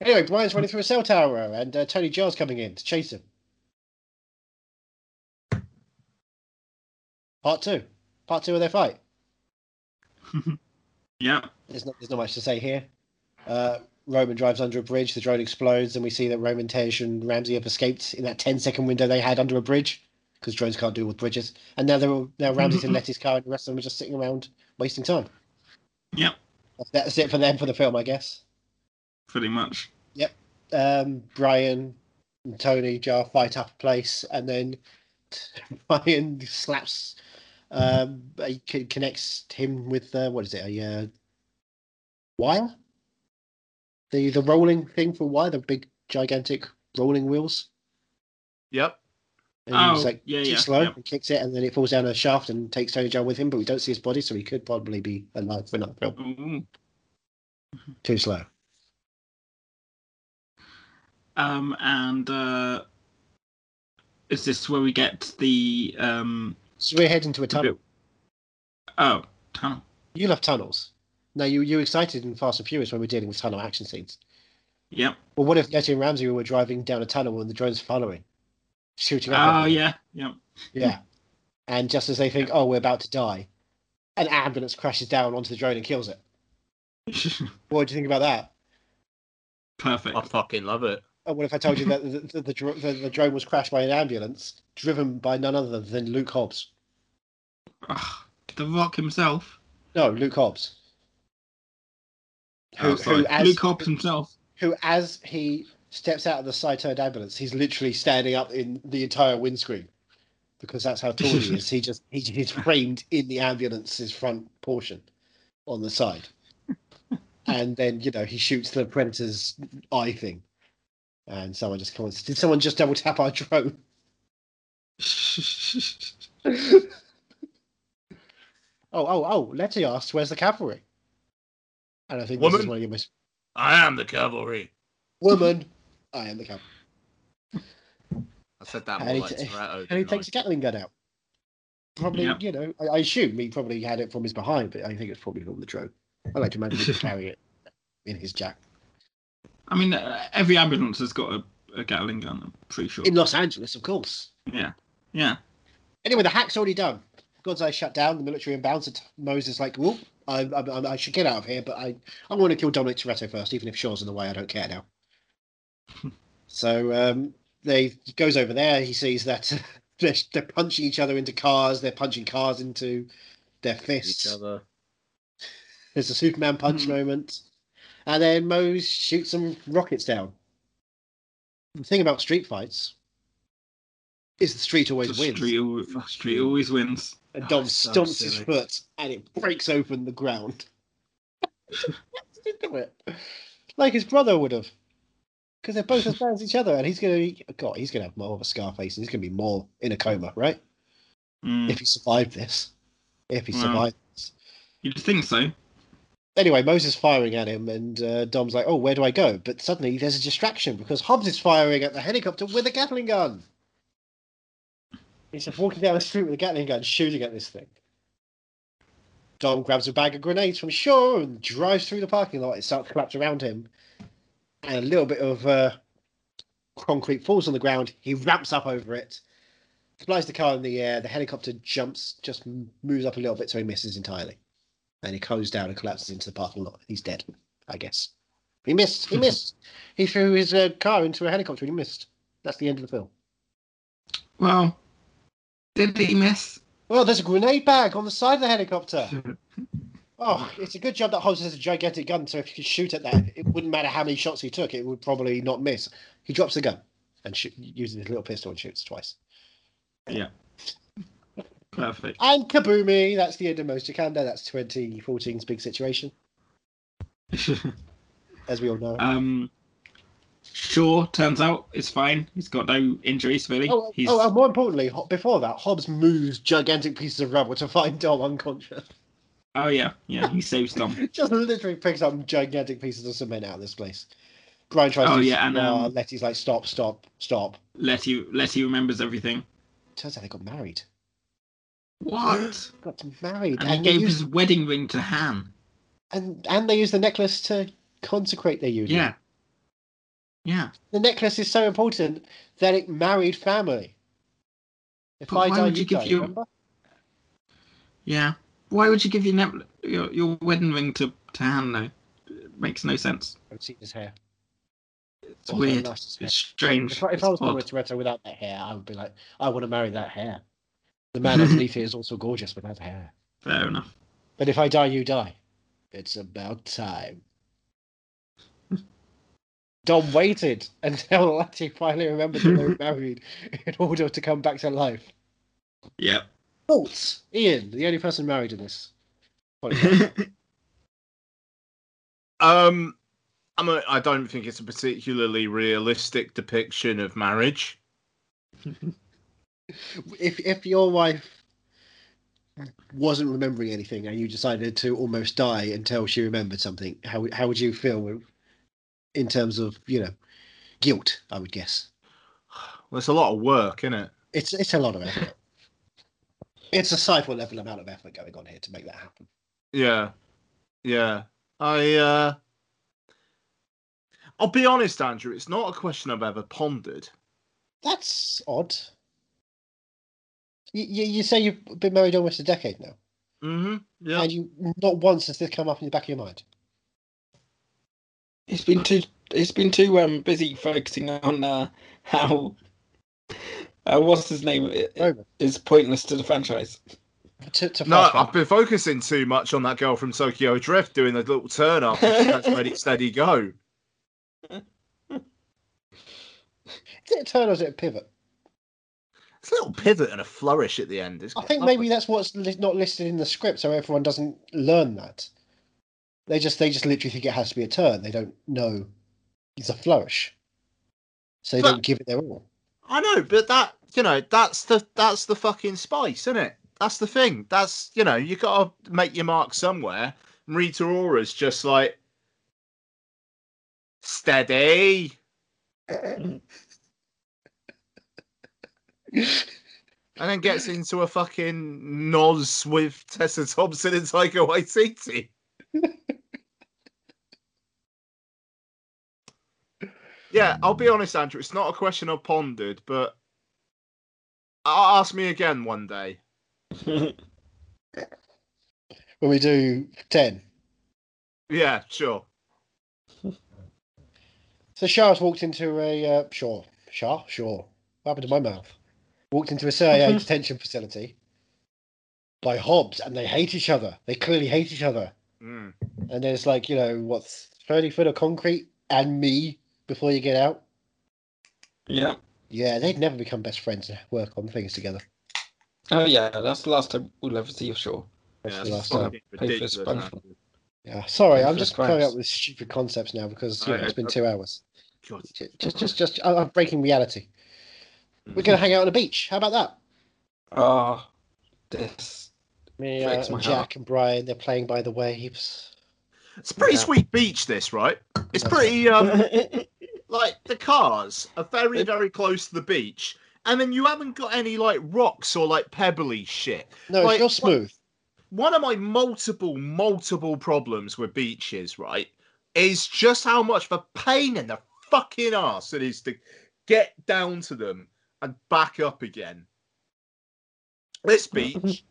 Anyway, Brian's running through a cell tower, and uh, Tony Jaa's coming in to chase him. Part two. Part two of their fight. yeah. There's not, there's not much to say here. Uh, Roman drives under a bridge, the drone explodes, and we see that Roman, Tej, and Ramsey have escaped in that 10 second window they had under a bridge because drones can't do with bridges. And now they're all, now Ramsey's in Letty's car, and the rest of them are just sitting around wasting time. Yep, That's it for them for the film, I guess. pretty much. Yep. Um, Brian and Tony Jaa fight up a place, and then Brian slaps. Um, he c- connects him with uh, what is it? A uh, wire? The the rolling thing for wire, the big gigantic rolling wheels. Yep. And he's Oh, like yeah, too yeah, slow yeah. and kicks it, and then it falls down a shaft and takes Tony Jaa with him. But we don't see his body, so he could probably be alive for another film. Ooh. Too slow. Um, and uh, is this where we get the um? So we're heading to a tunnel. Oh, tunnel. You love tunnels. Now you you excited in Fast and Furious when we're dealing with tunnel action scenes. Yep. Well, what if Letty and Ramsey were driving down a tunnel and the drone's following, shooting up? Oh at them? yeah, yeah. And just as they think, oh, we're about to die, an ambulance crashes down onto the drone and kills it. What do you think about that? Perfect. I fucking love it. And what if I told you that the, the, the, the, the drone was crashed by an ambulance driven by none other than Luke Hobbs? Ugh, the Rock himself. No, Luke Hobbs. Oh, sorry. as, Luke Hobbs himself. who, as he steps out of the side-turned ambulance, he's literally standing up in the entire windscreen because that's how tall he is. He just he, he's framed in the ambulance's front portion on the side, and then you know he shoots the predator's eye thing, and someone just comments, "Did someone just double tap our drone?" Oh, oh, oh! Letty asks, "Where's the cavalry?" And I think this is one of your most I am the cavalry. woman. I am the cavalry. I said that And more he like t- Toretto. and he takes a Gatling gun out. Probably, Yeah. you know, I, I assume he probably had it from his behind, but I think it's probably from the drone. I like to imagine him carry it in his jack. I mean, uh, every ambulance has got a, a Gatling gun. I'm pretty sure. In Los Angeles, of course. Yeah, yeah. Anyway, the hack's already done. God's Eye shut down. The military inbounds. And Moses like, whoop, I, I, I should get out of here, but I, I want to kill Dominic Toretto first, even if Shaw's in the way. I don't care now. So um, they he goes over there. He sees that they're, they're punching each other into cars. They're punching cars into their fists. Each other. There's a Superman punch Hmm. moment. And then Mose shoots some rockets down. The thing about street fights is the street always The wins. street, al- street always wins. And Oh, Dom so stomps his foot and it breaks open the ground. Do it. Like his brother would have. Because they're both as bad as each other, and he's gonna be God, he's gonna have more of a scar face and he's gonna be more in a coma, right? Mm, If he survived this. If he Well. survived this. You'd think so. anyway, Moses firing at him, and uh, Dom's like, "Oh, where do I go?" But suddenly there's a distraction because Hobbs is firing at the helicopter with a Gatling gun. He's just walking down the street with a Gatling gun, shooting at this thing. Dom grabs a bag of grenades from Shaw and drives through the parking lot. It starts to collapse around him, and a little bit of uh, concrete falls on the ground. He ramps up over it, flies the car in the air. The helicopter jumps, just moves up a little bit, so he misses entirely and he goes down and collapses into the parking lot. He's dead, I guess. He missed. He missed. he threw his uh, car into a helicopter and he missed. That's the end of the film. Well, did he miss? Well, there's a grenade bag on the side of the helicopter. Oh, it's a good job that Hobbs has a gigantic gun, so if he could shoot at that, it wouldn't matter how many shots he took, it would probably not miss. He drops the gun and shoot, uses his little pistol and shoots twice. Yeah. Perfect. And kaboomy! That's the end of Mose Jakande. That's 2014's big situation, as we all know. um, Shaw turns out is fine. He's got no injuries really. Oh, He's oh, and more importantly, before that, Hobbs moves gigantic pieces of rubble to find Dom unconscious. Oh yeah, yeah. He saves Dom. Just literally picks up gigantic pieces of cement out of this place. Brian tries Oh, to yeah, and, um, Letty's like, stop, stop, stop. Letty Letty remembers everything. Turns out they got married. What? Got married, And he and, they gave used, his wedding ring to Han. and and they used the necklace to consecrate their union. Yeah. Yeah. The necklace is so important that it married family. If But I die, you you die. your- Remember? Yeah. Why would you give your ne- your, your wedding ring to to Han though? It makes no sense. I've seen his hair. It's Also, weird. nice hair. It's strange. If I, if I was It's. Mario Toretto without that hair, I would be like, I want to marry that hair. The man underneath it is also gorgeous without hair. Fair enough. But if I die, you die. It's about time. Dom waited until Letty finally remembered that they were married in order to come back to life. Yep. Thoughts? Ian, the only person married in this. Um, I'm a, I don't think it's a particularly realistic depiction of marriage. if if your wife wasn't remembering anything and you decided to almost die until she remembered something, how would- how would you feel in terms of you know guilt? I would guess Well, it's a lot of work, isn't it? it's it's a lot of effort. It's a cypher level amount of effort going on here to make that happen. Yeah, yeah. I. uh I'll be honest, Andrew. It's not a question I've ever pondered. That's odd. You, you, you say you've been married almost a decade now, Mm-hmm. Yeah. and you not once has this come up in the back of your mind. It's been too. He's been too um busy focusing on uh, how. Uh, what's his name? i- i- Roman, Is pointless to the franchise. to, to No, fast I've been focusing too much on that girl from Tokyo Drift doing the little turn up. and That's ready, steady, go. Is it a turn or is it a pivot? It's a little pivot and a flourish at the end. It's I think lovely. maybe that's what's li- not listed in the script, so everyone doesn't learn that. They just they just literally think it has to be a turn. They don't know it's a flourish, so they But- don't give it their all. I know, but that you know, that's the that's the fucking spice, isn't it? That's the thing. That's you know, you gotta make your mark somewhere. Rita Ora's just like steady. and then gets into a fucking nos with Tessa Thompson and Taika Waititi. yeah, I'll be honest, Andrew. It's not a question I've pondered, but ask me again one day. When we do ten, Yeah, sure. so Shah's walked into a uh, Shaw Shah Shaw. What happened to my mouth? Walked into a CIA detention facility by Hobbs, and they hate each other. They clearly hate each other. Mm. And there's like you know what's thirty foot of concrete and me before you get out. Yeah. Yeah, they'd never become best friends and work on things together. Oh yeah, that's the last time we'll ever see of Shaw. That's Yeah, the last time. fucking for ridiculous, SpongeBob. Yeah, sorry, I'm just the coming up with stupid concepts now because you know, I- it's been I- two hours. God. Ju- Just, just, just, I- I'm breaking reality. We're gonna hang out on the beach. How about that? Oh, this. Me, uh, Breaks my and heart. Jack and Brian, they're playing by the waves. It's a pretty Yeah. sweet beach, this, right? It's pretty um like the cars are very, very close to the beach, and then you haven't got any like rocks or like pebbly shit. No, Like, it's real smooth. One of my multiple, multiple problems with beaches, right, is just how much of a pain in the fucking ass it is to get down to them and back up again. This beach,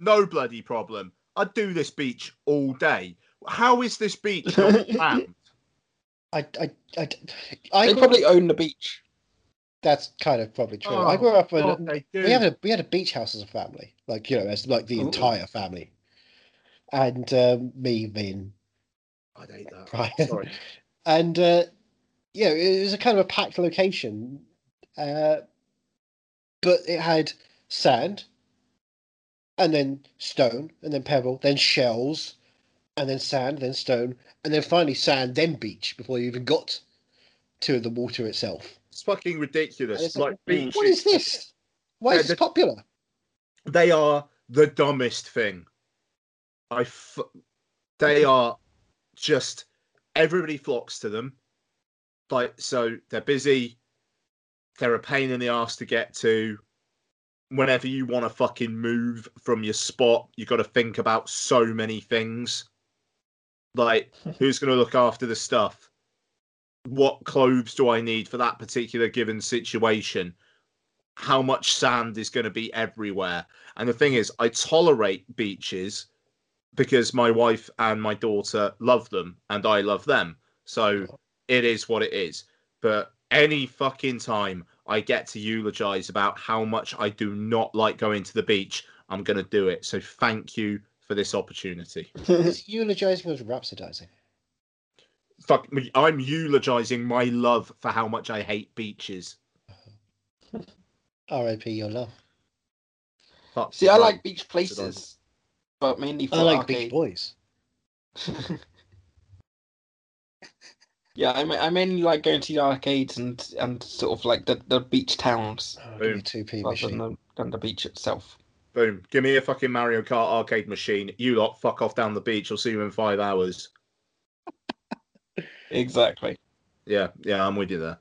no bloody problem. I'd do this beach all day. How is this beach not? I, I, I, I They probably up- own the beach. that's kind of probably true. Oh, I grew up in. God, they we had a we had a beach house as a family, like you know, as like the Ooh. entire family, and um, me being I'd hate that. Brian. Sorry. and uh, yeah, it was a kind of a packed location, uh, but it had sand, and then stone, and then pebble, then shells, and then sand, then stone, and then finally sand, then beach before you even got to the water itself. It's fucking ridiculous. it's Like like, beaches, what is this? Why is this popular? they are the dumbest thing. I, f- they are just everybody flocks to them. Like so, they're busy. They're a pain in the ass to get to. Whenever you want to fucking move from your spot, you've got to think about so many things. Like, who's going to look after the stuff? What clothes do I need for that particular given situation? How much sand is going to be everywhere? And the thing is, I tolerate beaches because my wife and my daughter love them and I love them. So it is what it is. But any fucking time I get to eulogize about how much I do not like going to the beach, I'm going to do it. So thank you for this opportunity. Is eulogizing or rhapsodizing? Fuck me, I'm eulogizing my love for how much I hate beaches. Uh-huh. R.I.P. Your love. Fuck See, I like beach places, but mainly for I like arcade. Beach Boys. Yeah, I, ma- I mainly like going to the arcades and and sort of like the, the beach towns Oh, Boom. two P rather than the, than the beach itself. Boom. Give me a fucking Mario Kart arcade machine. You lot fuck off down the beach. I'll see you in five hours. Exactly. Yeah, yeah, I'm with you there.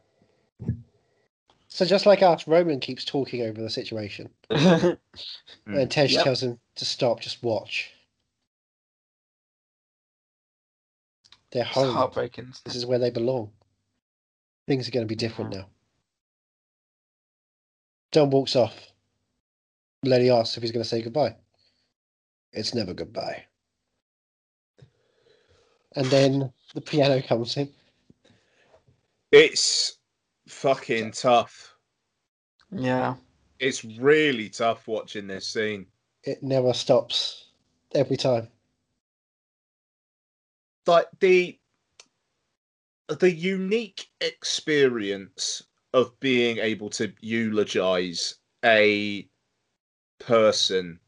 So just like us, Roman keeps talking over the situation, Mm. and Tej Yep. tells him to stop, just watch. They're It's home. heartbreaking. This is where they belong. Things are going to be different now. Dom walks off. Letty asks if he's going to say goodbye. It's never goodbye. And then the piano comes in. It's fucking tough. Yeah. It's really tough watching this scene. It never stops. Every time. Like the the unique experience of being able to eulogize a person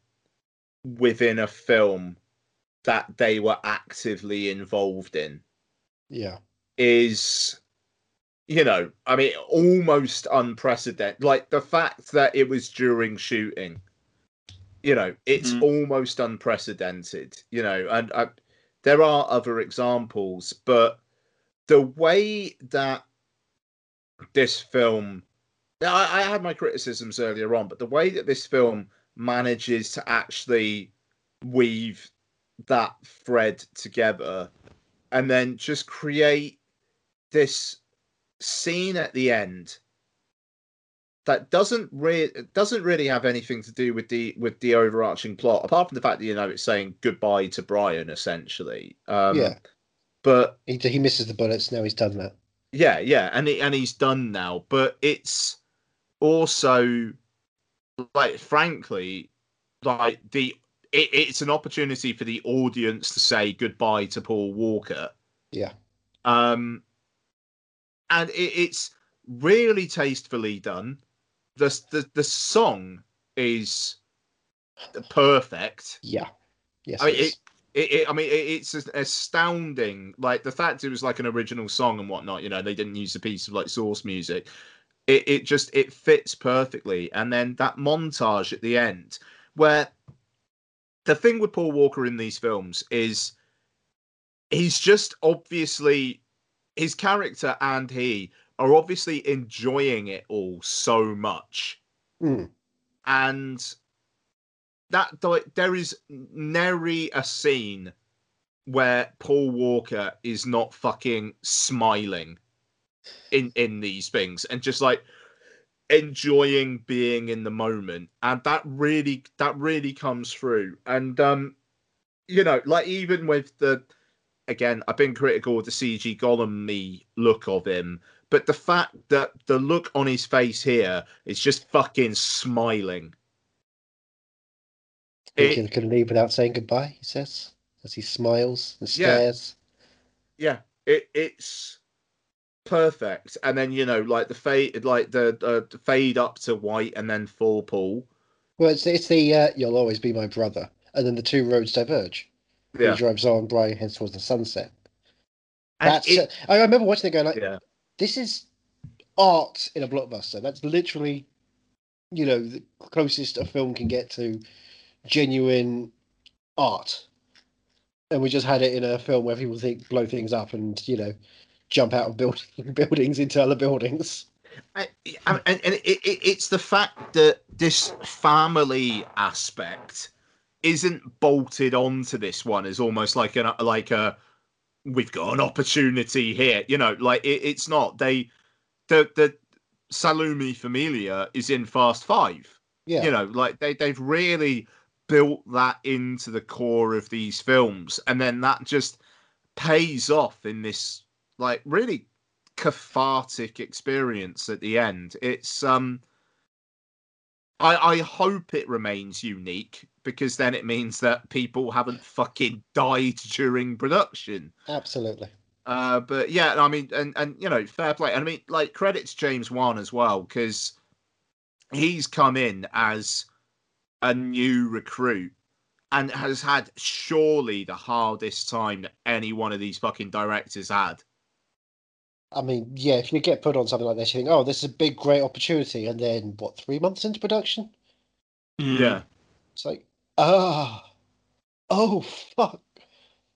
within a film that they were actively involved in Yeah. is you know i mean almost unprecedented like the fact that it was during shooting you know it's Mhm. almost unprecedented you know and I, there are other examples but the way that this film I, I had my criticisms earlier on but the way that this film manages to actually weave that thread together and then just create this scene at the end that doesn't really doesn't really have anything to do with the with the overarching plot apart from the fact that you know it's saying goodbye to Brian essentially um yeah. but He, he misses the bullets. Now he's done that. yeah yeah and he, and he's done now but it's also like frankly like the it, it's an opportunity for the audience to say goodbye to Paul Walker Yeah. um and it, it's really tastefully done the, the the song is perfect Yeah. Yes. I mean, it it, it, I mean, it's astounding. Like the fact it was like an original song and whatnot. You know, they didn't use a piece of like source music. It, it just it fits perfectly. And then that montage at the end, where the thing with Paul Walker in these films is he's just obviously his character and he are obviously enjoying it all so much Mm. and that there is nary a scene where Paul Walker is not fucking smiling in in these things and just like enjoying being in the moment and that really that really comes through and um you know like even with the again I've been critical of the CG Gollum me look of him but the fact that the look on his face here is just fucking smiling He it- can, can leave without saying goodbye, he says, as he smiles and Yeah. stares. yeah it it's perfect and then you know like the fade like the, uh, the fade up to white and then full pool Well, it's, it's the uh, you'll always be my brother. And then the two roads diverge. yeah He drives on, Brian heads towards the sunset. And That's it- uh, I remember watching it going like, yeah this is art in a blockbuster. That's literally, you know, the closest a film can get to genuine art. And we just had it in a film where people think blow things up and you know jump out of build- buildings into other buildings. I- and, and it, it, it's the fact that this family aspect isn't bolted onto this one is almost like an like a we've got an opportunity here you know like it, it's not. They the the salud mi familia is in fast five. Yeah, you know like they they've really built that into the core of these films, and then that just pays off in this like really cathartic experience at the end. It's um I I hope it remains unique because then it means that people haven't fucking died during production. Absolutely. Uh, but yeah, I mean, and and you know, fair play. And I mean, like credits James Wan as well because he's come in as a new recruit and has had surely the hardest time that any one of these fucking directors had. I mean, yeah, if you get put on something like this, you think, oh, this is a big, great opportunity. And then, what, three months into production? Yeah. It's like, ah, oh, fuck.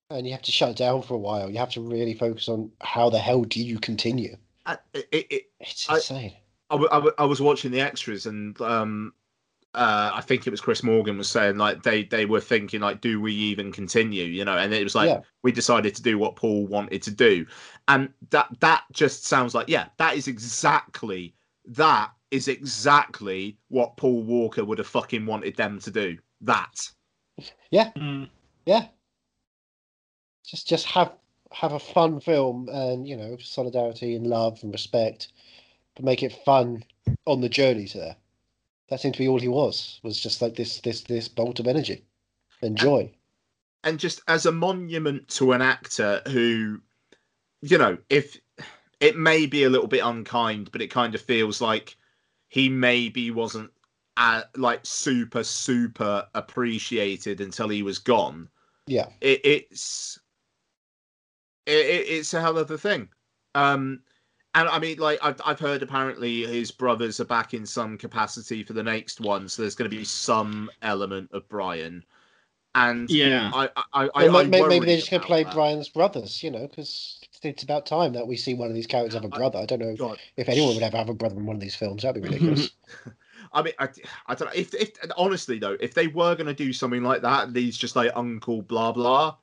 And you have to shut down for a while. You have to really focus on how the hell do you continue. Uh, It, it, It's I- insane. I, w- I, w- I was watching the extras and um uh I think it was Chris Morgan was saying like they they were thinking like do we even continue you know and it was like Yeah. we decided to do what Paul wanted to do and that that just sounds like yeah that is exactly that is exactly what Paul Walker would have fucking wanted them to do that Mm. Yeah. Just just have have a fun film and, you know, solidarity and love and respect, but make it fun on the journey to there. That seemed to be all he was, was just like this this this bolt of energy and joy. and just as a monument to an actor who you know if it may be a little bit unkind but it kind of feels like he maybe wasn't uh, like super super appreciated until he was gone Yeah. it, it's it, it, it's a hell of a thing um and i mean like I've, I've heard apparently his brothers are back in some capacity for the next one so there's going to be some element of brian and Yeah. I, I, I, Well, I may- maybe, they're just going to play that. Brian's brothers, you know, because it's about time that we see one of these characters have a brother. I don't know God. if anyone would ever have a brother in one of these films. That'd be ridiculous. I mean, I, I don't know if, if honestly though, if they were going to do something like that, and he's just like Uncle blah blah,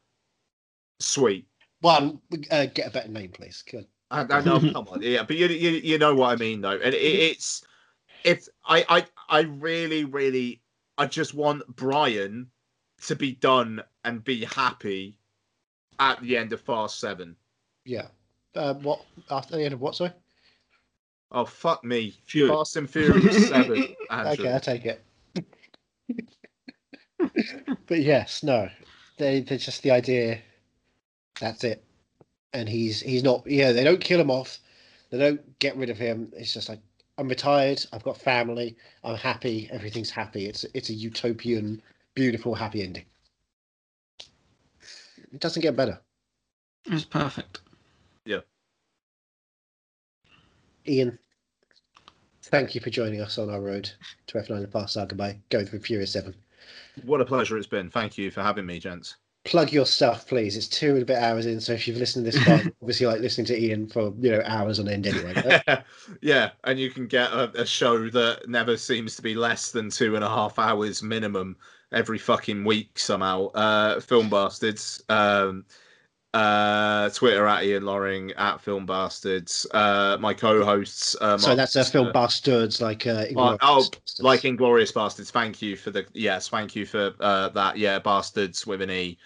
sweet. one, uh, get a better name, please. Good. I, I know, come on, yeah, but you, you you know what I mean though, and it, it's if I I I really really I just want Brian to be done and be happy at the end of Fast Seven. Yeah. Uh, what after the end of what? Sorry. Oh fuck me, Fury. Fast and Furious Seven. Andrew. Okay, I take it. but yes, no, they they're just the idea. That's it, and he's he's not. Yeah, they don't kill him off. They don't get rid of him. It's just like I'm retired. I've got family. I'm happy. Everything's happy. It's it's a utopian, beautiful, happy ending. It doesn't get better. It's perfect. Yeah. Ian, thank you for joining us on our road to F9 The Fast Saga by going through Furious 7. What a pleasure it's been. Thank you for having me, gents. Plug your stuff, please. It's two and a bit hours in, so if you've listened to this far, obviously like listening to Ian for, you know, hours on end anyway. yeah, and you can get a, a show that never seems to be less than two and a half hours minimum every fucking week somehow. Uh, Film Bastards. Um, uh, Twitter at Ian Loring at Film Bastards. Uh, my co-hosts. Uh, so that's a film Foster. bastards like uh, Oh, oh, Basterds. like Inglourious Basterds. Thank you for the yes, thank you for uh, that. Yeah, Bastards with an E.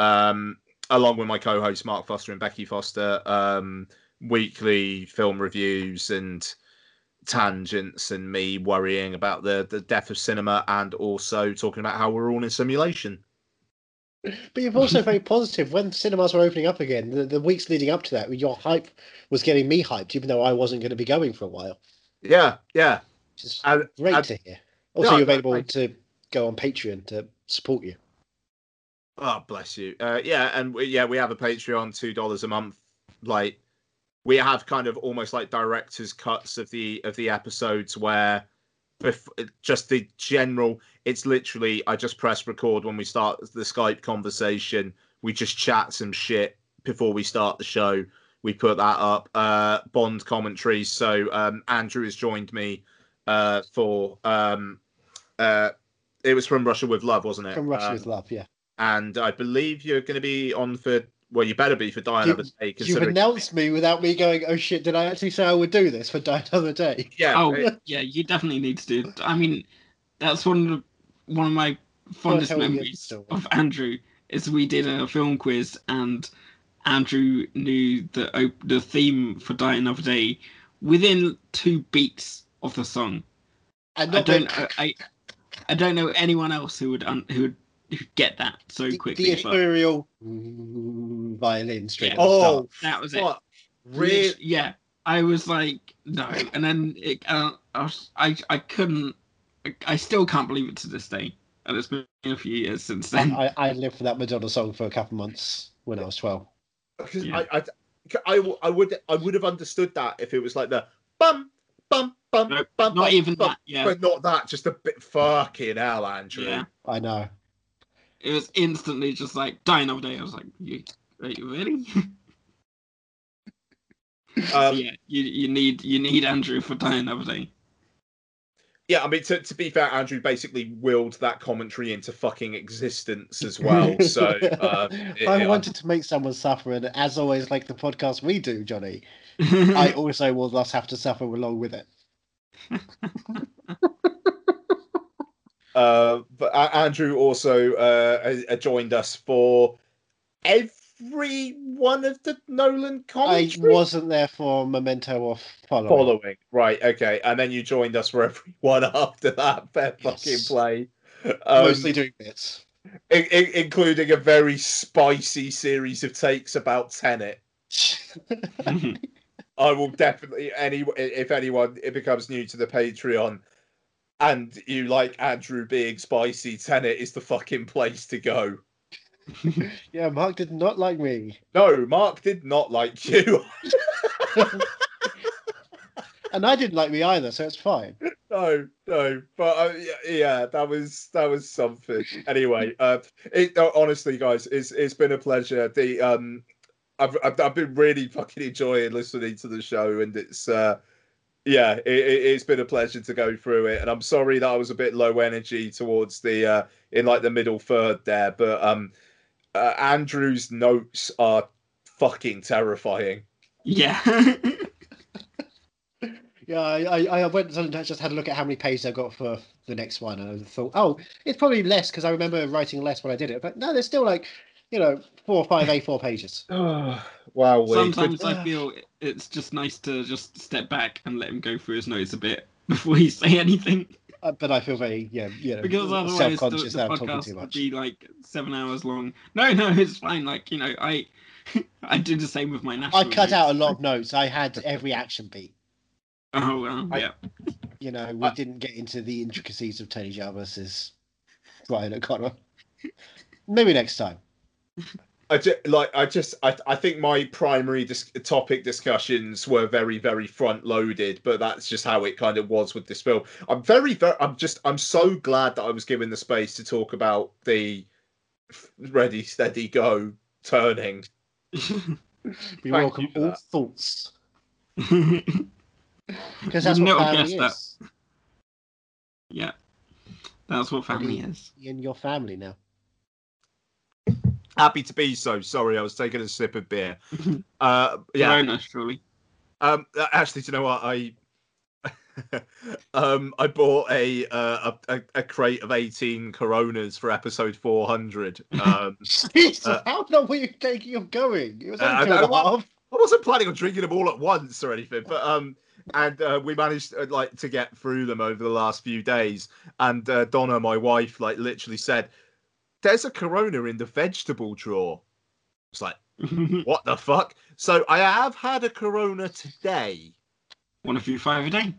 Um, along with my co-hosts Mark Foster and Becky Foster, um, weekly film reviews and tangents, and me worrying about the the death of cinema, and also talking about how we're all in simulation. But you're also very positive when cinemas were opening up again. The, the weeks leading up to that, your hype was getting me hyped, even though I wasn't going to be going for a while. Yeah, yeah. Which is And, great and- to hear. Also, Yeah, you're available thank- to go on Patreon to support you. Oh, bless you. Uh, yeah, and we, yeah, we have a Patreon, two dollars a month. Like, we have kind of almost like director's cuts of the of the episodes where, bef- just the general. It's literally I just press record when we start the Skype conversation. We just chat some shit before we start the show. We put that up. Uh, Bond commentary. So um, Andrew has joined me uh, for. Um, uh, it was from Russia with Love, wasn't it? From Russia Um, with Love, yeah. And I believe you're going to be on for. Well, you better be for Die You- Another Day. You've announced me without me going, oh shit, did I actually say I would do this for Die Another Day? yeah, Oh it- yeah, you definitely need to do. I mean, that's one of the, one of my fondest tell me the memories of Andrew is we did a film quiz and Andrew knew the op- the theme for Die Another Day within two beats of the song. And I don't the, I, I I don't know anyone else who would un, who would who'd get that so the, quickly. the but ethereal mm, violin string. Yeah. Oh, that was it. Really? Yeah, I was like no, and then it, uh, I, was, I I couldn't. I, I still can't believe it to this day, and it's been a few years since then. I, I lived for that Madonna song for a couple months when I was 12. Because Yeah. I, I, I, w- I would I would have understood that if it was like the bum bum bum No, bum. not bum, even bum, that, yeah. But not that. Just a bit fucking hell, Andrew. yeah, I know. It was instantly just like Die Another Day. I was like, you, are you really? Um, yeah, you you need you need Andrew for Die Another Day. Yeah, I mean, to, to be fair, Andrew basically willed that commentary into fucking existence as well. So, uh, it- I it- wanted to make someone suffer, and as always, like the podcast we do, Johnny, I also will thus have to suffer along with it. Uh, but Andrew also uh, joined us for every one of the Nolan I wasn't there for Memento or following. following, right? Okay, and then you joined us for every one after that. Fair Yes. fucking play. Um, Mostly doing bits. i- i- including a very spicy series of takes about Tenet. I will definitely any if anyone it becomes new to the Patreon and you like Andrew being spicy, Tenet is the fucking place to go. yeah, Mark did not like me. No, Mark did not like you. And I didn't like me either, so it's fine. no, no, but uh, yeah, that was that was something. Anyway, uh, it honestly, guys, it's it's been a pleasure. The um, I've I've, I've been really fucking enjoying listening to the show, and it's uh, yeah, it, it, it's been a pleasure to go through it. And I'm sorry that I was a bit low energy towards the uh, in like the middle third there, but um, uh, Andrew's notes are fucking terrifying. yeah. Yeah, I, I, I went and just had a look at how many pages I got for the next one, and I thought, oh, it's probably less because I remember writing less when I did it. But no, there's still like, you know, four or five A4 pages. Oh, wow, Sometimes I feel it's just nice to just step back and let him go through his notes a bit before you say anything. Uh, but I feel very, yeah, you know, because otherwise the, the talking podcast too would be like seven hours long. No, no, it's fine. Like you know, I I do the same with my national. I cut out a lot of notes. I had every action beat. Oh well, I- yeah. You know, we I- didn't get into the intricacies of Tony Jaa versus Brian O'Conner. Maybe next time. I just, like I just I, I think my primary dis- topic discussions were very very front loaded, but that's just how it kind of was with this film. I'm very very I'm just I'm so glad that I was given the space to talk about the ready steady go turning. We Thank welcome you all that. thoughts because that's Would what family guess is. that. yeah, that's what family is. In your family now. Happy to be so. Sorry, I was taking a sip of beer. Uh, yeah. Corona, surely. Um, uh, actually, do you know what I? um, I bought a, uh, a a a crate of eighteen Coronas for episode four hundred. Um, Jesus, Uh, how long were you thinking of going? It was Uh, only I two a don't know. half. I wasn't planning on drinking them all at once or anything, but um, and uh, we managed uh, like to get through them over the last few days. And uh, Donna, my wife, like literally said, "There's a Corona in the vegetable drawer." It's like, what the fuck? So I have had a Corona today. One of you five a day.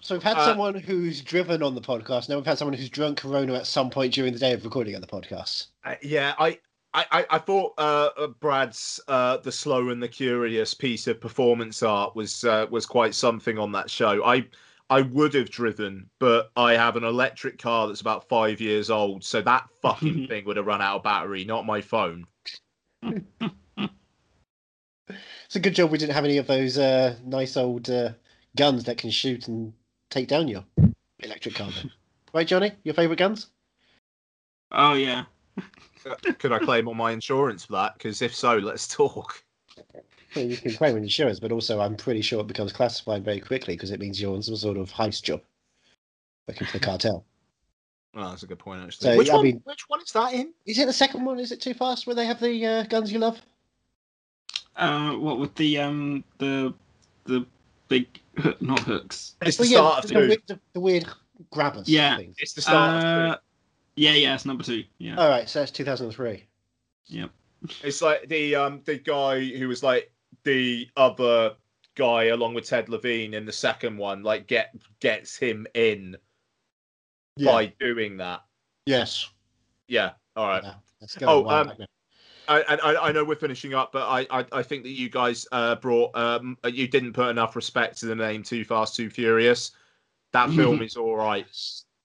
So we've had Uh, someone who's driven on the podcast. Now we've had someone who's drunk Corona at some point during the day of recording on the podcast. Uh, yeah, I, I, I- I thought uh, uh, Brad's uh, the slow and the curious piece of performance art was uh, was quite something on that show. I I would have driven, but I have an electric car that's about five years old, so that fucking thing would have run out of battery, not my phone. It's a good job we didn't have any of those uh, nice old uh, guns that can shoot and take down your electric car. then. right, Johnny? Your favourite guns? Oh yeah. Could I claim on my insurance for that? Because if so, let's talk. Well, you can claim insurance, but also I'm pretty sure it becomes classified very quickly because it means you're on some sort of heist job working for the cartel. Oh, that's a good point actually. So, which I one? mean- which one is that in? Is it the second one? Is it Too Fast where they have the uh, guns you love? Uh, what with the um the the big hook, not hooks. It's the Well, yeah, start of the, two. weird, the, the weird grabbers. Yeah. Things. It's the start of Uh, two. yeah, yeah, it's number two. Yeah, All right, so that's 2003. yep. It's like the um the guy who was like the other guy along with Ted Levine in the second one, like get gets him in by doing that. Yes. Yeah. All right. Yeah, Let's go. Oh, a um. I, I, I know we're finishing up, but I, I, I think that you guys uh, brought um, you didn't put enough respect to the name Too Fast, Too Furious. That film is all right.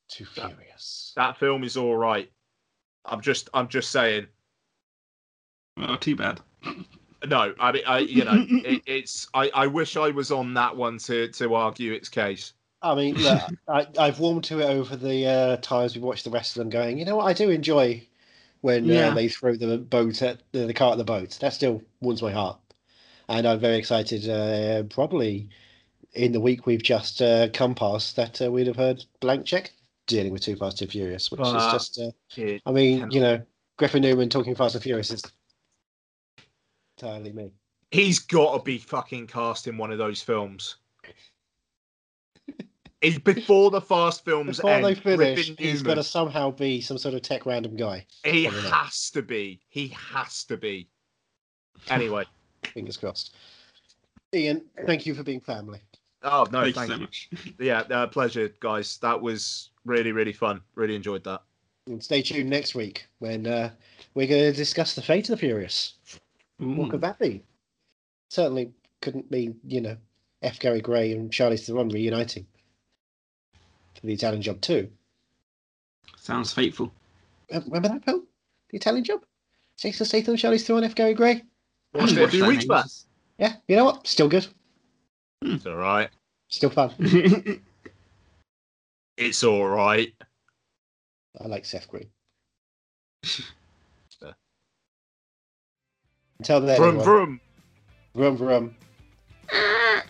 Too furious. That film is all right. I'm just I'm just saying. Oh, too bad. No, I mean I you know it, it's I, I wish I was on that one to to argue its case. I mean, look, I, I've warmed to it over the uh, times we watched the rest of them. Going, you know what? I do enjoy when Yeah. uh, they throw the boat at the, the car at the boat. That still warms my heart, and I'm very excited. Uh, probably in the week we've just uh, come past that uh, we'd have heard blank check dealing with Too Fast Too Furious, which is just. Uh, It- I mean, you know, Griffin Newman talking Fast and Furious is entirely me. He's got to be fucking cast in one of those films. It's before the fast films Before end. they finish, Griffin he's Newman. going to somehow be some sort of tech random guy. He has to be. He has to be. Anyway. Fingers crossed. Ian, thank you for being family. Oh no, Thank thank, you so you. much. Yeah, uh, pleasure, guys. That was really, really fun. Really enjoyed that. And stay tuned next week when uh, we're going to discuss the fate of the Furious. What could that be? Certainly couldn't be, you know, F. Gary Gray and Charlize Theron reuniting for the Italian Job too. Sounds fateful. Remember that film? The Italian Job? Jason Statham, Charlize Theron, F. Gary Gray? Watched it a few weeks back. Yeah, you know what? Still good. Hmm. It's all right. Still fun. It's all right. I like Seth Green. Until then, Vroom everyone, vroom. vroom vroom.